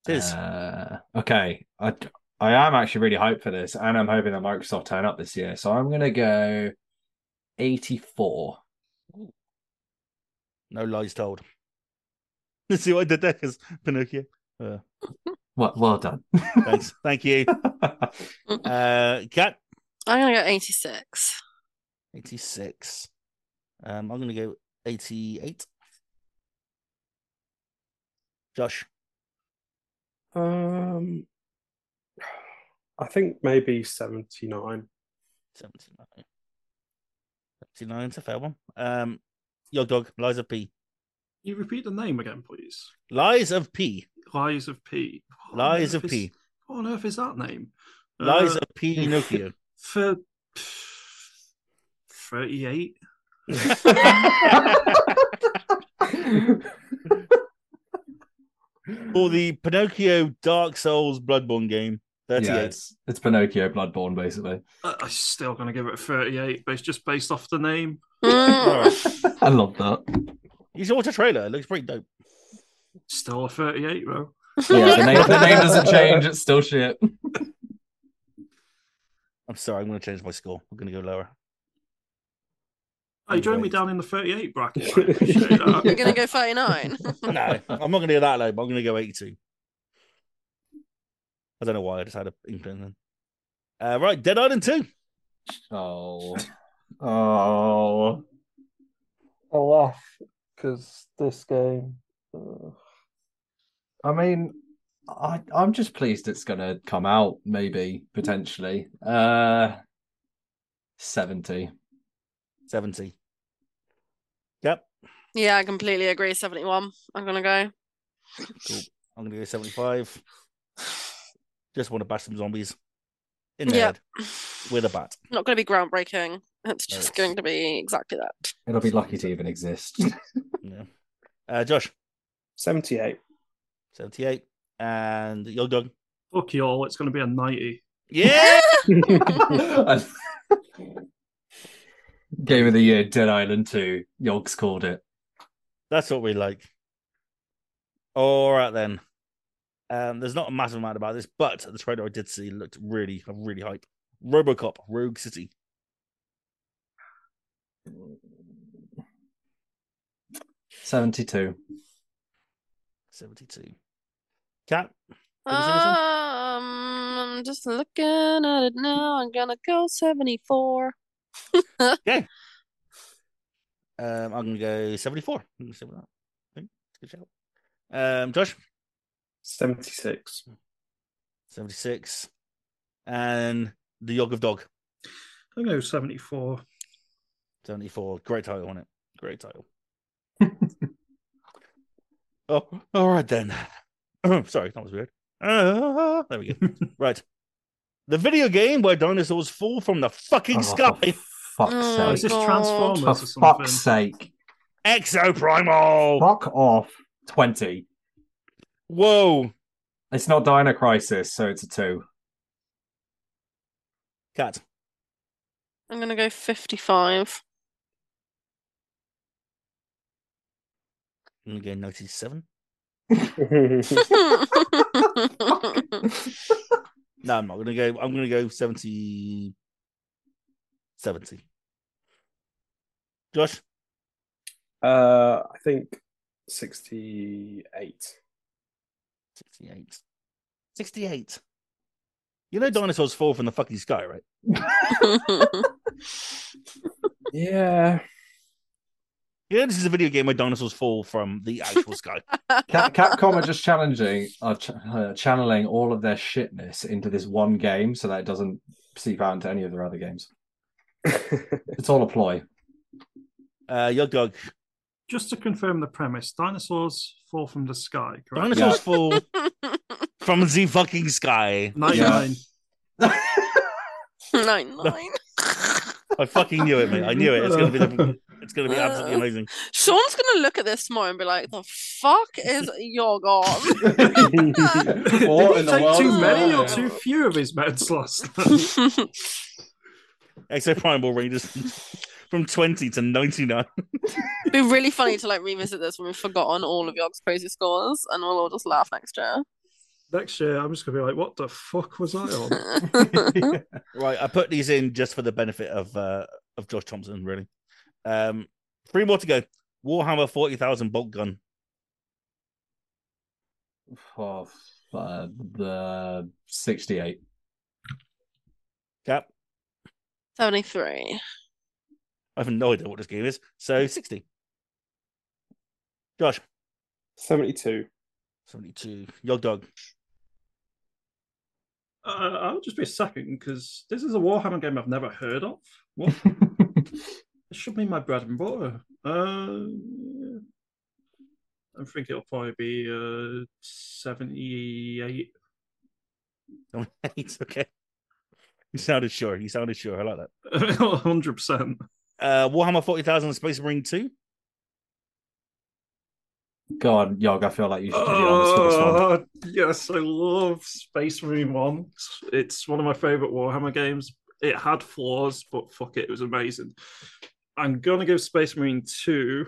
It is. Uh, okay. I, I am actually really hyped for this, and I'm hoping that Microsoft turn up this year. So I'm going to go 84. No lies told. Let's see what I did there? Because Pinocchio. Uh, Well, well done. thanks. Thank you. Uh, Kat. I'm gonna go 86. 86. Um, I'm going to go 88. Josh. Um, I think maybe 79. 79. 79 is a fair one. Um, Yog Dog. Lies of P. you repeat the name again, please? Lies of P. Lies of P. What Lies earth of is- P. What on earth is that name? Lies Uh, of P. Pinocchio. For 38. For the Pinocchio Dark Souls Bloodborne game. 38. yeah, it's, it's Pinocchio Bloodborne, basically. I- I'm still going to give it a 38, but it's just based off the name. Mm. I love that. You should watch a trailer. It looks pretty dope. Still a 38, bro. Yeah, the name, the name doesn't change. It's still shit. I'm sorry. I'm going to change my score. I'm going to go lower. Hey, join me down in the 38 bracket. I appreciate that. You're gonna go 39. No, I'm not going to go that low, but I'm going to go 82. I don't know why. I just had an inkling then. Uh, right. Dead Island 2. Oh. Oh. I laugh because this game. Uh, I mean, I I'm just pleased it's gonna come out, maybe, potentially. Uh 70. 70. Yep. yeah, I completely agree. 71. I'm gonna go. Cool. I'm going to go 75. Just want to bash some zombies in the Yeah. head with a bat. Not gonna be groundbreaking. It's just Nice. going to be exactly that. It'll be lucky to even exist. Yeah. Uh, Josh, 78. 78. And Yog Dog. Fuck you all, it's going to be a 90. Yeah. Game of the year, Dead Island 2. Yogs called it. That's what we like. All right then. Um, there's not a massive amount about this, but the trailer I did see looked really, really hype. RoboCop Rogue City. Seventy-two. 72. Kat. Have you seen this one? Um, I'm just looking at it now. I'm gonna go 74. Um, I'm gonna go 74. I'm gonna say that. I think it's a good shout. Um, Josh, 76. 76. And the Yog of Dog, I go 74. 74. Great title on it. Great title. oh, all right then. Sorry, that was weird. Uh, there we go. right. The video game where dinosaurs fall from the fucking Oh, sky. For fuck's Oh, Oh, sake. is this God. Transformers For or something? fuck's sake. Exoprimal. Fuck off. 20. Whoa. It's not Dino Crisis, so it's a 2. Kat. I'm gonna go 55. I'm gonna go 97. No, I'm not gonna go. I'm gonna go 70. 70. Josh, Uh, I think 68. 68. 68. You know dinosaurs fall from the fucking sky, right? Yeah. Yeah, this is a video game where dinosaurs fall from the actual sky. Cap- Capcom are just challenging, are ch- uh, channeling all of their shitness into this one game so that it doesn't seep out into any of their other games. It's all a ploy. Uh, Yog Dog. Just to confirm the premise, dinosaurs fall from the sky, correct? Dinosaurs fall from the fucking sky. 99. Nine nine. I fucking knew it, mate. I knew it. It's gonna be the, it's gonna be absolutely uh, amazing. Sean's gonna look at this tomorrow and be like, "The fuck is your god?" What Did in he the take world too many or too few of his meds last night? Exoprimal ranges from 20 to 99. It'd be really funny to like revisit this when we've forgotten all of Yog's crazy scores, and we'll all just laugh next year. Next year, I'm just going to be like, what the fuck was I on? Right, I put these in just for the benefit of uh, of Josh Thompson, really. Um, three more to go. Warhammer forty thousand Boltgun. Oh, uh, the 68. Cap. Seventy-three. I have no idea what this game is. So sixty. Josh. 72. Seventy-two. Yog Dog. Uh, I'll just be a second because this is a Warhammer game I've never heard of. What? it should be my bread and butter. Uh, I think it'll probably be uh, 78. It's okay. You sounded sure. You sounded sure. I like that. 100%. Uh, Warhammer forty thousand Space Marine two. on, Yog, I feel like you should do the honors for this one. Oh, yes, I love Space Marine 1. It's, it's one of my favorite Warhammer games. It had flaws, but fuck it, it was amazing. I'm going to give Space Marine 2.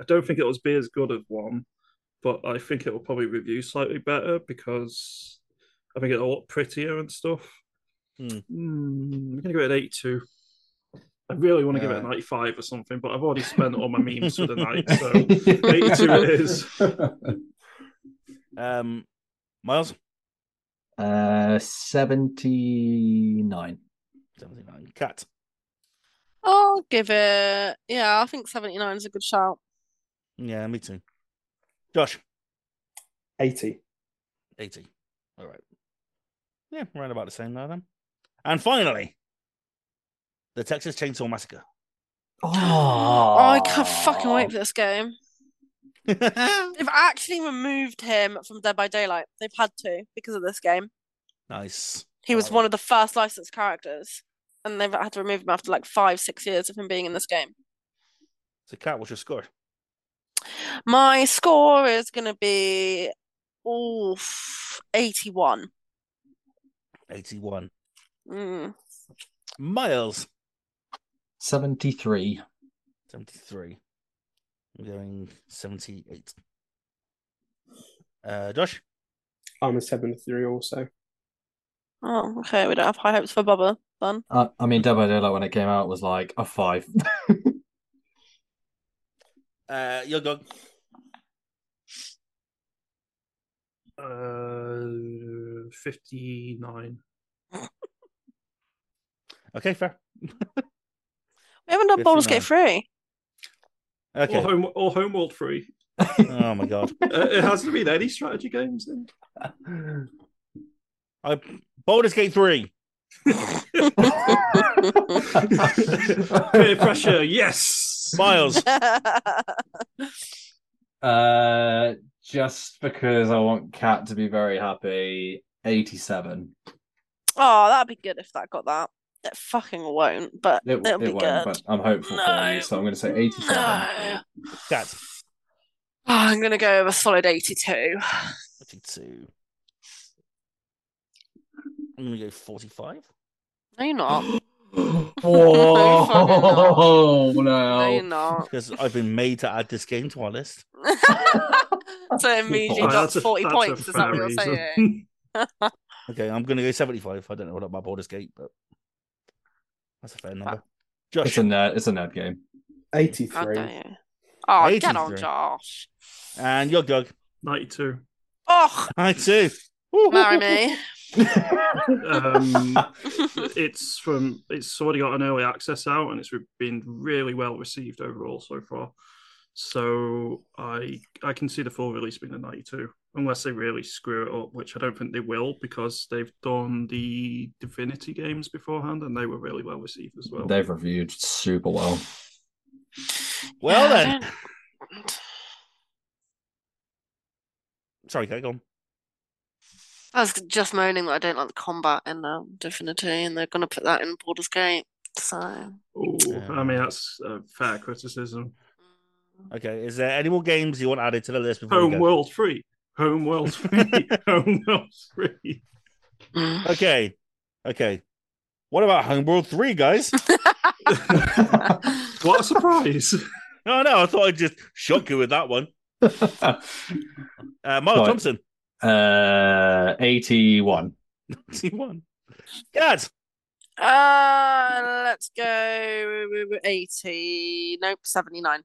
I don't think it'll be as good as 1, but I think it will probably review slightly better because I think it's a lot prettier and stuff. Hmm. Hmm, I'm going to give it an 82. I really want to give it a Uh. 95 or something, but I've already spent all my memes for the night, so 82 it is. Um, Miles. Uh, 79. Seventy nine. Cat. I'll give it. Yeah, I think seventy-nine is a good shout. Yeah, me too. Josh. 80. 80. All right. Yeah, right about the same now then. And finally, the Texas Chainsaw Massacre. Oh, Oh, I can't fucking wait for this game. They've actually removed him from Dead by Daylight. They've had to because of this game. nice. He was like one of the first licensed characters, and they've had to remove him after like five, six years of him being in this game. So, Kat, what's your score? My score is going to be oof, 81. 81. Mm. Miles. 73. 73. I'm going 78. Uh, Josh. I'm a 73 also. Oh, okay. We don't have high hopes for Bubba then. Uh, I mean, Dead by Daylight when it came out was like a 5. Uh, your dog. Uh, 59. Okay, fair. We haven't done Baldur's Gate 59. 3. Okay. Or, home, or Homeworld 3. Oh my god. Uh, it hasn't been any strategy games then. I Baldur's Gate 3. Peer pressure, yes. Miles. uh, just because I want Kat to be very happy. Eighty-seven. Oh, that'd be good if that got that. It fucking won't, but It, it'll it be won't, good. but I'm hopeful for you, so I'm going to say eighty-seven. No. Kat. Oh, I'm gonna go with a solid 82. 82. I'm going to go 45. No, you're not. Whoa! No, you're oh, no. not. Because I've been made to add this game to our list. so it immediately Oh, drops that's a- 40 a points. Is that what you're reason. saying? Okay, I'm going to go 75. I don't know what about Baldur's Gate, but that's a fair number. Josh. It's a nerd. It's a nerd game. 83. dare you? Oh, get on, Josh. And Yog Dog. 92. Oh, I too. marry me. Um, it's from it's already got an early access out and it's been really well received overall so far. So I I can see the full release being a 92, unless they really screw it up, which I don't think they will because they've done the Divinity games beforehand and they were really well received as well. They've reviewed super well. Well Yeah, then. don't- Sorry, Kat, go on. I was just moaning that I don't like the combat in um, Divinity, and they're gonna put that in Baldur's Gate. So Ooh, I mean that's a fair criticism. Okay, is there any more games you want added to the list before we Home go? World Free. Homeworld Free. Homeworld Free. Okay, okay. What about Homeworld 3, guys? What a surprise! No, no, I thought I'd just shock you with that one. Uh, Miles Right. Thompson, uh, eighty-one. C1. Gad, Uh, let's go with 80. Nope, 79.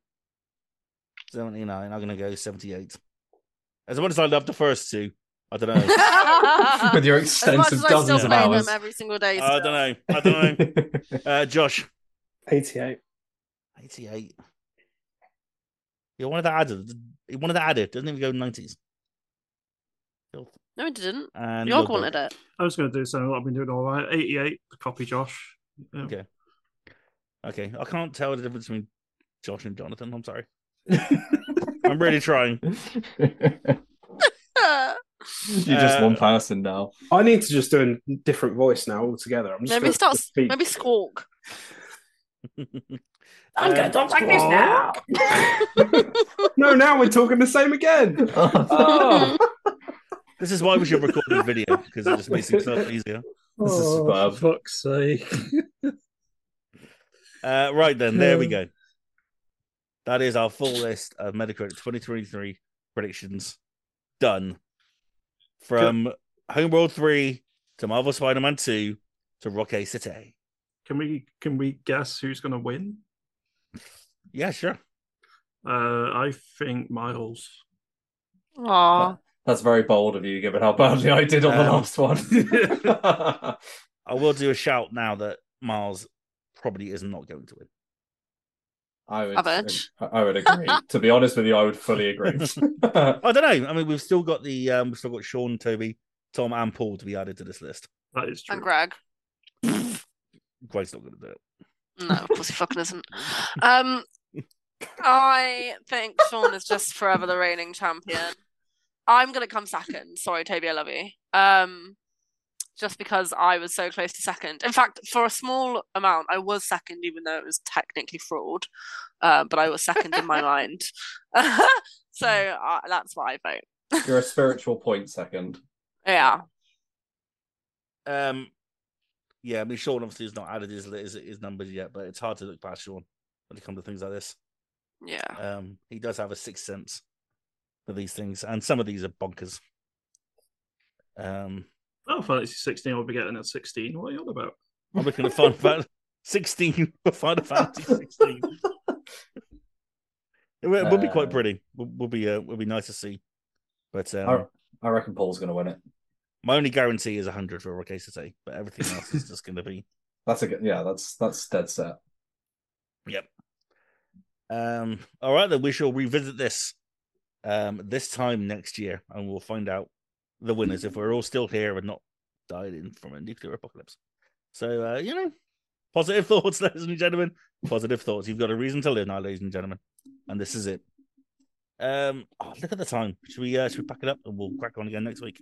79. I'm going to go 78. As much as I love the first two, I don't know. With your As much extensive as I still dozens of play hours. them every single day. I don't know. I don't know. Uh, Josh, 88. 88. You wanted to add it. You wanted to add it. Doesn't even go 90s. No, it didn't. And York wanted it. I was going to do something I've been doing all right. 88, copy Josh. Yeah. Okay. Okay. I can't tell the difference between Josh and Jonathan. I'm sorry. I'm really trying. You're just Uh, one person now. I need to just do a different voice now altogether. I'm just maybe gonna start. speak. Maybe squawk. I'm gonna talk like this now. no, now we're talking the same again. oh, This is why we should record a video because it just makes it so lot easier. this is Oh, superb. for fuck's sake. Uh, right then, there we go. That is our full list of Metacritic 2023 predictions done. From Homeworld 3 to Marvel Spider-Man 2 to Rockay City. Can we can we guess who's going to win? Yeah, sure. Uh, I think Miles. Aw. That's very bold of you, given how badly I did on the Um, last one. I will do a shout now that Miles probably is not going to win. I would, Average. I would agree. to be honest with you, I would fully agree. I don't know. I mean, we've still got the um, we've still got Sean, Toby, Tom, and Paul to be added to this list. That is true. And Greg. Greg's not going to do it. No, of course he fucking isn't. Um, I think Sean is just forever the reigning champion. I'm gonna come second. Sorry, Toby, I love you. Um, just because I was so close to second. In fact, for a small amount, I was second, even though it was technically fraud. Uh, but I was second in my mind. so uh, that's why I vote. You're a spiritual point second. Yeah. Um, yeah, I mean, Sean obviously has not added his, his his numbers yet, but it's hard to look past Sean when it comes to things like this. Yeah. Um, he does have a sixth sense for these things, and some of these are bonkers. Um, Oh, Fantasy 16, I'll be getting at 16. What are you on about? I'm looking at Final Fantasy 16 for Final Fantasy 16. It would, it be quite Uh, pretty. Would, would be uh, would be nice to see. But um, I, I reckon Paul's going to win it. my only guarantee is 100 for Rockay City, but everything else is just going to be That's a good. Yeah, that's that's dead set. Yep. Um, all right, then we shall revisit this um this time next year, and we'll find out the winners if we're all still here and not died in from a nuclear apocalypse. So uh, you know, positive thoughts, ladies and gentlemen. Positive thoughts. You've got a reason to live now, ladies and gentlemen, and this is it. Um, oh, look at the time. Should we uh, should we pack it up and we'll crack on again next week?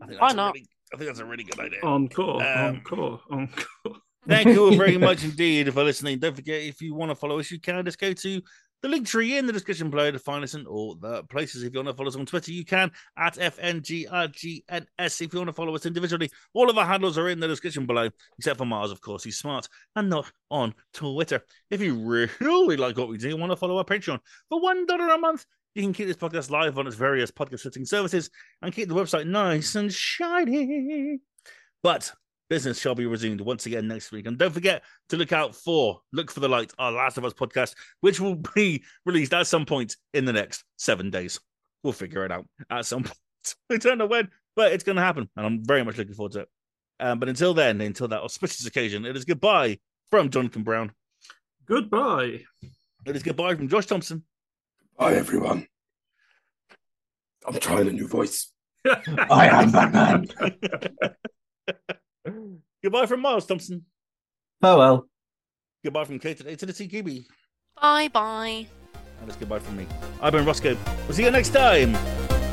I think Why that's a not? Really, I think that's a really good idea. Encore, Um, encore, encore. Thank you all very much indeed for listening. Don't forget, if you want to follow us, you can just go to the link tree in the description below to find us in all the places. If you want to follow us on Twitter, you can at FNGRGNS. If you want to follow us individually, all of our handles are in the description below, except for Mars, of course. He's smart and not on Twitter. If you really like what we do want to follow our Patreon for $1 a month, you can keep this podcast live on its various podcast listening services and keep the website nice and shiny. But business shall be resumed once again next week. And don't forget to look out for Look for the Light, our Last of Us podcast, which will be released at some point in the next seven days. We'll figure it out at some point. I don't know when, but it's going to happen. And I'm very much looking forward to it. Um, but until then, until that auspicious occasion, it is goodbye from Jonathan Brown. Goodbye. It is goodbye from Josh Thompson. Bye, everyone. I'm trying a new voice. I am Batman. goodbye from Miles Thompson. Farewell. Goodbye from Kat to the TQB. Bye bye. And it's goodbye from me. I've been Rossko. We'll see you next time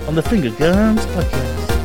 on the Finger Guns Podcast.